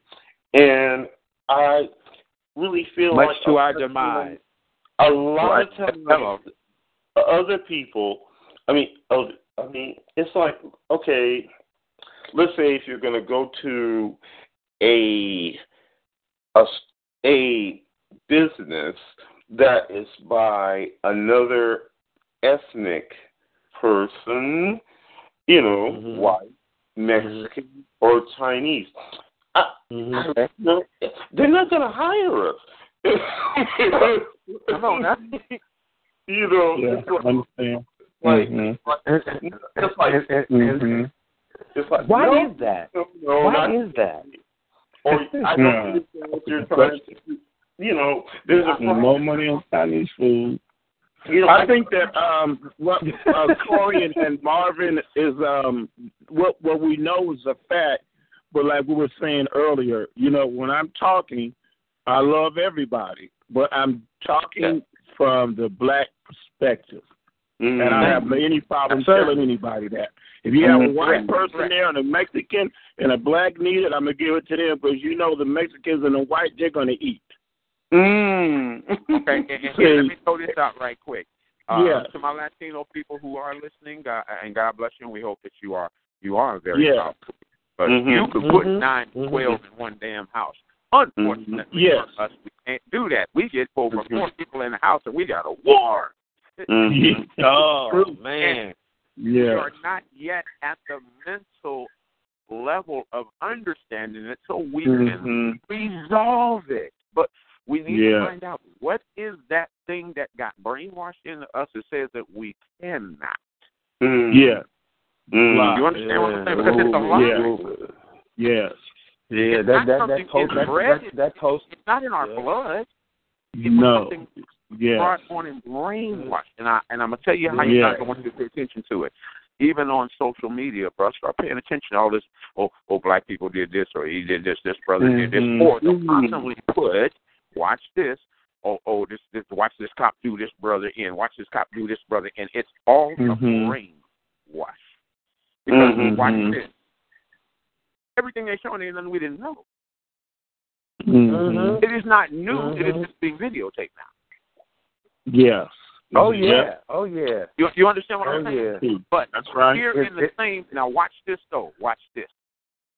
[SPEAKER 10] and I really feel
[SPEAKER 9] Much
[SPEAKER 10] like
[SPEAKER 9] to our demise.
[SPEAKER 10] A lot
[SPEAKER 9] Right.
[SPEAKER 10] of times,
[SPEAKER 9] Hello.
[SPEAKER 10] Other people. I mean, oh, I mean, it's like okay. Let's say if you're going to go to a a a business that is by another ethnic person, you know,
[SPEAKER 9] Mhm.
[SPEAKER 10] white, Mexican, or Chinese. I,
[SPEAKER 9] Mhm.
[SPEAKER 10] I, no, they're not going to hire us. <laughs>
[SPEAKER 9] Come on now. <laughs>
[SPEAKER 10] You know,
[SPEAKER 6] Yeah,
[SPEAKER 10] like,
[SPEAKER 6] understand.
[SPEAKER 10] like, like-
[SPEAKER 9] And- and-
[SPEAKER 10] it's like,
[SPEAKER 9] and- and- and-
[SPEAKER 6] Mhm.
[SPEAKER 10] it's like
[SPEAKER 9] Why
[SPEAKER 10] no,
[SPEAKER 9] is that?
[SPEAKER 10] No, no,
[SPEAKER 9] Why
[SPEAKER 10] not-
[SPEAKER 9] is that?
[SPEAKER 10] Or I don't
[SPEAKER 6] Yeah.
[SPEAKER 10] understand what you're trying to. You know, there's a
[SPEAKER 6] More money on Chinese food.
[SPEAKER 10] You know,
[SPEAKER 6] I think that um, what uh, <laughs> Corey and, and Marvin is um, what what we know is a fact. But like we were saying earlier, you know, when I'm talking, I love everybody, but I'm talking from the black perspective,
[SPEAKER 10] Mm-hmm.
[SPEAKER 6] and I have any problem
[SPEAKER 9] Yes,
[SPEAKER 6] telling anybody that. If you have a
[SPEAKER 10] Mhm.
[SPEAKER 6] white person there and a Mexican and a black need it, I'm gonna give it to them because you know the Mexicans and the white they're gonna eat.
[SPEAKER 10] Mm.
[SPEAKER 8] Okay, and, and here, let me throw this out right quick. Uh,
[SPEAKER 6] Yeah.
[SPEAKER 8] To my Latino people who are listening, uh, and God bless you, and we hope that you are you are very
[SPEAKER 6] Yeah.
[SPEAKER 8] powerful. But
[SPEAKER 10] Mhm.
[SPEAKER 8] you could put
[SPEAKER 9] Mhm.
[SPEAKER 8] nine,
[SPEAKER 9] Mhm.
[SPEAKER 8] twelve in one damn house. Unfortunately,
[SPEAKER 6] Yes.
[SPEAKER 8] for us, we can't do that. We get over
[SPEAKER 10] Mhm.
[SPEAKER 8] four people in the house, and we got a war. <laughs>
[SPEAKER 10] Mhm.
[SPEAKER 9] Oh
[SPEAKER 6] True.
[SPEAKER 9] man.
[SPEAKER 8] We
[SPEAKER 6] Yeah.
[SPEAKER 8] are not yet at the mental level of understanding it, so we can
[SPEAKER 10] Mhm.
[SPEAKER 8] resolve it. But we need
[SPEAKER 6] Yeah.
[SPEAKER 8] to find out what is that thing that got brainwashed into us that says that we cannot.
[SPEAKER 10] Mhm.
[SPEAKER 6] Yeah. Lie.
[SPEAKER 8] You understand what I'm saying? Because it's a lie.
[SPEAKER 6] Yeah. Yes.
[SPEAKER 9] Yeah,
[SPEAKER 8] It's
[SPEAKER 9] that
[SPEAKER 8] not
[SPEAKER 9] that
[SPEAKER 8] something
[SPEAKER 9] that toast that,
[SPEAKER 8] inbred.
[SPEAKER 9] that, that toast.
[SPEAKER 8] It's not in our
[SPEAKER 9] Yeah.
[SPEAKER 8] blood. It was
[SPEAKER 6] No.
[SPEAKER 8] something
[SPEAKER 6] Yeah.
[SPEAKER 8] brought on and brainwashed. And I and I'm gonna tell you how you
[SPEAKER 6] Yeah.
[SPEAKER 8] guys want to pay attention to it. Even on social media, bro, start paying attention to all this. Oh, oh, black people did this, or he did this. This brother did this.
[SPEAKER 6] Mhm.
[SPEAKER 8] Or they'll
[SPEAKER 10] Mhm.
[SPEAKER 8] constantly put, watch this. Oh, oh, this, this. Watch this cop do this brother in. Watch this cop do this brother in. It's all
[SPEAKER 6] Mhm.
[SPEAKER 8] a brainwash. Because
[SPEAKER 10] Mhm.
[SPEAKER 8] watch this. Everything they're showing ain't nothing we didn't know.
[SPEAKER 6] Mhm.
[SPEAKER 8] It is not new. It is
[SPEAKER 9] Mhm.
[SPEAKER 8] just being videotaped now.
[SPEAKER 6] Yes.
[SPEAKER 9] Oh yeah. Oh yeah.
[SPEAKER 8] You you understand what
[SPEAKER 9] Oh
[SPEAKER 8] I'm saying?
[SPEAKER 9] yeah.
[SPEAKER 8] But
[SPEAKER 6] That's right.
[SPEAKER 8] here
[SPEAKER 9] It-
[SPEAKER 8] in the
[SPEAKER 9] it-
[SPEAKER 8] same now watch this though. Watch this.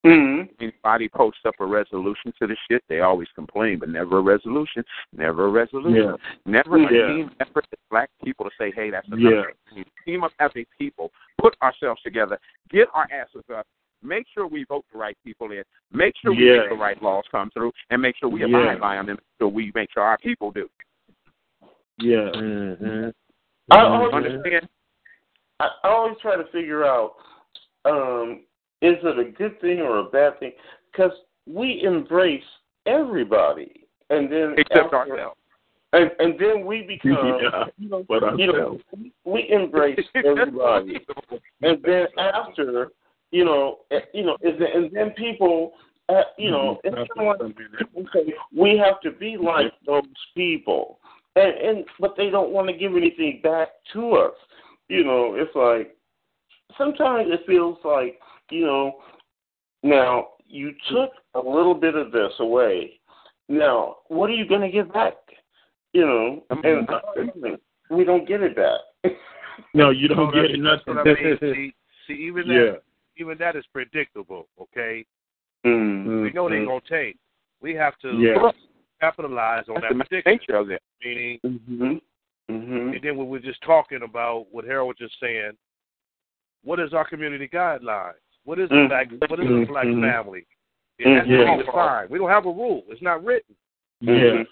[SPEAKER 10] Mhm.
[SPEAKER 8] Anybody posts up a resolution to the shit, they always complain, but never a resolution. Never a resolution.
[SPEAKER 6] Yeah.
[SPEAKER 8] Never
[SPEAKER 6] Yeah.
[SPEAKER 8] a team effort as black people to say, hey, that's enough.
[SPEAKER 6] Yeah.
[SPEAKER 8] Team up as a people, put ourselves together, get our asses up, make sure we vote the right people in, make sure we
[SPEAKER 6] Yeah.
[SPEAKER 8] make the right laws come through, and make sure we
[SPEAKER 6] Yeah.
[SPEAKER 8] abide by them, and so we make sure our people do.
[SPEAKER 6] Yeah.
[SPEAKER 9] Mm-hmm.
[SPEAKER 10] I always,
[SPEAKER 8] Understand?
[SPEAKER 10] I I always try to figure out, um, is it a good thing or a bad thing? Because we embrace everybody, and then
[SPEAKER 8] Except
[SPEAKER 10] after-
[SPEAKER 8] ourselves.
[SPEAKER 10] and and then we <laughs> become,
[SPEAKER 6] Yeah.
[SPEAKER 10] you know, you know, we embrace <laughs> everybody, and then after, you know, eh, you know, is it- and then people, uh, you know, it's kind of like people we have to be like those people, and and but they don't want to give anything back to us. You know, it's like sometimes it feels like you know, now you took a little bit of this away. Now, what are you going to give back? You know, and we don't get it back. <laughs>
[SPEAKER 6] No, you don't
[SPEAKER 7] No,
[SPEAKER 6] get it
[SPEAKER 7] that's
[SPEAKER 6] nothing.
[SPEAKER 7] what I mean. See, see, even that,
[SPEAKER 6] yeah.
[SPEAKER 7] even that is predictable. Okay,
[SPEAKER 10] Mm.
[SPEAKER 7] we know they're gonna take. We have to
[SPEAKER 6] Yeah.
[SPEAKER 7] Capitalize on
[SPEAKER 8] That's
[SPEAKER 7] that prediction.
[SPEAKER 8] nature of it.
[SPEAKER 7] Meaning,
[SPEAKER 10] Mhm. Mhm.
[SPEAKER 7] and then when we're just talking about what Harold was just saying, what is our community guidelines? What is a
[SPEAKER 10] Mhm.
[SPEAKER 7] black? What is a black
[SPEAKER 6] Mhm.
[SPEAKER 7] family? And that's
[SPEAKER 10] Mhm.
[SPEAKER 7] not defined. We don't have a rule. It's not written.
[SPEAKER 6] Yeah.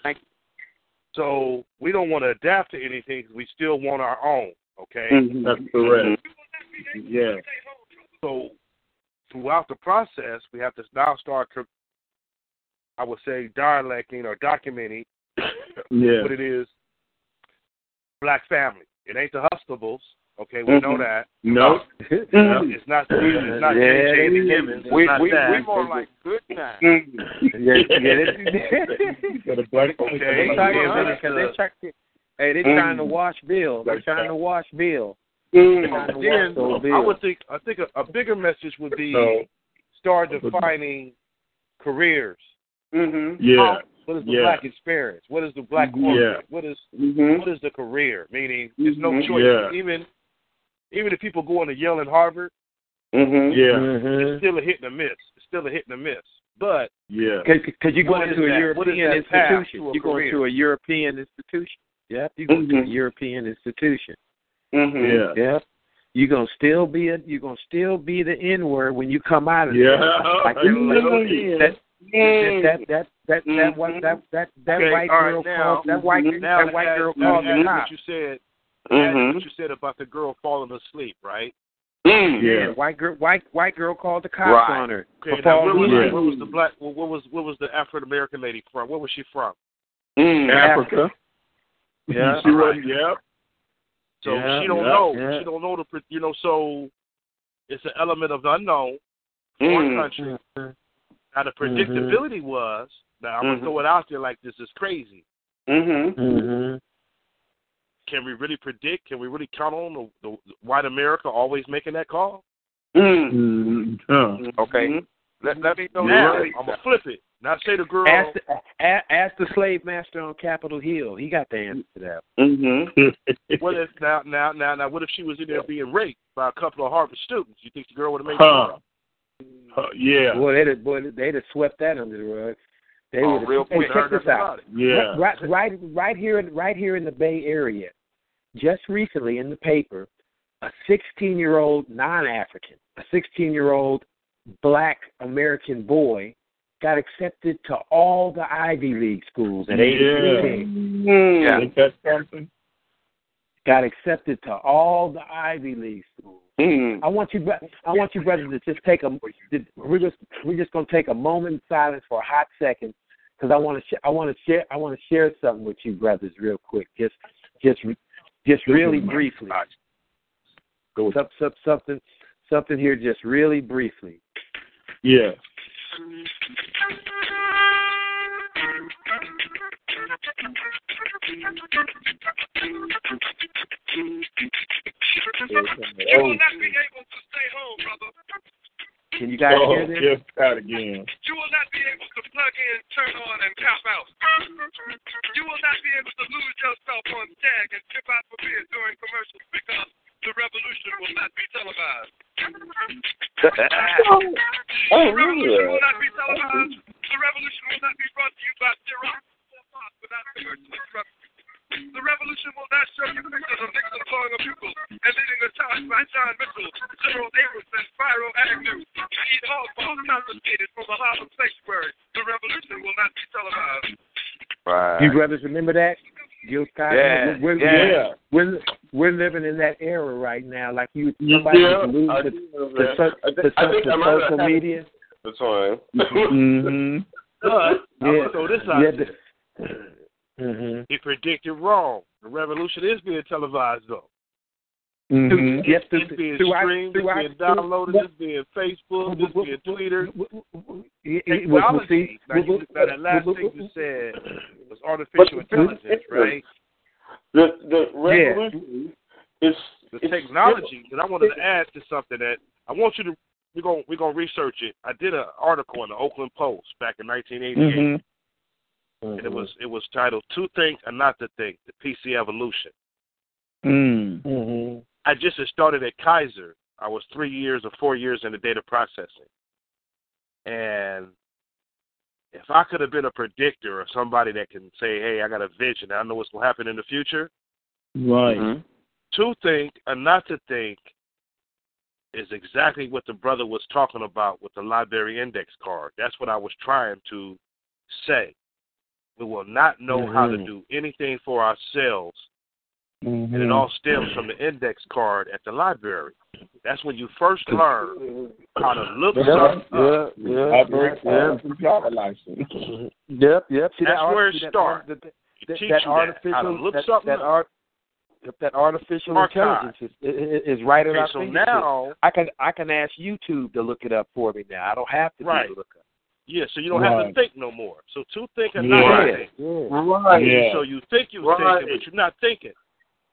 [SPEAKER 7] So we don't want to adapt to anything. 'cause we still want our own. Okay.
[SPEAKER 6] That's correct. Yeah.
[SPEAKER 7] So throughout the process, we have to now start, co- I would say, dialecting or documenting <coughs>
[SPEAKER 6] Yeah.
[SPEAKER 7] what it is black family. It ain't the Huxtables. Okay, we know mm-hmm. that.
[SPEAKER 6] No. Mm-hmm.
[SPEAKER 7] It's not. It's not
[SPEAKER 5] Yeah,
[SPEAKER 7] Jay
[SPEAKER 5] yeah.
[SPEAKER 7] Gibbons. It's
[SPEAKER 8] We
[SPEAKER 7] not
[SPEAKER 8] we
[SPEAKER 7] that.
[SPEAKER 8] we more like good times. Mm-hmm.
[SPEAKER 5] Yeah, yeah, they-
[SPEAKER 6] For the black
[SPEAKER 7] Okay.
[SPEAKER 5] they try-
[SPEAKER 7] Yeah.
[SPEAKER 5] because they try- Hey, they trying to wash Bill. They're trying to wash Bill.
[SPEAKER 10] Mm.
[SPEAKER 5] To
[SPEAKER 7] Then
[SPEAKER 5] wash old
[SPEAKER 7] I would think. I think a, a bigger message would be
[SPEAKER 6] No.
[SPEAKER 7] start defining careers.
[SPEAKER 10] Mhm.
[SPEAKER 6] Yeah.
[SPEAKER 7] What is the
[SPEAKER 6] Yeah.
[SPEAKER 7] black experience? What is the black corporate? What is
[SPEAKER 10] Mhm.
[SPEAKER 7] what is the career? Meaning, there's no
[SPEAKER 10] Mhm.
[SPEAKER 7] choice.
[SPEAKER 6] Yeah.
[SPEAKER 7] Even even if people go into Yale and Harvard,
[SPEAKER 10] Mhm.
[SPEAKER 6] Yeah.
[SPEAKER 5] Mhm.
[SPEAKER 7] it's still a hit and a miss. It's still a hit and a miss. But
[SPEAKER 6] Yeah.
[SPEAKER 5] Because you go
[SPEAKER 7] What is
[SPEAKER 5] into a
[SPEAKER 7] that? What is
[SPEAKER 5] European
[SPEAKER 7] that path
[SPEAKER 5] institution.
[SPEAKER 7] to a
[SPEAKER 5] You go
[SPEAKER 7] career?
[SPEAKER 5] into a European institution. Yep. You go into a. European institution.
[SPEAKER 10] Mhm.
[SPEAKER 6] Yeah.
[SPEAKER 5] Yep. You're gonna still be a you're gonna still be the N word when you come out of
[SPEAKER 6] Yeah.
[SPEAKER 5] there. Like <laughs> that,
[SPEAKER 6] Mhm.
[SPEAKER 5] that, that that that that that white that that that
[SPEAKER 7] Okay,
[SPEAKER 5] white
[SPEAKER 7] all right,
[SPEAKER 5] girl
[SPEAKER 7] now-
[SPEAKER 5] called that white
[SPEAKER 7] now
[SPEAKER 5] that white
[SPEAKER 7] add-
[SPEAKER 5] girl
[SPEAKER 7] now
[SPEAKER 5] called
[SPEAKER 7] add
[SPEAKER 5] the
[SPEAKER 7] what you said. add
[SPEAKER 10] Mhm.
[SPEAKER 7] what you said about the girl falling asleep, right?
[SPEAKER 10] Mm.
[SPEAKER 5] Yeah,
[SPEAKER 6] Yeah.
[SPEAKER 5] white girl white white girl called the cops
[SPEAKER 8] Right.
[SPEAKER 5] on her.
[SPEAKER 7] Okay,
[SPEAKER 5] for
[SPEAKER 7] now where was,
[SPEAKER 5] asleep.
[SPEAKER 7] where was the black? What what was what was the African American lady from? Where was she from?
[SPEAKER 10] Mm.
[SPEAKER 6] Africa.
[SPEAKER 5] Yeah.
[SPEAKER 6] She wasn't. Yep.
[SPEAKER 7] So
[SPEAKER 5] Yeah,
[SPEAKER 7] she don't
[SPEAKER 6] yeah,
[SPEAKER 7] know.
[SPEAKER 5] yeah.
[SPEAKER 7] She don't know the you know. So it's an element of the unknown. Foreign
[SPEAKER 10] Mm.
[SPEAKER 7] country.
[SPEAKER 5] Mm-hmm.
[SPEAKER 7] Now the predictability was. Now I'm
[SPEAKER 10] Mhm.
[SPEAKER 7] gonna throw it out there like this is crazy.
[SPEAKER 10] Mhm.
[SPEAKER 5] Mm-hmm.
[SPEAKER 7] Can we really predict? Can we really count on the, the white America always making that call?
[SPEAKER 10] Mm.
[SPEAKER 6] Mm. Huh.
[SPEAKER 8] Okay.
[SPEAKER 10] Mhm.
[SPEAKER 8] Let let me know.
[SPEAKER 7] Now
[SPEAKER 6] right.
[SPEAKER 7] I'm gonna flip it. Now say the girl.
[SPEAKER 5] Ask the, ask the slave master on Capitol Hill. He got the answer to that.
[SPEAKER 10] Mm Mhm. <laughs>
[SPEAKER 7] What if now now now now what if she was in there being raped by a couple of Harvard students? You think the girl would have made it?
[SPEAKER 6] Huh.
[SPEAKER 7] The
[SPEAKER 6] Huh. Yeah.
[SPEAKER 5] Boy, they'd have, boy, they'd have swept that under the rug. They
[SPEAKER 8] Oh,
[SPEAKER 5] would have.
[SPEAKER 8] real
[SPEAKER 5] hey,
[SPEAKER 8] quick.
[SPEAKER 5] check this out.
[SPEAKER 6] Yeah.
[SPEAKER 5] Right, right, right here, in- right here in the Bay Area. Just recently in the paper, a 16-year-old non-African, a 16-year-old Black American boy, got accepted to all the Ivy League schools at age
[SPEAKER 6] Yeah.
[SPEAKER 5] 16.
[SPEAKER 10] Mm.
[SPEAKER 6] Ain't that something?
[SPEAKER 5] Got accepted to all the Ivy League schools.
[SPEAKER 10] Mm.
[SPEAKER 5] I want you, I want you brothers to just take a. We're just we're just gonna take a moment in silence for a hot second, because I want to sh- I want to share I want to share something with you brothers real quick, just just just really briefly.
[SPEAKER 6] Go.
[SPEAKER 5] Some, some, something something here, just really briefly.
[SPEAKER 6] Yeah.
[SPEAKER 5] Can you guys
[SPEAKER 6] oh,
[SPEAKER 5] hear this?
[SPEAKER 6] Just that again.
[SPEAKER 11] You will not be able to plug in, turn on, and cop out. You will not be able to lose yourself on tag and tip out for beer during commercials because the revolution will not be televised. <laughs>
[SPEAKER 10] Oh,
[SPEAKER 11] the revolution will not be televised. The revolution will not be brought to you by Xerox without commercial interruption. The revolution will not show you pictures of Nixon blowing a bugle and leading a charge by John Mitchell, General Abrams, and Spyro Agnew to eat hog balls confiscated from the Harlem sanctuary. The revolution will not be televised.
[SPEAKER 8] Right.
[SPEAKER 5] You brothers remember that? Gil Scott.
[SPEAKER 8] Yeah,
[SPEAKER 5] We're,
[SPEAKER 8] yeah.
[SPEAKER 5] we're we're living in that era right now. Like you, somebody
[SPEAKER 10] Yeah,
[SPEAKER 5] was glued
[SPEAKER 10] I
[SPEAKER 5] to,
[SPEAKER 10] do know
[SPEAKER 5] to,
[SPEAKER 10] that.
[SPEAKER 5] so-
[SPEAKER 10] I
[SPEAKER 5] to,
[SPEAKER 10] think- I think
[SPEAKER 5] to
[SPEAKER 10] I
[SPEAKER 5] social media.
[SPEAKER 10] That's fine.
[SPEAKER 6] Mm-hmm.
[SPEAKER 7] But I'm gonna throw this out
[SPEAKER 5] Yeah,
[SPEAKER 7] there.
[SPEAKER 5] Mm-hmm.
[SPEAKER 7] He predicted wrong. The revolution is being televised though.
[SPEAKER 6] Mm-hmm.
[SPEAKER 5] Yes,
[SPEAKER 7] It's being
[SPEAKER 5] throughout-
[SPEAKER 7] streamed, it's
[SPEAKER 5] throughout-
[SPEAKER 7] being downloaded, it's being Facebook, it's being Twitter.
[SPEAKER 5] It- it was- well, see,
[SPEAKER 7] Technology. Now, you, now that last thing you said was artificial intelligence, right?
[SPEAKER 10] The the revolution is
[SPEAKER 7] The
[SPEAKER 10] it's
[SPEAKER 7] technology. And I wanted to add to something that I want you to. We're gonna we're gonna research it. I did an article in the Oakland Post back in 1988,
[SPEAKER 6] Mm-hmm.
[SPEAKER 7] And it was it was titled "To Think and Not to Think: The PC Evolution."
[SPEAKER 6] Mm.
[SPEAKER 5] Mm-hmm.
[SPEAKER 7] I just had started at Kaiser. I was three years or four years in the data processing. And if I could have been a predictor or somebody that can say, hey, I got a vision, I know what's going to happen in the future,
[SPEAKER 6] Right.
[SPEAKER 8] Mhm.
[SPEAKER 7] to think and not to think is exactly what the brother was talking about with the library index card. That's what I was trying to say. We will not know how to do anything for ourselves
[SPEAKER 6] Mm-hmm.
[SPEAKER 7] and it all stems from the index card at the library. That's when you first learn how to look
[SPEAKER 5] Yeah,
[SPEAKER 7] something
[SPEAKER 5] yeah,
[SPEAKER 7] up.
[SPEAKER 5] yeah,
[SPEAKER 6] Library
[SPEAKER 5] yeah,
[SPEAKER 6] card and driver license.
[SPEAKER 5] Yep, yep. See,
[SPEAKER 7] That's
[SPEAKER 5] that art-
[SPEAKER 7] where it
[SPEAKER 5] see, that
[SPEAKER 7] starts.
[SPEAKER 5] art- that- that-
[SPEAKER 7] teach
[SPEAKER 5] that
[SPEAKER 7] you that,
[SPEAKER 5] artificial
[SPEAKER 7] how to look
[SPEAKER 5] that,
[SPEAKER 7] something
[SPEAKER 5] that
[SPEAKER 7] up.
[SPEAKER 5] art that artificial
[SPEAKER 7] Archive.
[SPEAKER 5] intelligence is, is, is right at
[SPEAKER 7] Okay,
[SPEAKER 5] our
[SPEAKER 7] so
[SPEAKER 5] fingertips.
[SPEAKER 7] now-
[SPEAKER 5] I can I can ask YouTube to look it up for me now. I don't have to
[SPEAKER 7] Right.
[SPEAKER 5] do the look up.
[SPEAKER 7] Yeah, so you don't have to think no more. So to think and
[SPEAKER 10] Yeah.
[SPEAKER 7] not think.
[SPEAKER 5] yeah.
[SPEAKER 10] Right.
[SPEAKER 6] Yeah.
[SPEAKER 7] So you think you're
[SPEAKER 10] Right.
[SPEAKER 7] thinking, but you're not thinking.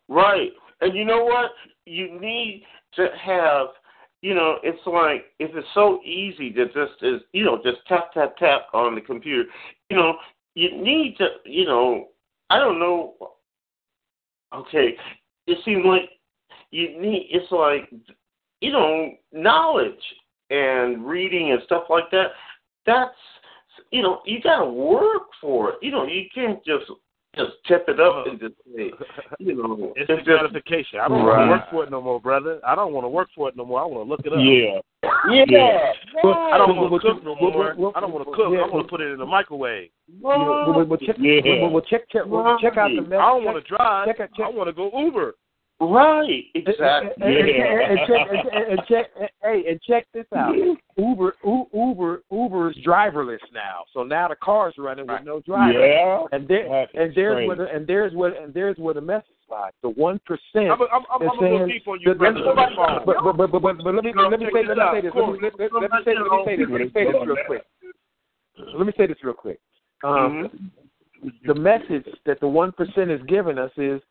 [SPEAKER 10] Right. And you know what? You need to have, you know, it's like if it's so easy to just is, you know, just tap tap tap on the computer. You know, you need to, you know, I don't know. Okay, it seems like you need. It's like, you know, knowledge and reading and stuff like that. That's, you know, you got to work for it. You know, you can't just just tip it up and just say, you know,
[SPEAKER 7] It's
[SPEAKER 10] it's
[SPEAKER 7] the
[SPEAKER 10] just
[SPEAKER 7] gratification. I don't
[SPEAKER 10] Right.
[SPEAKER 7] want to work for it no more, brother. I don't want to work for it no more. I want to look it up.
[SPEAKER 6] Yeah.
[SPEAKER 10] yeah,
[SPEAKER 6] Yeah.
[SPEAKER 7] I don't want to cook no
[SPEAKER 5] but-
[SPEAKER 7] more.
[SPEAKER 5] but-
[SPEAKER 7] I don't want to cook.
[SPEAKER 5] yeah,
[SPEAKER 7] I want to put it in the microwave.
[SPEAKER 5] You know, well, well, check,
[SPEAKER 6] Yeah.
[SPEAKER 5] well, well, check, check, well, check out the
[SPEAKER 10] Right.
[SPEAKER 5] message.
[SPEAKER 7] I don't want to drive.
[SPEAKER 5] check out- check-
[SPEAKER 7] I want to go Uber.
[SPEAKER 10] Right, exactly.
[SPEAKER 5] and, and,
[SPEAKER 6] Yeah.
[SPEAKER 5] and, and check, and, and check, hey, and check this out. <laughs> Uber, U- Uber, Uber is driverless now. So now the car's running with no driver.
[SPEAKER 6] Yeah.
[SPEAKER 5] And there,
[SPEAKER 6] That's
[SPEAKER 5] and there's
[SPEAKER 6] crazy.
[SPEAKER 5] where, the, and there's where, and there's where the message lies. The one percent.
[SPEAKER 7] I'm, a, I'm, I'm, I'm a little deep on you, brother. the phone.
[SPEAKER 5] But, but, but, but, but, but let me let me say let me say this. Let me, let, let, let me say let me say this. Let me say this real quick. Let me say this real quick. Um, the message that the one percent is giving us is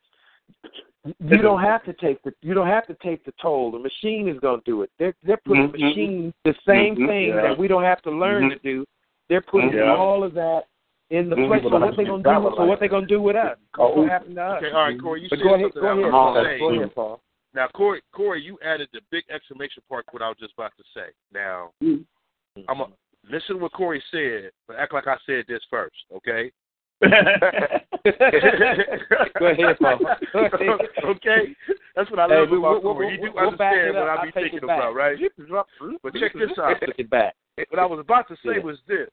[SPEAKER 5] you don't have to take the you don't have to take the toll. The machine is going to do it. They're they're putting
[SPEAKER 10] Mhm.
[SPEAKER 5] machine the same
[SPEAKER 10] Mhm.
[SPEAKER 5] thing
[SPEAKER 6] Yeah.
[SPEAKER 5] that we don't have to learn
[SPEAKER 10] Mhm.
[SPEAKER 5] to do. They're putting
[SPEAKER 6] Yeah.
[SPEAKER 5] all of that in the
[SPEAKER 10] Mhm.
[SPEAKER 5] place. So what they going to do? So what they going to do with us? What's going to happen to us?
[SPEAKER 7] Okay, all right, Corey, you
[SPEAKER 5] But
[SPEAKER 7] said
[SPEAKER 5] go ahead,
[SPEAKER 7] something
[SPEAKER 5] go
[SPEAKER 7] I
[SPEAKER 5] ahead,
[SPEAKER 7] was gonna say.
[SPEAKER 5] Go ahead, Paul.
[SPEAKER 7] Now, Corey, Corey, you added the big exclamation point to what I was just about to say. Now, I'm a, listen to what Corey said, but act like I said this first, okay?
[SPEAKER 5] Go ahead, Paul. <laughs>
[SPEAKER 7] Okay, that's what I
[SPEAKER 5] Hey,
[SPEAKER 7] love
[SPEAKER 5] we-
[SPEAKER 7] about
[SPEAKER 5] we'll-
[SPEAKER 7] Corey. You
[SPEAKER 5] we'll-
[SPEAKER 7] do
[SPEAKER 5] we'll
[SPEAKER 7] understand what. I
[SPEAKER 5] I'll
[SPEAKER 7] be thinking about, right? But check this out.
[SPEAKER 5] Take it back.
[SPEAKER 7] What I was about to say
[SPEAKER 5] Yeah.
[SPEAKER 7] was this,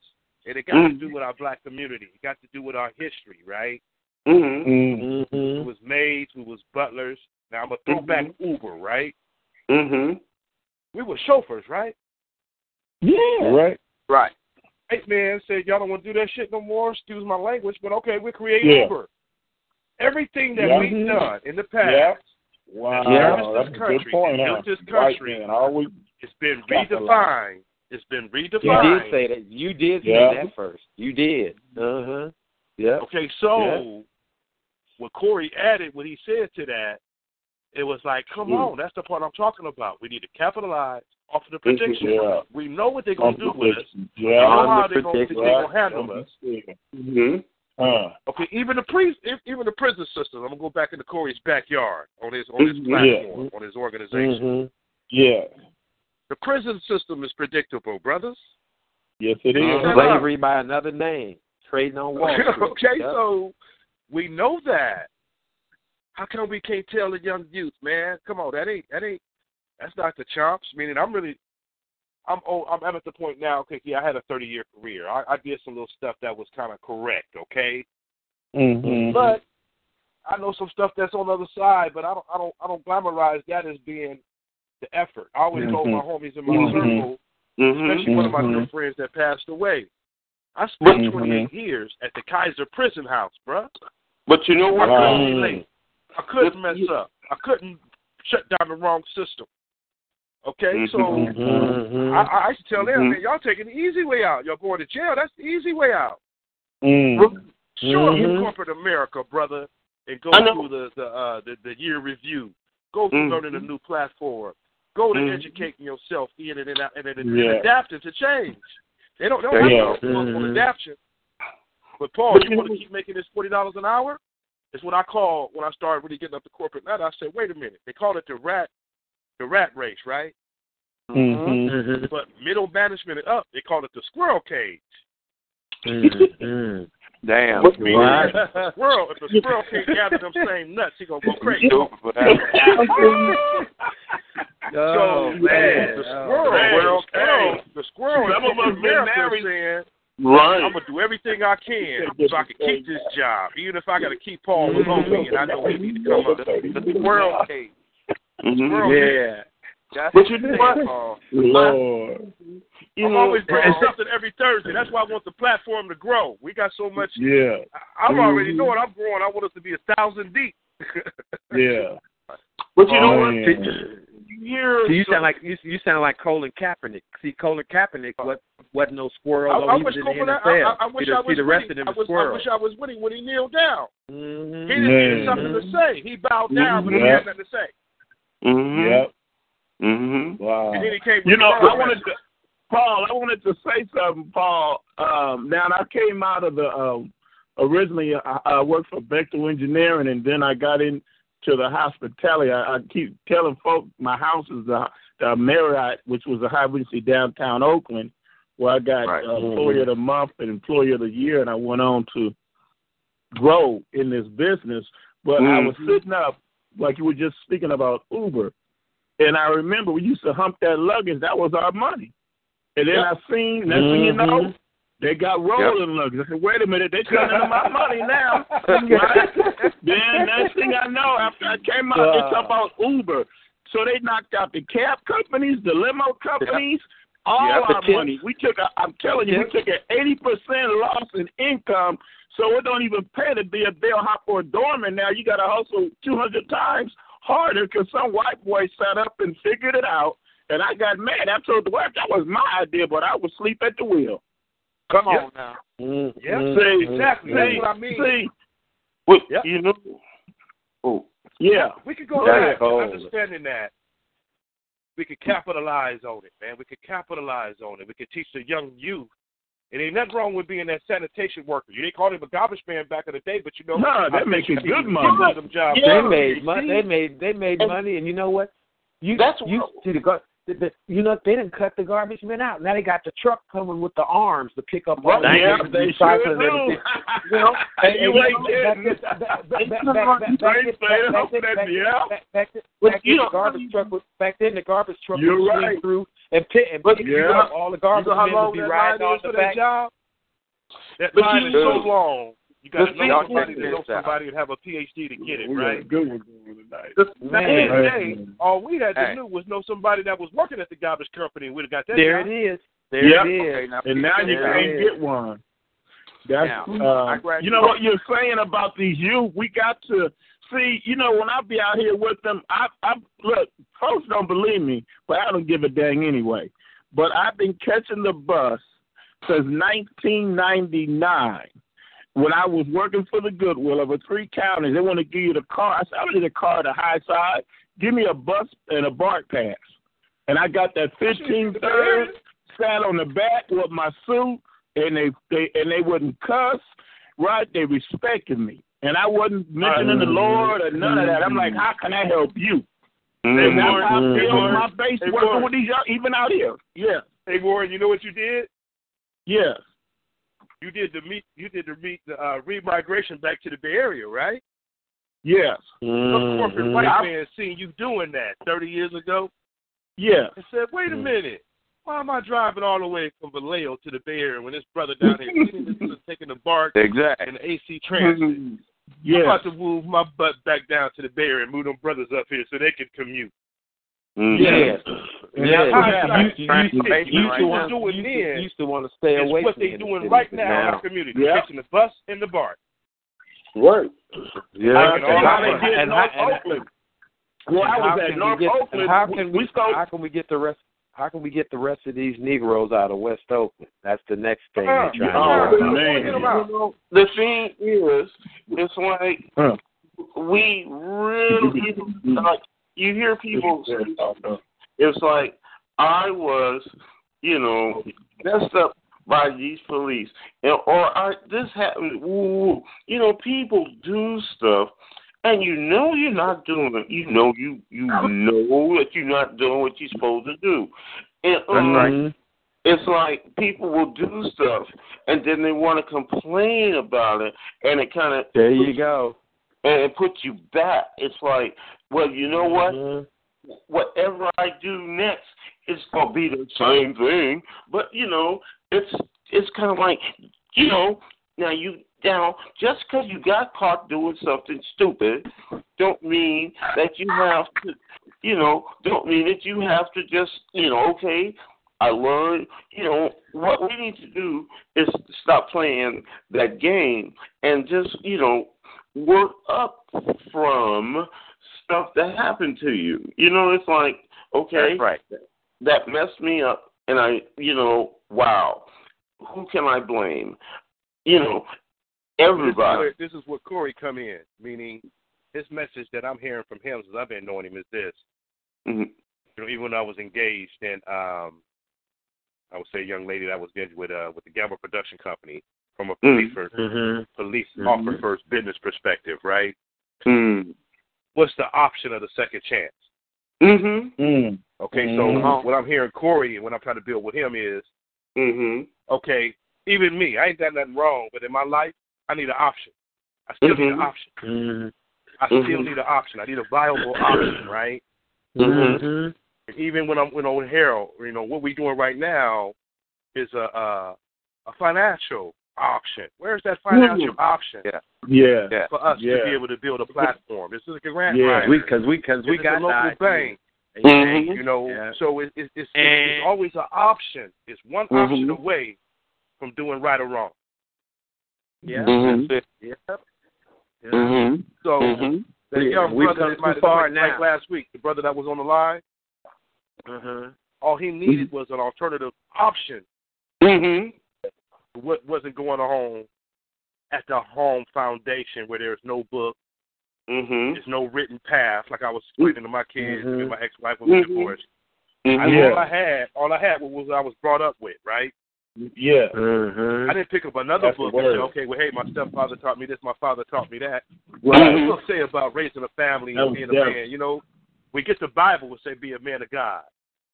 [SPEAKER 7] and it got to
[SPEAKER 10] Mm.
[SPEAKER 7] do with our black community. It got to do with our history, right?
[SPEAKER 10] Mm-hmm.
[SPEAKER 6] Mm.
[SPEAKER 7] Who
[SPEAKER 5] Mm-hmm.
[SPEAKER 7] was maids, who was butlers. Now I'm gonna throw back Uber, right?
[SPEAKER 10] Mm-hmm.
[SPEAKER 7] We were chauffeurs, right?
[SPEAKER 5] Yeah.
[SPEAKER 6] Right.
[SPEAKER 10] Right.
[SPEAKER 7] Hey man said y'all don't want to do that shit no more. Excuse my language, but okay, we create
[SPEAKER 6] Yeah.
[SPEAKER 7] Uber. Everything that
[SPEAKER 6] Yeah.
[SPEAKER 7] we've done in the past,
[SPEAKER 6] Yeah. Wow.
[SPEAKER 5] Yeah.
[SPEAKER 6] That's a good
[SPEAKER 7] Country.
[SPEAKER 6] point, huh?
[SPEAKER 7] This country.
[SPEAKER 6] Always.
[SPEAKER 7] it's been redefined. It's been redefined.
[SPEAKER 5] You did say that. You did say
[SPEAKER 6] Yeah.
[SPEAKER 5] that first. You did. Uh huh. Yeah.
[SPEAKER 7] Okay, so what Corey added, what he said to that, it was like, come
[SPEAKER 6] Mm.
[SPEAKER 7] on, that's the part I'm talking about. We need to capitalize off of the prediction.
[SPEAKER 6] Yeah.
[SPEAKER 7] We know what they're gonna do with us. We know
[SPEAKER 6] Yeah.
[SPEAKER 7] how they're gonna, they
[SPEAKER 5] Right.
[SPEAKER 7] gonna handle us.
[SPEAKER 10] Mm-hmm.
[SPEAKER 6] Uh,
[SPEAKER 7] Okay, even the pre- if- even the prison system. I'm gonna go back into Corey's backyard on his on his
[SPEAKER 10] Mhm.
[SPEAKER 7] platform on his organization.
[SPEAKER 5] Mm-hmm.
[SPEAKER 6] yeah.
[SPEAKER 7] The prison system is predictable, brothers.
[SPEAKER 6] Yes, it is.
[SPEAKER 5] Slavery by another name. Trading on Wall <laughs> Street.
[SPEAKER 7] okay,
[SPEAKER 5] Yep.
[SPEAKER 7] so we know that. How come we can't tell the young youth, man? Come on, that ain't that ain't that's not the chomps. Meaning, I'm really, I'm oh, I'm I'm at the point now. Okay, yeah, I had a 30 year career. I, I did some little stuff that was kind of correct. Okay,
[SPEAKER 6] Mm-hmm.
[SPEAKER 7] but I know some stuff that's on the other side. But I don't I don't I don't glamorize that as being the effort. I always told my homies in my
[SPEAKER 6] Mhm.
[SPEAKER 7] circle,
[SPEAKER 10] Mm-hmm.
[SPEAKER 7] especially one of my good friends that passed away. I spent
[SPEAKER 6] Mhm.
[SPEAKER 7] 28 years at the Kaiser Prison House, bruh.
[SPEAKER 10] But you know what?
[SPEAKER 7] couldn't
[SPEAKER 6] Wow.
[SPEAKER 7] be late. I couldn't mess up. I couldn't shut down the wrong system. Okay, so
[SPEAKER 5] Mm-hmm.
[SPEAKER 7] I, I used to tell them,
[SPEAKER 10] Mhm.
[SPEAKER 7] man, y'all taking the easy way out. Y'all going to jail. That's the easy way out.
[SPEAKER 6] Mm.
[SPEAKER 7] Sure,
[SPEAKER 5] Mhm.
[SPEAKER 7] corporate America, brother, and go through the the, uh, the the year review. Go through
[SPEAKER 10] Mhm.
[SPEAKER 7] learning a new platform. Go to
[SPEAKER 10] Mhm.
[SPEAKER 7] educating yourself in and, out, and, and, and
[SPEAKER 6] Yeah.
[SPEAKER 7] adapting to change. They don't, they don't
[SPEAKER 6] Yeah.
[SPEAKER 7] have to go on
[SPEAKER 5] Mhm.
[SPEAKER 7] adaptation. But Paul, you
[SPEAKER 10] you
[SPEAKER 7] want to keep making this forty dollars an hour? It's what I call when I started really getting up to corporate ladder. I said, wait a minute. They call it the rat, the rat race, right?
[SPEAKER 6] Mm-hmm.
[SPEAKER 7] But middle management and up, they call it the squirrel cage.
[SPEAKER 5] Mm-hmm. <laughs>
[SPEAKER 8] Damn.
[SPEAKER 10] What-
[SPEAKER 7] Meaning
[SPEAKER 5] Right. <laughs>
[SPEAKER 7] squirrel, if a squirrel can't gather them same nuts, he gonna go crazy.
[SPEAKER 8] Stupid for that. <laughs>
[SPEAKER 7] So man, the squirrel,
[SPEAKER 10] man.
[SPEAKER 7] the squirrel, the squirrel
[SPEAKER 10] Some
[SPEAKER 7] in
[SPEAKER 10] of us been married.
[SPEAKER 7] saying,
[SPEAKER 10] Right.
[SPEAKER 7] I'm gonna do everything I can so I can keep this job, even if I gotta keep Paul below me, and I know he need to come up. <laughs> The cage.
[SPEAKER 10] Mhm.
[SPEAKER 7] Squirrel
[SPEAKER 5] Yeah.
[SPEAKER 7] That's
[SPEAKER 10] But you know what?
[SPEAKER 7] Paul.
[SPEAKER 6] Lord.
[SPEAKER 10] You
[SPEAKER 7] I'm
[SPEAKER 10] know,
[SPEAKER 7] always bringing something every Thursday. That's why I want the platform to grow. We got so much.
[SPEAKER 6] Yeah.
[SPEAKER 7] I- I'm already knowing I'm growing. I want us to be a thousand deep. <laughs>
[SPEAKER 6] Yeah.
[SPEAKER 10] But you know
[SPEAKER 6] Oh,
[SPEAKER 10] what?
[SPEAKER 6] man.
[SPEAKER 10] You
[SPEAKER 9] So you sound like you, you sound like Colin Kaepernick. See, Colin Kaepernick what wasn't no squirrel.
[SPEAKER 7] I,
[SPEAKER 9] though
[SPEAKER 7] I
[SPEAKER 9] he
[SPEAKER 7] wish
[SPEAKER 9] was in the
[SPEAKER 7] Copeland,
[SPEAKER 9] NFL.
[SPEAKER 7] I, I, I wish
[SPEAKER 9] see the,
[SPEAKER 7] I was
[SPEAKER 9] see the rest
[SPEAKER 7] winning.
[SPEAKER 9] of them
[SPEAKER 7] I,
[SPEAKER 9] is
[SPEAKER 7] was, I
[SPEAKER 9] squirrels.
[SPEAKER 7] wish I was winning when he kneeled down.
[SPEAKER 9] Mm-hmm.
[SPEAKER 7] He didn't
[SPEAKER 6] Man.
[SPEAKER 7] have something to say. He bowed down, but he
[SPEAKER 6] Yeah.
[SPEAKER 7] had nothing to say.
[SPEAKER 10] Mhm.
[SPEAKER 6] Yep.
[SPEAKER 10] Mhm.
[SPEAKER 6] Wow.
[SPEAKER 7] And then he came.
[SPEAKER 6] You know, I wanted to, Paul. I wanted to say something, Paul. Um, now I came out of the um, originally. I, I worked for Bechtel Engineering, and then I got into the hospitality. I, I keep telling folk my house is the, the Marriott, which was a high regency downtown Oakland, where I got
[SPEAKER 10] Right.
[SPEAKER 6] uh, employee of the month and employee of the year, and I went on to grow in this business. But I was
[SPEAKER 10] Mhm.
[SPEAKER 6] sitting up, like you were just speaking about Uber, and I remember we used to hump that luggage. That was our money. And then I seen, next thing you know, they got rolling luggage. I said, wait a minute, they're turning into my money now. <laughs> right? then next thing I know, after I came out, they talk about Uber. So they knocked out the cab companies, the limo companies, all
[SPEAKER 9] Yeah, the
[SPEAKER 6] our money. We took a, I'm telling you, we took an eighty percent loss in income. So it don't even pay to be a bellhop or a doorman now. You got to hustle two hundred times harder because some white boy sat up and figured it out. And I got mad. I told the wife that was my idea, but I would sleep at the wheel.
[SPEAKER 7] Come
[SPEAKER 9] Yep.
[SPEAKER 7] on now.
[SPEAKER 9] Mm-hmm.
[SPEAKER 7] Yeah,
[SPEAKER 6] See,
[SPEAKER 7] exactly.
[SPEAKER 6] see,
[SPEAKER 7] That's what I mean.
[SPEAKER 6] see,
[SPEAKER 10] Well,
[SPEAKER 7] Yep.
[SPEAKER 10] you know. Oh.
[SPEAKER 6] yeah.
[SPEAKER 7] We could go
[SPEAKER 6] That's
[SPEAKER 7] back
[SPEAKER 9] cold.
[SPEAKER 7] and understanding that. We could capitalize on it, man. We could capitalize on it. We could teach the young youth. It ain't nothing wrong with being that sanitation worker. You didn't call him a garbage man back in the day, but you know
[SPEAKER 6] No,
[SPEAKER 7] I
[SPEAKER 6] they're
[SPEAKER 7] you
[SPEAKER 6] good money.
[SPEAKER 7] them jobs.
[SPEAKER 10] Yeah.
[SPEAKER 9] They made money. They made they made
[SPEAKER 10] And-
[SPEAKER 9] money, and you know what? You
[SPEAKER 10] That's
[SPEAKER 9] you
[SPEAKER 10] what-
[SPEAKER 9] see the, gar- the, the you know they didn't cut the garbage men out. Now they got the truck coming with the arms to pick up all the
[SPEAKER 6] Yeah,
[SPEAKER 9] waste,
[SPEAKER 6] they
[SPEAKER 9] recycling
[SPEAKER 6] sure do.
[SPEAKER 9] everything. <laughs> You know, <laughs>
[SPEAKER 6] And you
[SPEAKER 9] know,
[SPEAKER 6] ain't kidding.
[SPEAKER 9] back-
[SPEAKER 6] yeah.
[SPEAKER 9] then-
[SPEAKER 10] you
[SPEAKER 9] the garbage truck was back then the garbage truck
[SPEAKER 6] You're
[SPEAKER 9] would
[SPEAKER 6] right.
[SPEAKER 9] through and pick and
[SPEAKER 10] But
[SPEAKER 9] pick
[SPEAKER 6] you
[SPEAKER 9] you up. All the
[SPEAKER 7] You
[SPEAKER 9] garbage
[SPEAKER 7] know
[SPEAKER 9] men
[SPEAKER 7] long
[SPEAKER 9] would be riding
[SPEAKER 7] line
[SPEAKER 9] on the back.
[SPEAKER 7] that job? That
[SPEAKER 10] But
[SPEAKER 7] line
[SPEAKER 10] you
[SPEAKER 7] is so long. You got to know somebody to know somebody and have a PhD to get it,
[SPEAKER 6] We got a
[SPEAKER 7] right?
[SPEAKER 6] good one going tonight.
[SPEAKER 7] The back the
[SPEAKER 6] Man.
[SPEAKER 7] day, all we had to
[SPEAKER 9] Hey.
[SPEAKER 7] do was know somebody that was working at the garbage company. and We'd have got that
[SPEAKER 9] There
[SPEAKER 7] job.
[SPEAKER 9] it is. There
[SPEAKER 6] Yep.
[SPEAKER 9] it is.
[SPEAKER 10] Okay, now,
[SPEAKER 6] And now you can't
[SPEAKER 9] it is.
[SPEAKER 6] get one. That's
[SPEAKER 10] Now,
[SPEAKER 6] uh, you know what you're saying about these youth. We got to see. You know when I be out here with them, I I look. Folks don't believe me, but I don't give a dang anyway. But I've been catching the bus since 1999. When I was working for the Goodwill over three counties, they want to give you the car. I said, I don't need a car the high side. Give me a bus and a BART pass. And I got that 15 third, sat on the back with my suit, and they, they and they wouldn't cuss, right? They respected me, and I wasn't mentioning the mm-hmm. Lord or none of that. I'm like, mm-hmm. how can I help you?
[SPEAKER 10] Mm-hmm.
[SPEAKER 6] And that's how I
[SPEAKER 7] Hey,
[SPEAKER 6] feel on my base
[SPEAKER 7] Hey,
[SPEAKER 6] working
[SPEAKER 7] Warren.
[SPEAKER 6] with these young, even out here. Yeah,
[SPEAKER 7] Hey Warren, you know what you did?
[SPEAKER 6] yeah,
[SPEAKER 7] You did the meet. You did the meet the uh, remigration back to the Bay Area, right?
[SPEAKER 6] yes,
[SPEAKER 7] Some corporate
[SPEAKER 9] Mhm.
[SPEAKER 7] white
[SPEAKER 6] I-
[SPEAKER 7] man seen you doing that 30 years ago
[SPEAKER 6] yeah.
[SPEAKER 7] and said, "Wait a
[SPEAKER 9] Mm.
[SPEAKER 7] minute, why am I driving all the way from Vallejo to the Bay Area when this brother down here <laughs> is taking the BART
[SPEAKER 10] Exactly.
[SPEAKER 7] and the AC transit? I'm about to move my butt back down to the Bay Area and move them brothers up here so they can commute."
[SPEAKER 10] Mm-hmm.
[SPEAKER 9] Yeah. Yeah,
[SPEAKER 6] that's what
[SPEAKER 7] Hindsight,
[SPEAKER 6] happened.
[SPEAKER 9] you, you, you, used
[SPEAKER 10] right
[SPEAKER 9] to want,
[SPEAKER 7] Doing
[SPEAKER 9] used,
[SPEAKER 7] then
[SPEAKER 9] to, used to want to stay
[SPEAKER 7] It's
[SPEAKER 9] away
[SPEAKER 7] what
[SPEAKER 9] from they're
[SPEAKER 7] doing
[SPEAKER 9] inner
[SPEAKER 7] right
[SPEAKER 9] city.
[SPEAKER 7] now, in
[SPEAKER 10] now.
[SPEAKER 7] our community.
[SPEAKER 6] Yeah.
[SPEAKER 7] Catching the bus and the bar.
[SPEAKER 6] Right.
[SPEAKER 9] Yeah.
[SPEAKER 6] Uh,
[SPEAKER 7] And
[SPEAKER 6] and how they
[SPEAKER 7] that-
[SPEAKER 6] did
[SPEAKER 9] and
[SPEAKER 6] North
[SPEAKER 9] and-
[SPEAKER 6] Oakland. Well,
[SPEAKER 9] And
[SPEAKER 6] I was at
[SPEAKER 9] can
[SPEAKER 6] North
[SPEAKER 9] we get,
[SPEAKER 6] Oakland.
[SPEAKER 9] how can we,
[SPEAKER 6] we spoke.
[SPEAKER 9] how can we get the rest how can we get the rest of these Negroes out of West Oakland? That's the next thing
[SPEAKER 7] Uh,
[SPEAKER 9] they're trying
[SPEAKER 6] oh,
[SPEAKER 9] to do.
[SPEAKER 6] man.
[SPEAKER 7] Get 'em out.
[SPEAKER 10] The thing is, it's like
[SPEAKER 6] Huh.
[SPEAKER 10] we really <laughs> like you hear people say it's like I was, you know, messed up by these police, and, or I, this happened. Ooh, you know, people do stuff, and you know you're not doing it. You know you you know that you're not doing what you're supposed to do, and
[SPEAKER 9] Mhm.
[SPEAKER 10] it's like people will do stuff and then they want to complain about it and it kind of
[SPEAKER 9] There you go.
[SPEAKER 10] And it puts you back. It's like well you know what?
[SPEAKER 9] Mhm.
[SPEAKER 10] whatever i do next it's to be the same thing. But you know it's it's kind of like you know now you now just because you got caught doing something stupid don't mean that you have to you know don't mean that you have to just you know okay I learned, you know, what we need to do is stop playing that game and just, you know, work up from stuff that happened to you. You know, it's like, okay,
[SPEAKER 8] That's right.
[SPEAKER 10] that messed me up, and I, you know, wow, who can I blame? You know, everybody.
[SPEAKER 7] This is, where, this is where Corey come in, meaning his message that I'm hearing from him since I've been knowing him is this.
[SPEAKER 10] Mhm.
[SPEAKER 7] You know, even when I was engaged in, um, I would say, a young lady that was engaged with uh, with the Gamble Production Company from a police first,
[SPEAKER 9] Mhm.
[SPEAKER 7] police
[SPEAKER 10] Mhm.
[SPEAKER 7] officer first business perspective, right?
[SPEAKER 10] Mm.
[SPEAKER 7] What's the option of the second chance?
[SPEAKER 10] Mhm.
[SPEAKER 6] Mm.
[SPEAKER 7] Okay, so what I'm hearing Corey and what I'm trying to build with him is,
[SPEAKER 10] Mhm.
[SPEAKER 7] okay, even me, I ain't done nothing wrong, but in my life, I need an option. I still need an
[SPEAKER 10] Mhm.
[SPEAKER 7] option. I still need an option. I need a viable option, right? And even when I'm when I'm with Harold, you know, what we're doing right now is a a, a financial option. Where's that financial option
[SPEAKER 8] Yeah.
[SPEAKER 6] Yeah.
[SPEAKER 8] Yeah.
[SPEAKER 7] for us
[SPEAKER 6] Yeah.
[SPEAKER 7] to be able to build a platform? This is a grant
[SPEAKER 6] Yeah.
[SPEAKER 7] writer.
[SPEAKER 9] We because we because we got
[SPEAKER 7] a local
[SPEAKER 9] the idea.
[SPEAKER 7] bank.
[SPEAKER 10] Mhm.
[SPEAKER 7] You know,
[SPEAKER 9] Yeah.
[SPEAKER 7] so it, it, it's, it's, it's always an option. It's one option away from doing right or wrong.
[SPEAKER 9] Yeah.
[SPEAKER 10] Mhm.
[SPEAKER 9] That's it. Yep. Yeah.
[SPEAKER 7] So the
[SPEAKER 9] Yeah,
[SPEAKER 7] young
[SPEAKER 9] we've
[SPEAKER 7] brother
[SPEAKER 9] come
[SPEAKER 7] that might
[SPEAKER 9] far
[SPEAKER 7] like, like last week, the brother that was on the line,
[SPEAKER 9] Uh-huh.
[SPEAKER 7] all he needed was an alternative option.
[SPEAKER 10] Mhm.
[SPEAKER 7] What wasn't going on at the home foundation where there's no book,
[SPEAKER 10] Mhm.
[SPEAKER 7] there's no written path, like I was explaining to my kids
[SPEAKER 9] Mhm.
[SPEAKER 7] and my ex-wife when we
[SPEAKER 10] Mhm.
[SPEAKER 7] divorced. I,
[SPEAKER 10] Mhm.
[SPEAKER 6] Yeah.
[SPEAKER 7] All I had, all I had was what I was brought up with, right?
[SPEAKER 6] Yeah.
[SPEAKER 9] Uh-huh.
[SPEAKER 7] I didn't pick up another
[SPEAKER 6] That's
[SPEAKER 7] book and say, okay, well, hey, my stepfather taught me this, my father taught me that.
[SPEAKER 6] Right.
[SPEAKER 7] What does it say about raising a family and being a man? You know, we get the Bible and say, be a man of God.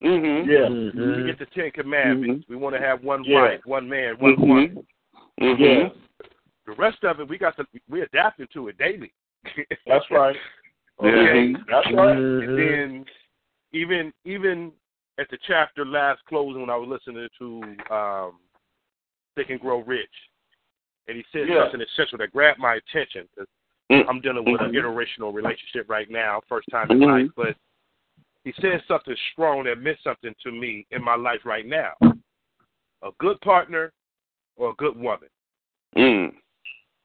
[SPEAKER 10] Mhm.
[SPEAKER 6] Yeah.
[SPEAKER 7] We
[SPEAKER 9] Mhm.
[SPEAKER 7] get the Ten Commandments. We want to have one
[SPEAKER 6] Yeah.
[SPEAKER 7] wife, one man, one
[SPEAKER 10] Mhm.
[SPEAKER 7] woman.
[SPEAKER 10] Mhm.
[SPEAKER 6] Yeah.
[SPEAKER 7] The rest of it, we got to we adapting to it daily. <laughs>
[SPEAKER 6] That's right.
[SPEAKER 7] Okay.
[SPEAKER 10] Mhm.
[SPEAKER 6] That's right.
[SPEAKER 7] And then even even at the chapter last closing when I was listening to um Think and Grow Rich, and he said
[SPEAKER 6] Yeah.
[SPEAKER 7] something essential that grabbed my attention 'cause
[SPEAKER 10] Mhm.
[SPEAKER 7] I'm dealing with an interracial relationship right now, first time in life, but he said something strong that meant something to me in my life right now. A good partner or a good woman.
[SPEAKER 10] Mm.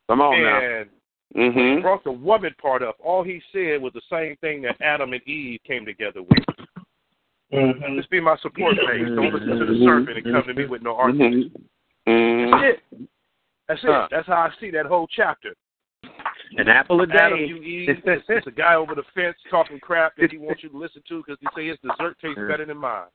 [SPEAKER 8] Come on now.
[SPEAKER 7] and
[SPEAKER 10] Mhm.
[SPEAKER 7] brought the woman part up. All he said was the same thing that Adam and Eve came together with.
[SPEAKER 6] Mhm.
[SPEAKER 7] Just be my support base. Don't listen to the serpent and come to me with no arguments.
[SPEAKER 10] Mhm.
[SPEAKER 7] That's it. That's
[SPEAKER 8] Huh.
[SPEAKER 7] it. That's how I see that whole chapter.
[SPEAKER 9] An apple a day.
[SPEAKER 7] Adam, you Eve. It's, it's a guy over the fence talking crap that he wants you to listen to because he say his dessert tastes better than mine.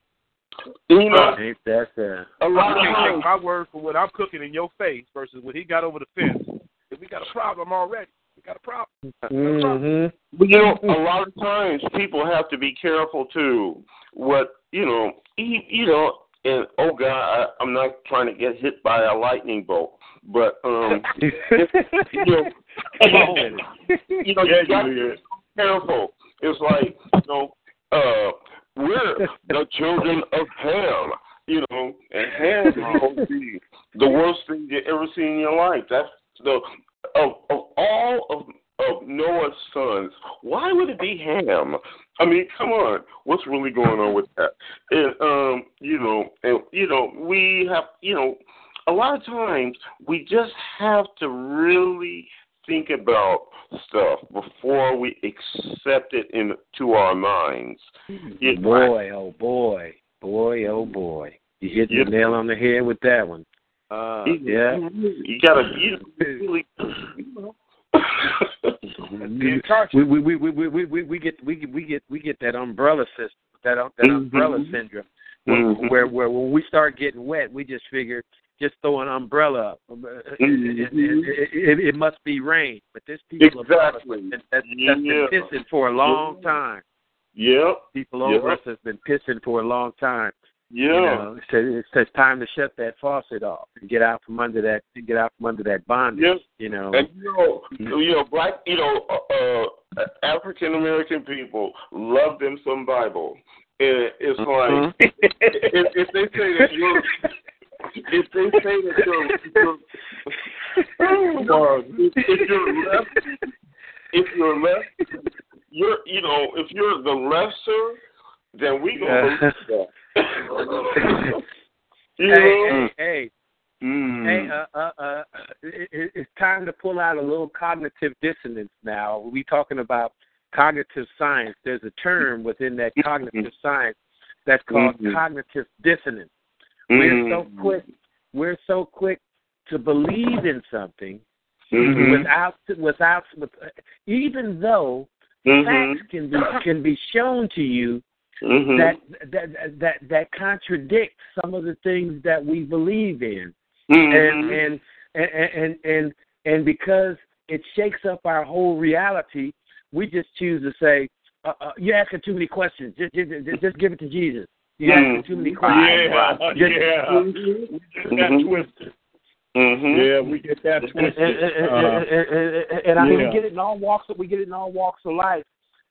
[SPEAKER 10] You know,
[SPEAKER 9] Ain't that uh,
[SPEAKER 10] a
[SPEAKER 7] You
[SPEAKER 10] lot of
[SPEAKER 7] can't take my word for what I'm cooking in your face versus what he got over the fence. If we got a problem already, we got a problem. <laughs>
[SPEAKER 9] Mm-hmm.
[SPEAKER 10] but you know, a lot of times people have to be careful too. What you know, you, you know, and oh God, I, I'm not trying to get hit by a lightning bolt, but um, <laughs> you know,
[SPEAKER 9] Come on with it.
[SPEAKER 10] you know, you got to
[SPEAKER 6] you
[SPEAKER 10] be careful. It's like, you know, uh, we're the children of Ham, you know, and supposed <laughs> to be the worst thing you ever seen in your life. That's the of of all of of Noah's sons. Why would it be Ham? I mean, come on, what's really going on with that? And um, you know, and you know, we have, you know, a lot of times we just have to really think about stuff before we accept it into our minds. You-
[SPEAKER 9] Boy, oh boy. Boy, oh boy. You hit the
[SPEAKER 10] Yeah.
[SPEAKER 9] nail on the head with that one.
[SPEAKER 8] Uh,
[SPEAKER 9] yeah.
[SPEAKER 10] You gotta you really
[SPEAKER 9] We we we we we we, we, we get we get we get we get that umbrella system that that umbrella
[SPEAKER 10] Mhm.
[SPEAKER 9] syndrome
[SPEAKER 10] Mhm.
[SPEAKER 9] where where when we start getting wet we just figure just throw an umbrella up. Um, uh, uh, mm-hmm. It, it, it, it, it must be rain, but this people
[SPEAKER 10] Exactly.
[SPEAKER 9] that, that's
[SPEAKER 10] Yeah.
[SPEAKER 9] been pissing for a long time.
[SPEAKER 10] Yep.
[SPEAKER 9] People over
[SPEAKER 10] Yep.
[SPEAKER 9] us has been pissing for a long time.
[SPEAKER 10] Yeah.
[SPEAKER 9] You know, so it's, it's time to shut that faucet off and get out from under that get out from under that bondage.
[SPEAKER 10] Yep.
[SPEAKER 9] You know.
[SPEAKER 10] And you know, mm-hmm. you know, black, you know, uh, uh, African American people love them some Bible. And it's like mm-hmm. <laughs> if, if they say that you're, if they say that you're, <laughs> you're if, if you're left, if you're left, you're, you know, if you're the lesser, then we gonna believe that. <laughs> you
[SPEAKER 9] hey,
[SPEAKER 10] know?
[SPEAKER 9] hey, hey,
[SPEAKER 10] Mm.
[SPEAKER 5] Hey, uh, uh, uh, it, it's time to pull out a little cognitive dissonance now. We talking about cognitive science. There's a term within that cognitive science that's called
[SPEAKER 10] Mhm.
[SPEAKER 5] cognitive dissonance. We're so
[SPEAKER 10] Mm.
[SPEAKER 5] quick. We're so quick to believe in something
[SPEAKER 10] Mhm.
[SPEAKER 5] without without with, even though
[SPEAKER 10] Mhm.
[SPEAKER 5] facts can be can be shown to you
[SPEAKER 10] Mhm.
[SPEAKER 5] that that that that contradict some of the things that we believe in
[SPEAKER 10] Mhm.
[SPEAKER 5] and, and and and and and because it shakes up our whole reality we just choose to say uh, uh, you're asking too many questions just, just, just give it to jesus you're asking too many questions
[SPEAKER 6] Yeah,
[SPEAKER 5] Just-
[SPEAKER 6] yeah. We just got
[SPEAKER 10] Mhm.
[SPEAKER 6] twisted.
[SPEAKER 10] Mhm.
[SPEAKER 6] Yeah, we get that
[SPEAKER 5] and,
[SPEAKER 6] twisted.
[SPEAKER 5] and, and,
[SPEAKER 6] Uh,
[SPEAKER 5] and, and, and I mean,
[SPEAKER 6] yeah.
[SPEAKER 5] we get it in all walks. Of, we get it in all walks of life,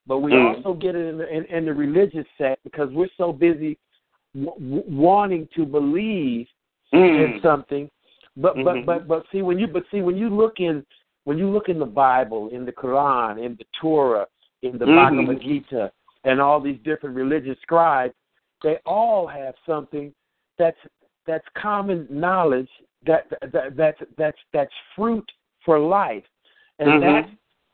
[SPEAKER 5] but we
[SPEAKER 10] Mm.
[SPEAKER 5] also get it in the, in, in the religious set because we're so busy w- w- wanting to believe in
[SPEAKER 10] Mm.
[SPEAKER 5] something. But but
[SPEAKER 10] Mhm.
[SPEAKER 5] but but see when you but see when you look in when you look in the Bible, in the Quran, in the Torah, in the
[SPEAKER 10] Mhm.
[SPEAKER 5] Bhagavad Gita, and all these different religious scribes, they all have something that's that's common knowledge that that that's that's that's fruit for life, and
[SPEAKER 10] Mhm.
[SPEAKER 5] that's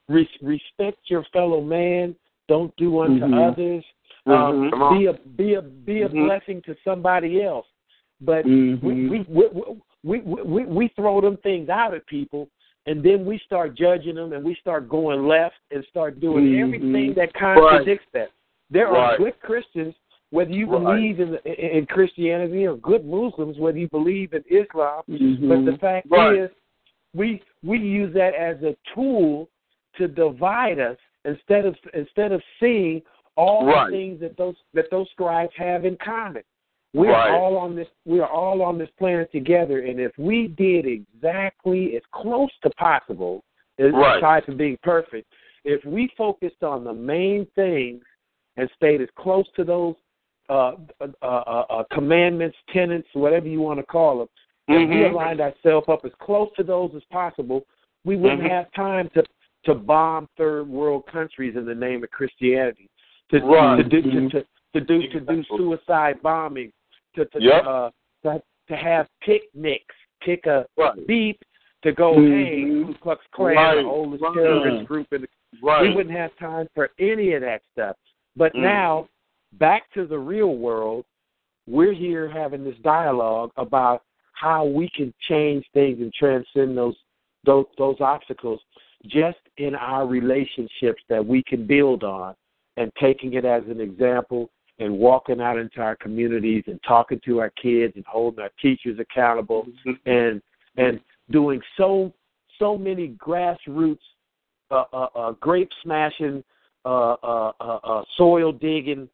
[SPEAKER 5] re- respect your fellow man. Don't do unto
[SPEAKER 6] Mhm.
[SPEAKER 5] others.
[SPEAKER 10] Mhm. Come
[SPEAKER 5] Um, be a be a be a
[SPEAKER 10] Mhm.
[SPEAKER 5] blessing to somebody else. But
[SPEAKER 6] Mhm.
[SPEAKER 5] we, we, we we we we throw them things out at people, and then we start judging them, and we start going left and start doing
[SPEAKER 6] Mhm.
[SPEAKER 5] everything that contradicts that. There are
[SPEAKER 10] Right.
[SPEAKER 5] good Christians, whether you
[SPEAKER 10] Right.
[SPEAKER 5] believe in, in in Christianity, or good Muslims, whether you believe in Islam.
[SPEAKER 6] Mhm.
[SPEAKER 5] But the fact
[SPEAKER 10] Right.
[SPEAKER 5] is, we we use that as a tool to divide us instead of instead of seeing all
[SPEAKER 10] Right.
[SPEAKER 5] the things that those that those scribes have in common. We're all on this we are all on this planet together and if we did exactly as close to possible
[SPEAKER 10] Right.
[SPEAKER 5] aside from being perfect, if we focused on the main things and stayed as close to those uh, uh, uh, uh, commandments, tenets, whatever you want to call them, if we aligned ourselves up as close to those as possible, we wouldn't
[SPEAKER 10] Mhm.
[SPEAKER 5] have time to to bomb third world countries in the name of Christianity, to
[SPEAKER 10] Right.
[SPEAKER 5] to do to,
[SPEAKER 6] Mhm.
[SPEAKER 5] to, to do to do suicide bombing, to to
[SPEAKER 10] Yep.
[SPEAKER 5] uh, to, to have picnics, pick a
[SPEAKER 10] Right.
[SPEAKER 5] beep to go
[SPEAKER 6] Mhm.
[SPEAKER 5] hang Ku Klux Klan,
[SPEAKER 10] Right.
[SPEAKER 5] the oldest
[SPEAKER 10] Right.
[SPEAKER 5] terrorist group in the
[SPEAKER 10] Right.
[SPEAKER 5] we wouldn't have time for any of that stuff. But
[SPEAKER 10] Mm.
[SPEAKER 5] now, back to the real world, we're here having this dialogue about how we can change things and transcend those those those obstacles just in our relationships that we can build on and taking it as an example and walking out into our communities and talking to our kids and holding our teachers accountable and and doing so so many grassroots uh, uh, uh, grape smashing, uh, uh, uh, uh, soil digging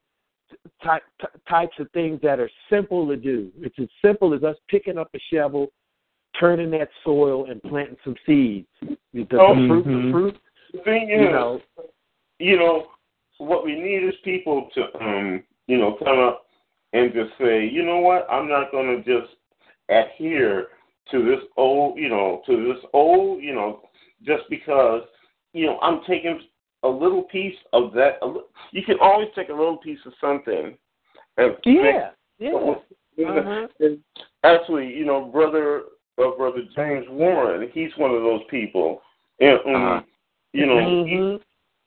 [SPEAKER 5] type, t- types of things that are simple to do. It's as simple as us picking up a shovel, turning that soil, and planting some seeds. The, the
[SPEAKER 10] Oh,
[SPEAKER 5] fruit, the fruit,
[SPEAKER 10] The thing is,
[SPEAKER 5] you know.
[SPEAKER 10] you know, what we need is people to, um, you know, come up and just say, you know what, I'm not going to just adhere to this old, you know, to this old, you know, just because, you know, I'm taking a little piece of that. A you can always take a little piece of something. And
[SPEAKER 5] Yeah, yeah.
[SPEAKER 10] make-
[SPEAKER 5] Uh-huh.
[SPEAKER 10] and actually, you know, brother, uh, brother James Warren, he's one of those people, and um,
[SPEAKER 5] Uh-huh.
[SPEAKER 10] you know,
[SPEAKER 5] Mhm.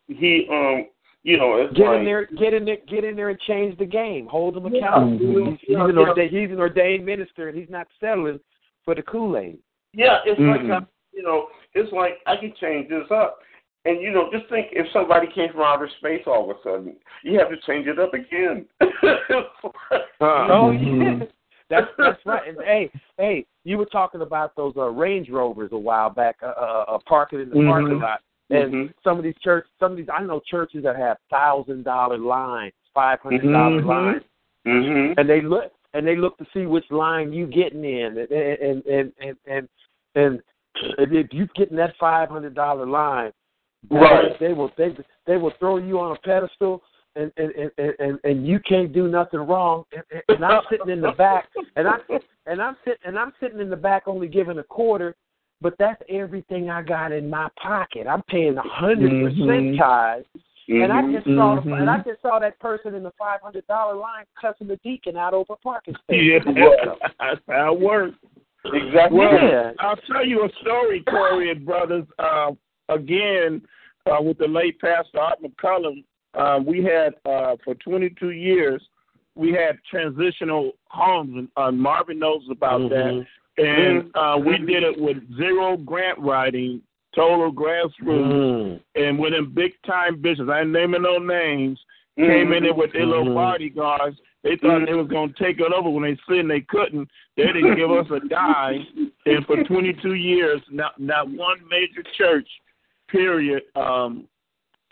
[SPEAKER 10] he, he um, you know, it's
[SPEAKER 5] Get
[SPEAKER 10] like
[SPEAKER 5] in there, get in there, get in there, and change the game. Hold him accountable.
[SPEAKER 6] Mhm.
[SPEAKER 5] He's, he's, an ordained, he's an ordained minister, and he's not settling for the Kool Aid.
[SPEAKER 10] Yeah, it's like
[SPEAKER 6] Mhm.
[SPEAKER 10] uh, you know, it's like I can change this up, and you know, just think if somebody came from outer space all of a sudden, you have to change it up again.
[SPEAKER 5] Oh
[SPEAKER 6] Mhm.
[SPEAKER 5] yeah, that's that's right. And hey, hey, you were talking about those uh, Range Rovers a while back, uh, uh, uh, parking in the
[SPEAKER 6] Mhm.
[SPEAKER 5] parking lot, and
[SPEAKER 10] Mhm.
[SPEAKER 5] some of these church, some of these I know churches that have thousand dollar lines, five hundred dollar
[SPEAKER 6] Mhm.
[SPEAKER 5] lines,
[SPEAKER 10] mhm.
[SPEAKER 5] and they look and they look to see which line you getting in, and and and and and, and if you're getting that five hundred dollar line, boy,
[SPEAKER 10] Right.
[SPEAKER 5] They will they they will throw you on a pedestal. And and, and and and you can't do nothing wrong. And, and- and I'm sitting in the back, and I and I'm sitting and I'm sitting in the back only giving a quarter, but that's everything I got in my pocket. I'm paying a 100
[SPEAKER 6] Mhm.
[SPEAKER 5] percent tithe, and I just saw the,
[SPEAKER 6] Mhm.
[SPEAKER 5] and I just saw that person in the five hundred dollar line cussing the deacon out over parking space.
[SPEAKER 6] Yeah, that's how it works.
[SPEAKER 10] Exactly.
[SPEAKER 6] Well,
[SPEAKER 9] Yeah.
[SPEAKER 6] I'll tell you a story, Corey and brothers. Uh, again, uh, with the late Pastor Art McCullum, uh, we had uh, for 22 years we had transitional homes, and uh, Marvin knows about
[SPEAKER 9] Mhm.
[SPEAKER 6] that. And uh, we did it with zero grant writing, total grassroots,
[SPEAKER 9] Mm.
[SPEAKER 6] and with them big time business. I ain't naming no names. Came in there with their little
[SPEAKER 9] Mhm.
[SPEAKER 6] bodyguards. They thought they was gonna take it over when they seen they couldn't. They didn't give us a dime. And for 22 years, not not one major church, period, um,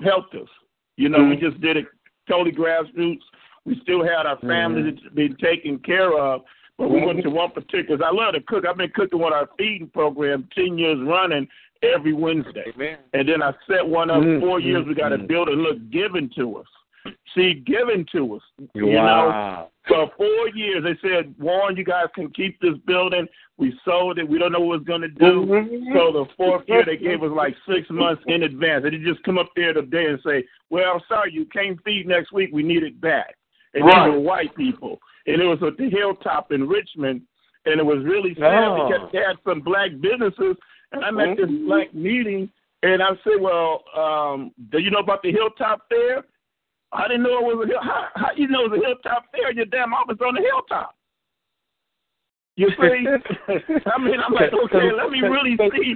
[SPEAKER 6] helped us. You know, we just did it totally grassroots. We still had our family to be taken care of. But we went to one particular. I love to cook. I've been cooking with our feeding program ten years running every Wednesday.
[SPEAKER 8] Amen.
[SPEAKER 6] And then I set one up
[SPEAKER 9] Mm,
[SPEAKER 6] four years. We got a
[SPEAKER 9] mm.
[SPEAKER 6] building look given to us. See, given to us. You
[SPEAKER 9] Wow.
[SPEAKER 6] know, for four years they said, Warren, you guys can keep this building. We sold it. We don't know what it's going to do. So the fourth year they gave us like six months in advance. They didn't just come up there today and say, "Well, I'm sorry, you can't feed next week. We need it back." And
[SPEAKER 10] Right.
[SPEAKER 6] these were white people, and it was at the hilltop in Richmond, and it was really sad
[SPEAKER 9] Oh.
[SPEAKER 6] because they had some black businesses, and I'm at this black meeting, and I said, "Well, um, do you know about the hilltop there?" I didn't know it was a hill. How, how you know it was a hilltop there? Your damn office on the hilltop. You <laughs> see? I mean, I'm like, <laughs> okay, let me really see,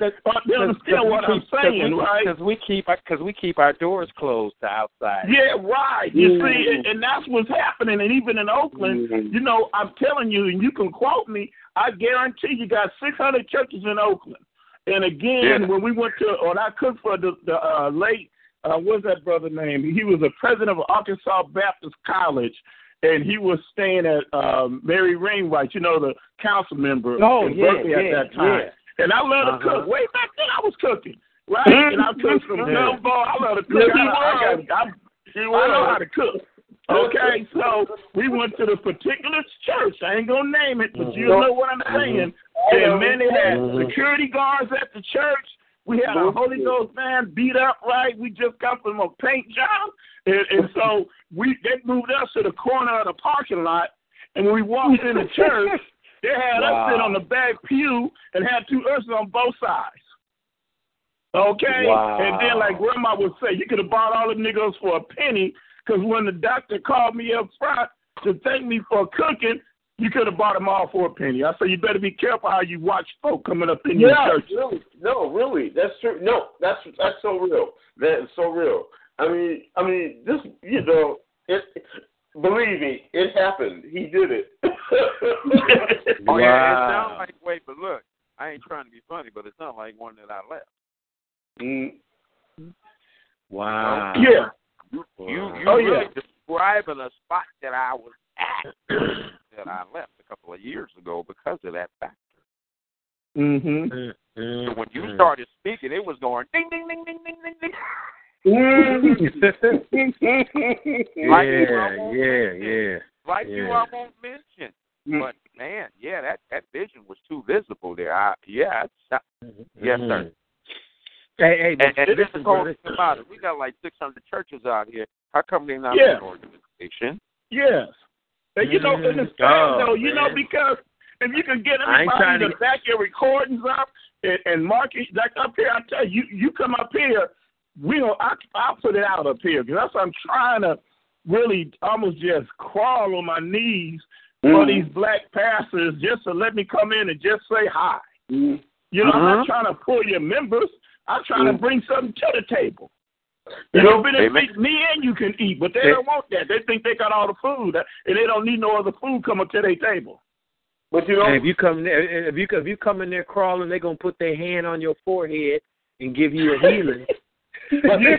[SPEAKER 6] understand what I'm saying, right?
[SPEAKER 9] Because we keep because we keep our doors closed to outside.
[SPEAKER 6] Yeah, right. You
[SPEAKER 9] Mm.
[SPEAKER 6] see, and, and that's what's happening. And even in Oakland,
[SPEAKER 10] Mhm.
[SPEAKER 6] you know, I'm telling you, and you can quote me. I guarantee you got 600 churches in Oakland. And again,
[SPEAKER 8] Yeah.
[SPEAKER 6] when we went to, when I cooked for the, the uh, late, uh, what's that brother name? He was a president of Arkansas Baptist College, and he was staying at um, Mary Rainwright, you know, the council member
[SPEAKER 9] Oh,
[SPEAKER 6] in
[SPEAKER 9] yeah,
[SPEAKER 6] Berkeley
[SPEAKER 9] yeah,
[SPEAKER 6] at that time.
[SPEAKER 9] yeah.
[SPEAKER 6] And I love to
[SPEAKER 9] Uh-huh.
[SPEAKER 6] cook. Way back then, I was cooking, right? <laughs> and I cooked some gumbo. I love to cook. I, I, got, I, I know how to cook. Okay, so we went to the particular church. I ain't gonna name it, but you
[SPEAKER 10] Mhm.
[SPEAKER 6] know what I'm saying.
[SPEAKER 10] Mhm.
[SPEAKER 6] And man, they had
[SPEAKER 9] Mhm.
[SPEAKER 6] security guards at the church. We had a. Holy Ghost man beat up, right? We just come from a paint job, and, and so we they moved us to the corner of the parking lot. And when we walked in the <laughs> church, they had us sit on the back pew and had two ushers on both sides. Okay?
[SPEAKER 9] Wow.
[SPEAKER 6] And then, like Grandma would say, you could have bought all the niggas for a penny because when the doctor called me up front to thank me for cooking, you could have bought them all for a penny. I said, you better be careful how you watch folk coming up in your
[SPEAKER 10] Yeah,
[SPEAKER 6] church.
[SPEAKER 10] really. No, really. That's true. No, that's that's so real. That is so real. I mean, I mean, this, you know, it. Believe me, it happened. He did it. <laughs>
[SPEAKER 8] Oh, yeah, it sounds like wait, but look, I ain't trying to be funny, but it sounds like one that I left.
[SPEAKER 10] Mm.
[SPEAKER 9] Wow.
[SPEAKER 6] Yeah.
[SPEAKER 8] You you
[SPEAKER 6] Oh,
[SPEAKER 8] really
[SPEAKER 6] yeah.
[SPEAKER 8] describing a spot that I was at <clears throat> that I left a couple of years ago because of that factor.
[SPEAKER 6] Mm-hmm.
[SPEAKER 9] Mm,
[SPEAKER 8] So when you
[SPEAKER 9] mm.
[SPEAKER 8] started speaking, it was going ding ding ding ding ding ding ding. Like <laughs> you, I
[SPEAKER 9] yeah, yeah,
[SPEAKER 8] mention.
[SPEAKER 9] yeah.
[SPEAKER 8] Like you,
[SPEAKER 9] Yeah.
[SPEAKER 8] I won't mention. But man, yeah, that that vision was too visible there. I, yeah, it's, yes, sir.
[SPEAKER 9] Hey, hey,
[SPEAKER 8] And, and this is whole thing about it. We got like 600 churches out here. How come they're not
[SPEAKER 6] Yeah.
[SPEAKER 8] an organization?
[SPEAKER 6] Yes. And you know,
[SPEAKER 9] Mhm.
[SPEAKER 6] and it's <laughs> sad though, you know, because if you can get
[SPEAKER 9] I ain't
[SPEAKER 6] everybody
[SPEAKER 9] to
[SPEAKER 6] to back your recordings up and, and mark it, like up here, I tell you, you, come up here, we will I, I'll put it out up here because that's what I'm trying to really almost just crawl on my knees for
[SPEAKER 10] Mm.
[SPEAKER 6] these black pastors just to let me come in and just say hi.
[SPEAKER 10] Mm.
[SPEAKER 6] You know, I'm
[SPEAKER 9] Uh-huh.
[SPEAKER 6] not trying to pull your members. I'm trying to
[SPEAKER 10] Mm.
[SPEAKER 6] bring something to the table.
[SPEAKER 10] You
[SPEAKER 6] You
[SPEAKER 10] know,
[SPEAKER 6] know, benefit
[SPEAKER 8] Amen.
[SPEAKER 6] me and you can eat, but they
[SPEAKER 10] Yeah.
[SPEAKER 6] don't want that. They think they got all the food, uh, and they don't need no other food coming to their table.
[SPEAKER 10] But you know,
[SPEAKER 9] And if you come there, eh, if you if you come in there crawling, they're gonna put their hand on your forehead and give you a healing. <laughs>
[SPEAKER 10] But this,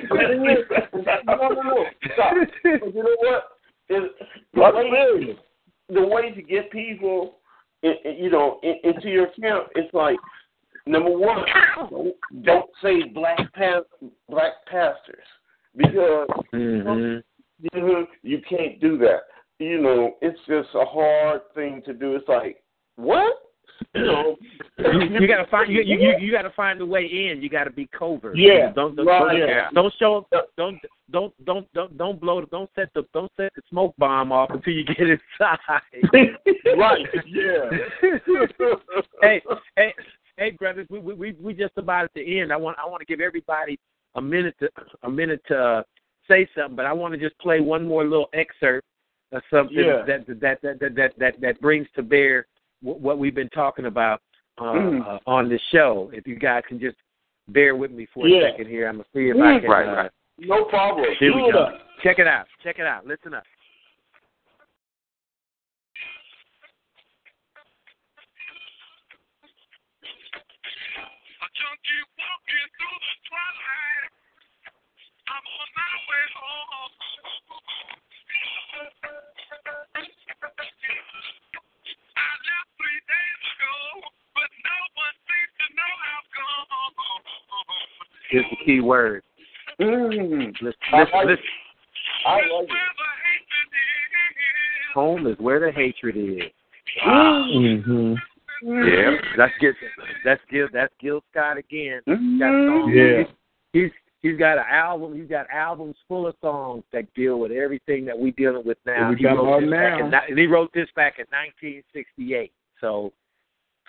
[SPEAKER 10] no, no, no, stop. But you know what? Is the
[SPEAKER 6] That's
[SPEAKER 10] way,
[SPEAKER 6] serious.
[SPEAKER 10] the way to get people, in, in- you know, in, into your camp, it's like number one, don't, don't say black pa- black pastors because
[SPEAKER 9] hmm
[SPEAKER 10] you, know, you can't do that. You know, it's just a hard thing to do. It's like what? you know,
[SPEAKER 5] you, you gotta find you, you you gotta find the way in. You gotta be covert.
[SPEAKER 6] Yeah,
[SPEAKER 5] Don't don't,
[SPEAKER 6] right.
[SPEAKER 5] don't,
[SPEAKER 6] Yeah.
[SPEAKER 5] don't show don't don't don't don't don't blow don't set the don't set the smoke bomb off until you get inside. <laughs>
[SPEAKER 6] right. Yeah. <laughs>
[SPEAKER 5] hey, hey, hey, brothers, we we we just about at the end. I want I want to give everybody a minute to a minute to uh, say something, but I want to just play one more little excerpt of something
[SPEAKER 6] Yeah.
[SPEAKER 5] that, that, that that that that that brings to bear wh- what we've been talking about uh,
[SPEAKER 6] Mm.
[SPEAKER 5] uh, on this show. If you guys can just bear with me for a
[SPEAKER 6] Yeah.
[SPEAKER 5] second here, I'm gonna see if I can.
[SPEAKER 8] Right,
[SPEAKER 5] uh,
[SPEAKER 8] right.
[SPEAKER 10] no problem.
[SPEAKER 5] Here we go. Check it out. Check it out. Listen up.
[SPEAKER 11] Walking through the twilight. I'm on my way home. I left three days ago, but no one seems to know how come.
[SPEAKER 5] Here's the key word.
[SPEAKER 10] Mm.
[SPEAKER 5] Listen, listen, listen.
[SPEAKER 10] I
[SPEAKER 11] Where
[SPEAKER 10] like it.
[SPEAKER 11] is.
[SPEAKER 5] Home is where the hatred is.
[SPEAKER 6] Mm-hmm.
[SPEAKER 8] Yeah.
[SPEAKER 5] That's Gil. That's Gil. That's Gil Scott again.
[SPEAKER 10] Mm-hmm.
[SPEAKER 5] songs.
[SPEAKER 6] Yeah.
[SPEAKER 5] He's he's got an album. He's got albums full of songs that deal with everything that we dealing with now.
[SPEAKER 6] we
[SPEAKER 5] He
[SPEAKER 6] got
[SPEAKER 5] wrote
[SPEAKER 6] them
[SPEAKER 5] back
[SPEAKER 6] now.
[SPEAKER 5] in and he wrote this back in 1968. So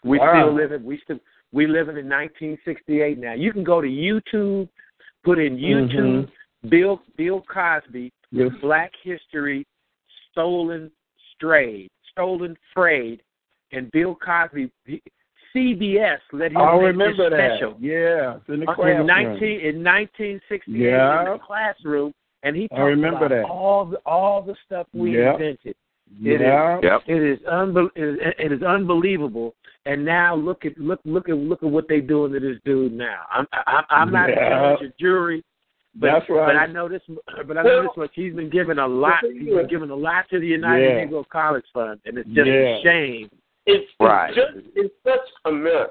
[SPEAKER 5] we
[SPEAKER 6] Wow.
[SPEAKER 5] still living. We still we living in 1968 now. You can go to YouTube, put in YouTube, Bill Bill Cosby,
[SPEAKER 6] Yes.
[SPEAKER 5] Black History, Stolen Strayed, Stolen Frayed, and Bill Cosby. CBS let him
[SPEAKER 6] I
[SPEAKER 5] make
[SPEAKER 6] remember
[SPEAKER 5] this
[SPEAKER 6] that.
[SPEAKER 5] special
[SPEAKER 6] Yeah. It's in the classroom.
[SPEAKER 5] in 19 in 1968
[SPEAKER 6] Yeah.
[SPEAKER 5] in the classroom, and he
[SPEAKER 6] I
[SPEAKER 5] talked
[SPEAKER 6] remember
[SPEAKER 5] about
[SPEAKER 6] that.
[SPEAKER 5] all the all the stuff we
[SPEAKER 6] Yep.
[SPEAKER 5] invented. It is-
[SPEAKER 6] yeah.
[SPEAKER 8] Yep.
[SPEAKER 5] It is unbel- it is, it is unbelievable. And now look at look look at look at what they're doing to this dude now. I'm I'm, I'm not a
[SPEAKER 6] Yeah.
[SPEAKER 5] judge or jury, but
[SPEAKER 6] That's right.
[SPEAKER 5] but I know this but I know this much. He's been giving a lot. He's been giving a lot to the United
[SPEAKER 6] Yeah.
[SPEAKER 5] Negro College Fund, and it's just
[SPEAKER 6] Yeah.
[SPEAKER 5] a shame.
[SPEAKER 10] It's, it's just it's such a mess.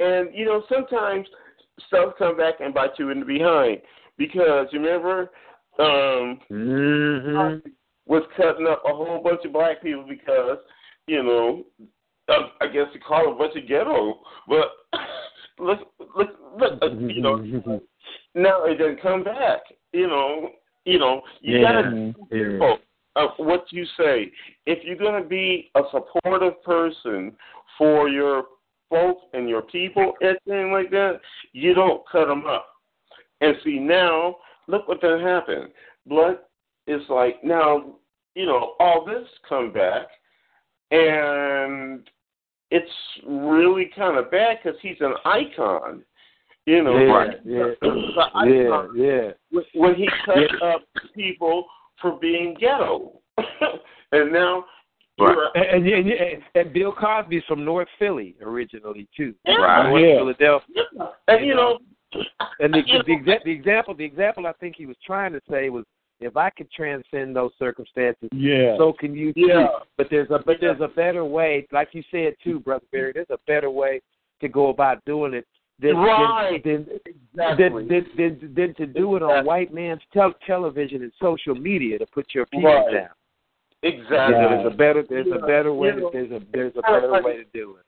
[SPEAKER 10] And you know, sometimes stuff come back and bite you in the behind because you remember um
[SPEAKER 5] Mm-hmm.
[SPEAKER 10] was cutting up a whole bunch of black people because, you know, I guess you call it a bunch of ghetto. But look, look, look, uh, you know, <laughs> now it doesn't come back. You know, you know, you
[SPEAKER 5] Yeah.
[SPEAKER 10] gotta
[SPEAKER 5] Yeah.
[SPEAKER 10] Of what you say. If you're going to be a supportive person for your folks and your people, anything like that, you don't cut them up. And see now, look what done happened. Blood is like now, you know, all this come back, and it's really kind of bad because he's an icon. You know,
[SPEAKER 5] Yeah,
[SPEAKER 10] right?
[SPEAKER 5] yeah, yeah, yeah.
[SPEAKER 10] when- when he cut up people for being ghetto. <laughs> and now you're
[SPEAKER 5] And, and, and, and Bill Cosby's from North Philly originally too.
[SPEAKER 10] Yeah.
[SPEAKER 5] North
[SPEAKER 6] Yeah.
[SPEAKER 5] Philadelphia.
[SPEAKER 10] and you know
[SPEAKER 5] And the, <laughs>
[SPEAKER 10] You
[SPEAKER 5] the, exa- the example, the example I think he was trying to say was, if I could transcend those circumstances,
[SPEAKER 6] Yeah.
[SPEAKER 5] so can you too.
[SPEAKER 10] Yeah.
[SPEAKER 5] But there's a but there's a better way, like you said too, brother Barry. There's a better way to go about doing it than
[SPEAKER 10] Right.
[SPEAKER 5] than,
[SPEAKER 10] exactly.
[SPEAKER 5] than, than, than, than to do it on white man's tel- television and social media to put your people
[SPEAKER 10] Right.
[SPEAKER 5] down.
[SPEAKER 10] exactly.
[SPEAKER 5] Yeah, there's a better there's a better way
[SPEAKER 10] know,
[SPEAKER 5] there's a there's a better way to do it.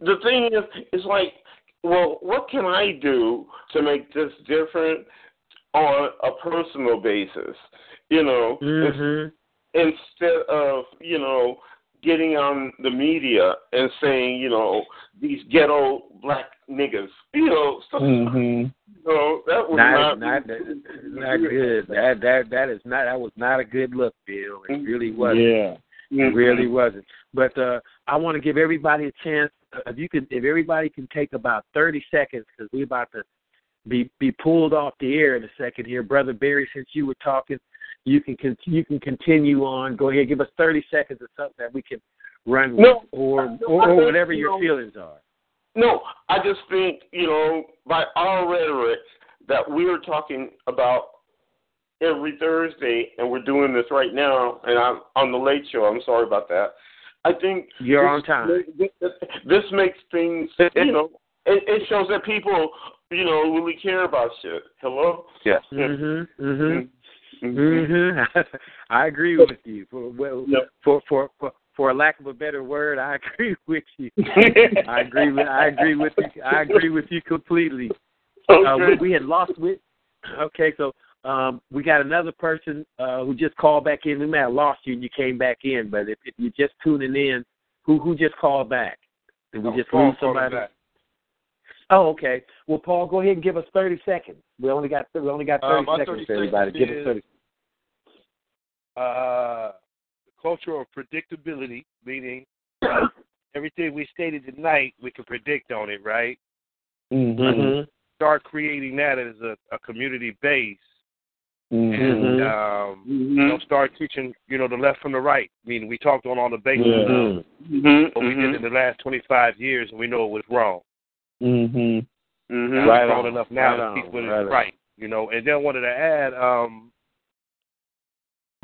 [SPEAKER 10] the thing is, it's like, well, what can I do to make this different on a personal basis? You know,
[SPEAKER 5] Mm-hmm.
[SPEAKER 10] instead of you know getting on the media and saying, you know, these ghetto black niggas, you know, stuff.
[SPEAKER 6] Mm-hmm.
[SPEAKER 10] You know, that was
[SPEAKER 5] Not,
[SPEAKER 10] not,
[SPEAKER 5] not, not good. That that that is not that was not a good look, Bill. It really wasn't.
[SPEAKER 6] Yeah.
[SPEAKER 5] It really wasn't. But uh I want to give everybody a chance. uh, If you can, if everybody can take about thirty seconds, because we're about to be be pulled off the air in a second here, brother Barry. Since you were talking, you can con- you can continue on. Go ahead, give us thirty seconds of something that we can run
[SPEAKER 10] No,
[SPEAKER 5] with, or
[SPEAKER 10] no,
[SPEAKER 5] or,
[SPEAKER 10] I
[SPEAKER 5] or
[SPEAKER 10] think,
[SPEAKER 5] whatever
[SPEAKER 10] you
[SPEAKER 5] your
[SPEAKER 10] know,
[SPEAKER 5] feelings are.
[SPEAKER 10] No, I just think, you know, by our rhetoric that we are talking about every Thursday, and we're doing this right now, and I'm on the late show. I'm sorry about that. I think
[SPEAKER 5] You're
[SPEAKER 10] this,
[SPEAKER 5] on time.
[SPEAKER 10] This, this makes things, you know, it, it shows that people, you know, really care about shit. Hello.
[SPEAKER 8] Yes.
[SPEAKER 5] Mhm. Mhm.
[SPEAKER 10] Mhm.
[SPEAKER 5] Mhm. <laughs> I agree with you. For well,
[SPEAKER 10] Yep.
[SPEAKER 5] for for for for a lack of a better word, I <laughs> agree with you. I agree with I agree with you. I agree with you completely.
[SPEAKER 10] Okay.
[SPEAKER 5] Uh, we, we had lost with. Okay, so um, we got another person uh, who just called back in. We may have lost you and you came back in, but if, if you're just tuning in, who who just called back? Did we
[SPEAKER 7] Oh,
[SPEAKER 5] just
[SPEAKER 7] Paul
[SPEAKER 5] lose somebody? Oh, okay. Well, Paul, go ahead and give us thirty seconds. We only got we only got
[SPEAKER 7] Uh,
[SPEAKER 5] thirty
[SPEAKER 7] my
[SPEAKER 5] seconds
[SPEAKER 7] 30
[SPEAKER 5] for everybody.
[SPEAKER 7] seconds
[SPEAKER 5] Give us thirty.
[SPEAKER 7] Uh, the culture of predictability, meaning <coughs> everything we stated tonight, we can predict on it, right?
[SPEAKER 5] Mm-hmm.
[SPEAKER 7] Start creating that as a, a community base,
[SPEAKER 5] Mm-hmm.
[SPEAKER 7] and um, you know, start teaching, you know, the left from the right. I mean, we talked on all the bases
[SPEAKER 5] Mm-hmm.
[SPEAKER 7] of
[SPEAKER 10] Mhm.
[SPEAKER 7] what we did in the last 25 years, and we know it was wrong.
[SPEAKER 6] Mhm.
[SPEAKER 10] Mhm.
[SPEAKER 7] We're
[SPEAKER 5] Right
[SPEAKER 7] grown
[SPEAKER 5] on,
[SPEAKER 7] enough now
[SPEAKER 5] right
[SPEAKER 7] to
[SPEAKER 5] on,
[SPEAKER 7] teach what is
[SPEAKER 5] right
[SPEAKER 7] right,
[SPEAKER 5] on.
[SPEAKER 7] you know. And then wanted to add, um,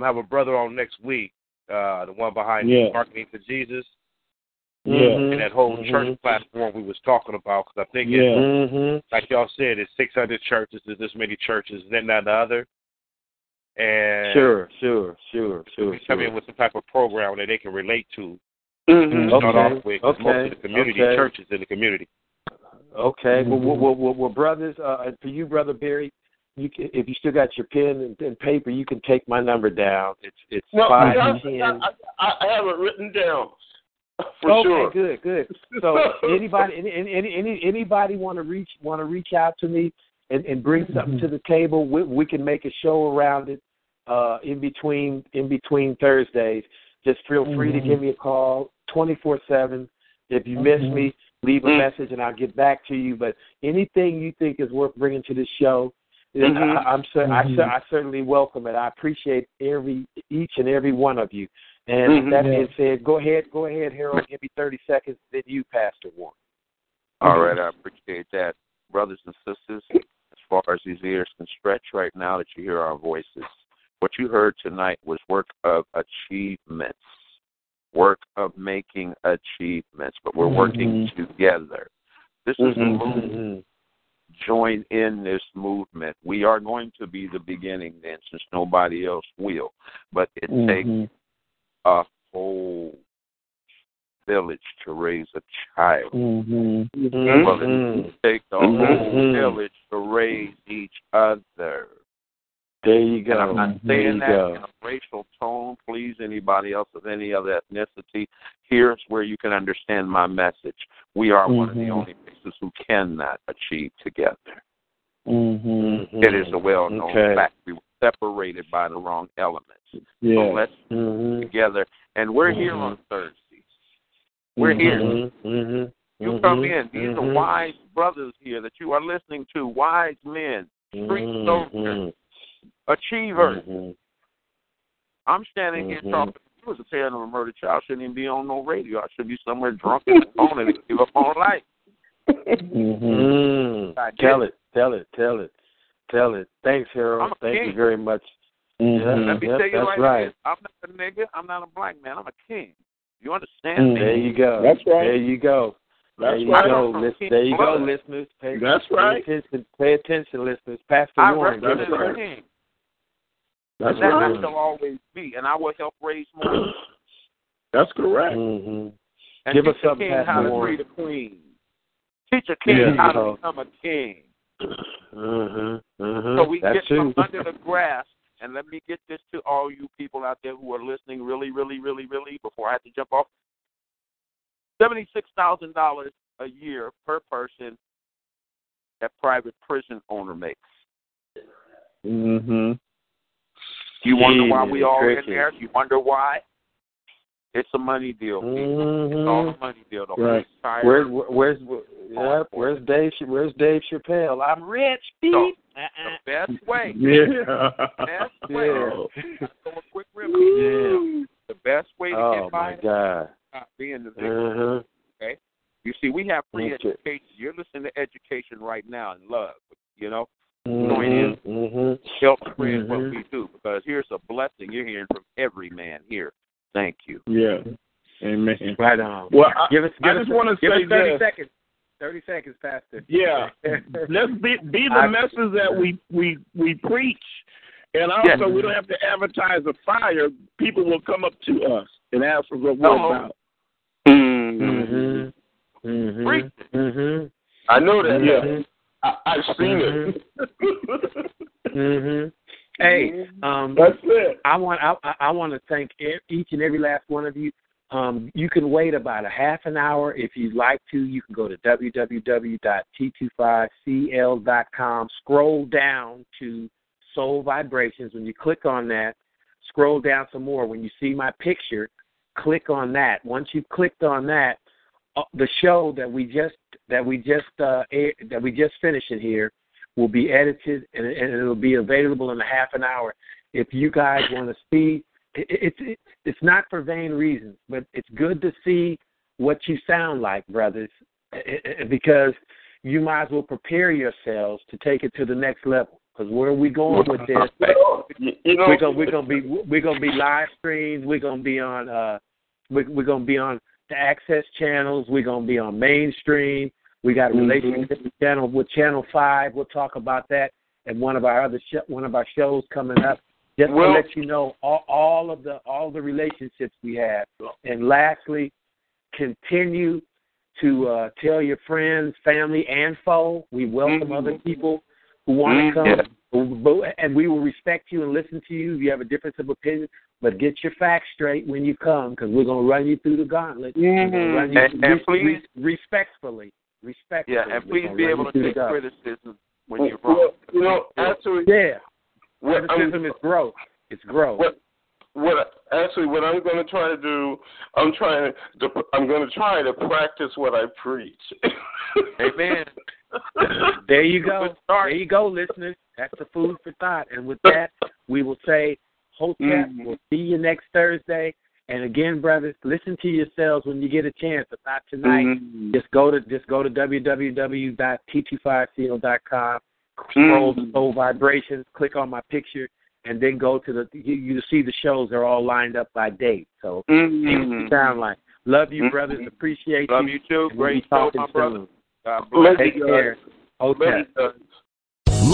[SPEAKER 7] I have a brother on next week, uh, the one behind
[SPEAKER 6] Yeah.
[SPEAKER 7] Marketing for Jesus,
[SPEAKER 6] Yeah.
[SPEAKER 5] Mm-hmm.
[SPEAKER 7] and that whole church platform we was talking about. Because I think, it,
[SPEAKER 6] Yeah.
[SPEAKER 5] Mm-hmm.
[SPEAKER 7] like y'all said, it's 600 churches, there's this many churches, and then that the other. And
[SPEAKER 5] Sure, sure, sure, sure.
[SPEAKER 7] come
[SPEAKER 5] sure.
[SPEAKER 7] in with some type of program that they can relate to.
[SPEAKER 10] Mhm.
[SPEAKER 7] Start
[SPEAKER 5] Okay,
[SPEAKER 7] off with 'cause most of the community
[SPEAKER 5] okay.
[SPEAKER 7] churches in the community.
[SPEAKER 5] Okay. Well,
[SPEAKER 6] Mhm.
[SPEAKER 5] well, well, well, well, brothers, uh, for you, brother Barry, you can, if you still got your pen and, and paper, you can take my number down. It's it's
[SPEAKER 10] No,
[SPEAKER 5] five
[SPEAKER 10] I,
[SPEAKER 5] ten.
[SPEAKER 10] I, I, I have it written down for
[SPEAKER 5] okay,
[SPEAKER 10] sure.
[SPEAKER 5] good, good. So <laughs> anybody, any, any, any, anybody want to reach want to reach out to me and, and bring something to the table? We, we can make a show around it. Uh, in between in between Thursdays, just feel free to
[SPEAKER 6] Mhm.
[SPEAKER 5] give me a call twenty four seven. If you miss
[SPEAKER 6] Mhm.
[SPEAKER 5] me, leave a
[SPEAKER 10] Mm.
[SPEAKER 5] message and I'll get back to you. But anything you think is worth bringing to the show,
[SPEAKER 10] Mhm.
[SPEAKER 5] I, I'm cer- I, cer- I certainly welcome it. I appreciate every each and every one of you. And
[SPEAKER 10] Mhm.
[SPEAKER 5] that
[SPEAKER 6] Yeah.
[SPEAKER 5] being said, go ahead, go ahead, Harold. Give me thirty seconds. Then you, Pastor Warren.
[SPEAKER 8] All right, I appreciate that. Brothers and sisters, as far as these ears can stretch right now that you hear our voices, what you heard tonight was work of achievements, work of making achievements, but we're working together. This is the
[SPEAKER 10] Mhm.
[SPEAKER 8] Movement. Join in this movement. We are going to be the beginning then, since nobody else will. But it takes
[SPEAKER 6] Mhm.
[SPEAKER 8] a whole village to raise a child.
[SPEAKER 6] Mhm.
[SPEAKER 10] Mhm.
[SPEAKER 8] Well, it takes a whole
[SPEAKER 5] Mhm.
[SPEAKER 8] village to raise each other.
[SPEAKER 5] There you go.
[SPEAKER 8] And I'm not saying that
[SPEAKER 5] go.
[SPEAKER 8] in a racial tone. Please, anybody else of any other ethnicity, here's where you can understand my message. We are one of the
[SPEAKER 6] Mhm.
[SPEAKER 8] only races who cannot achieve together.
[SPEAKER 6] Mhm.
[SPEAKER 8] It is a well-known
[SPEAKER 5] Okay.
[SPEAKER 8] fact. We were separated by the wrong elements. So let's
[SPEAKER 5] Mhm.
[SPEAKER 8] together, and we're here on Thursdays. We're here.
[SPEAKER 5] Mhm.
[SPEAKER 8] You come in. These are wise brothers here that you are listening to. Wise men, street soldiers, achievers.
[SPEAKER 5] Mhm.
[SPEAKER 8] I'm standing here
[SPEAKER 5] Mhm.
[SPEAKER 8] talking. If you was a parent of a murdered child, shouldn't even be on no radio. I should be somewhere drunk in the <laughs> phone and give up on life.
[SPEAKER 6] Mhm.
[SPEAKER 5] Mm.
[SPEAKER 8] I.
[SPEAKER 5] Tell it, tell it, tell it, tell it. Thanks, Harold.
[SPEAKER 8] I'm a
[SPEAKER 5] Thank you very much.
[SPEAKER 6] Mhm.
[SPEAKER 8] Let me
[SPEAKER 5] Yep,
[SPEAKER 8] tell you
[SPEAKER 5] that's
[SPEAKER 8] right,
[SPEAKER 5] right.
[SPEAKER 8] here, I'm not a nigga. I'm not a black man. I'm a king. You understand
[SPEAKER 6] Mhm.
[SPEAKER 5] There you go.
[SPEAKER 6] That's right.
[SPEAKER 5] There you go. There
[SPEAKER 6] That's
[SPEAKER 5] you
[SPEAKER 6] right.
[SPEAKER 5] go. Listen, there you go, listeners. Pay,
[SPEAKER 6] That's
[SPEAKER 5] pay
[SPEAKER 6] right.
[SPEAKER 5] attention. Pay attention, listeners. Pastor
[SPEAKER 8] I
[SPEAKER 5] Warren.
[SPEAKER 8] represent
[SPEAKER 6] That's
[SPEAKER 8] a
[SPEAKER 6] right.
[SPEAKER 8] King.
[SPEAKER 6] That's
[SPEAKER 8] that
[SPEAKER 6] right.
[SPEAKER 8] I shall always be, and I will help raise more. <clears throat>
[SPEAKER 6] That's correct.
[SPEAKER 5] hmm
[SPEAKER 8] And
[SPEAKER 5] Give
[SPEAKER 8] teach
[SPEAKER 5] us
[SPEAKER 8] a
[SPEAKER 5] something,
[SPEAKER 8] king how
[SPEAKER 5] Pastor
[SPEAKER 8] to
[SPEAKER 5] Warren.
[SPEAKER 8] treat a queen. Teach a king
[SPEAKER 6] Yeah.
[SPEAKER 8] how to become a king.
[SPEAKER 5] Mm-hmm. Mm-hmm.
[SPEAKER 8] So we
[SPEAKER 5] That's
[SPEAKER 8] get
[SPEAKER 5] true.
[SPEAKER 8] from <laughs> under the grass, and let me get this to all you people out there who are listening really, really, really, really, before I have to jump off. $76,000 a year per person that private prison owner makes.
[SPEAKER 6] Mhm.
[SPEAKER 8] You wonder why we all in there? You wonder why? It's a money deal. people. It's all a money deal. The
[SPEAKER 6] Right.
[SPEAKER 8] entire
[SPEAKER 5] Where's where's yep, where's Dave Where's Dave Chappelle? I'm rich,
[SPEAKER 8] So,
[SPEAKER 5] beat.
[SPEAKER 8] the best way, <laughs>
[SPEAKER 6] Yeah.
[SPEAKER 8] best way, <laughs>
[SPEAKER 6] Yeah.
[SPEAKER 8] so a quick remedy. The best way to
[SPEAKER 5] Oh
[SPEAKER 8] get by
[SPEAKER 5] my God.
[SPEAKER 8] not being the victim.
[SPEAKER 5] Uh-huh.
[SPEAKER 8] Okay? You see, we have free education. You're listening to education right now in love. You know, join in,
[SPEAKER 5] Mm-hmm.
[SPEAKER 8] help spread what
[SPEAKER 5] Mhm.
[SPEAKER 8] we do because here's a blessing you're hearing from every man here. Thank you.
[SPEAKER 6] Yeah. Amen.
[SPEAKER 5] Right on.
[SPEAKER 6] Well, I,
[SPEAKER 5] give us. Give
[SPEAKER 6] I
[SPEAKER 5] us
[SPEAKER 6] just want to say
[SPEAKER 5] thirty
[SPEAKER 6] this.
[SPEAKER 5] seconds. Thirty seconds, Pastor.
[SPEAKER 6] Yeah. <laughs> Let's be be the
[SPEAKER 5] I-
[SPEAKER 6] message that we we we preach, and also
[SPEAKER 8] Yes.
[SPEAKER 6] we don't have to advertise a fire. People will come up to us. in Africa. What
[SPEAKER 10] Hello.
[SPEAKER 6] about?
[SPEAKER 5] Mm-hmm. Mhm. Mhm.
[SPEAKER 10] I know that. Yeah. I, I've seen it.
[SPEAKER 5] Mhm. <laughs> Hey, um,
[SPEAKER 6] That's it.
[SPEAKER 5] I want I, I- I want to thank e- each and every last one of you. Um, you can wait about a half an hour if you'd like to. You can go to www.t25cl.com. Scroll down to Soul Vibrations. When you click on that, scroll down some more. When you see my picture, click on that. Once you've clicked on that, uh, the show that we just that we just uh, air, that we just finished in here will be edited and, and it'll be available in a half an hour. If you guys want to see, it, it, it, it's not for vain reasons, but it's good to see what you sound like, brothers, eh, eh, because you might as well prepare yourselves to take it to the next level. Because where are we going with this?
[SPEAKER 10] You know,
[SPEAKER 5] we're gonna we're gonna be we're gonna be live streams. We're gonna be on uh we're, we're gonna be on the access channels. We're gonna be on mainstream. We got a
[SPEAKER 10] Mhm.
[SPEAKER 5] relationship channel with Channel Five. We'll talk about that and one of our other sh- one of our shows coming up. Just
[SPEAKER 10] Well-
[SPEAKER 5] to let you know all, all of the all the relationships we have. And lastly, continue to uh, tell your friends, family, and foe. We welcome
[SPEAKER 10] Mhm.
[SPEAKER 5] other people who want to
[SPEAKER 10] Mhm.
[SPEAKER 5] come,
[SPEAKER 10] Yeah.
[SPEAKER 5] and we will respect you and listen to you. If you have a difference of opinion, but get your facts straight when you come, because we're gonna run you through the gauntlet. You
[SPEAKER 8] And- and
[SPEAKER 5] re-
[SPEAKER 8] please-
[SPEAKER 5] re- respectfully, respectfully.
[SPEAKER 8] Yeah, and please be able to take
[SPEAKER 5] gauntlet.
[SPEAKER 8] criticism when you're wrong.
[SPEAKER 10] Well, you know, actually,
[SPEAKER 5] Yeah,
[SPEAKER 10] what I'm,
[SPEAKER 5] criticism is growth. It's growth.
[SPEAKER 10] what what actually what I'm going to try to do, I'm trying to I'm going to try to practice what I preach.
[SPEAKER 8] Amen. <laughs>
[SPEAKER 5] There you go. There you go, listeners. That's the food for thought. And with that, we will say, Hotep,
[SPEAKER 10] Mhm.
[SPEAKER 5] we'll see you next Thursday. And again, brothers, listen to yourselves when you get a chance. If not tonight,
[SPEAKER 10] Mhm.
[SPEAKER 5] just go to just go to www.t25cl.com, scroll to
[SPEAKER 10] Mhm.
[SPEAKER 5] Soul Vibrations, click on my picture, and then go to the you, you see the shows. They're all lined up by date. So see what you
[SPEAKER 10] Mhm.
[SPEAKER 5] sound like. Love you, brothers. Appreciate
[SPEAKER 8] Love
[SPEAKER 5] you.
[SPEAKER 8] Love you too.
[SPEAKER 5] We'll
[SPEAKER 8] Great show,
[SPEAKER 5] talking
[SPEAKER 8] my brother.
[SPEAKER 5] soon.
[SPEAKER 8] God bless.
[SPEAKER 10] You
[SPEAKER 5] Take
[SPEAKER 10] guys.
[SPEAKER 5] care. Hotep.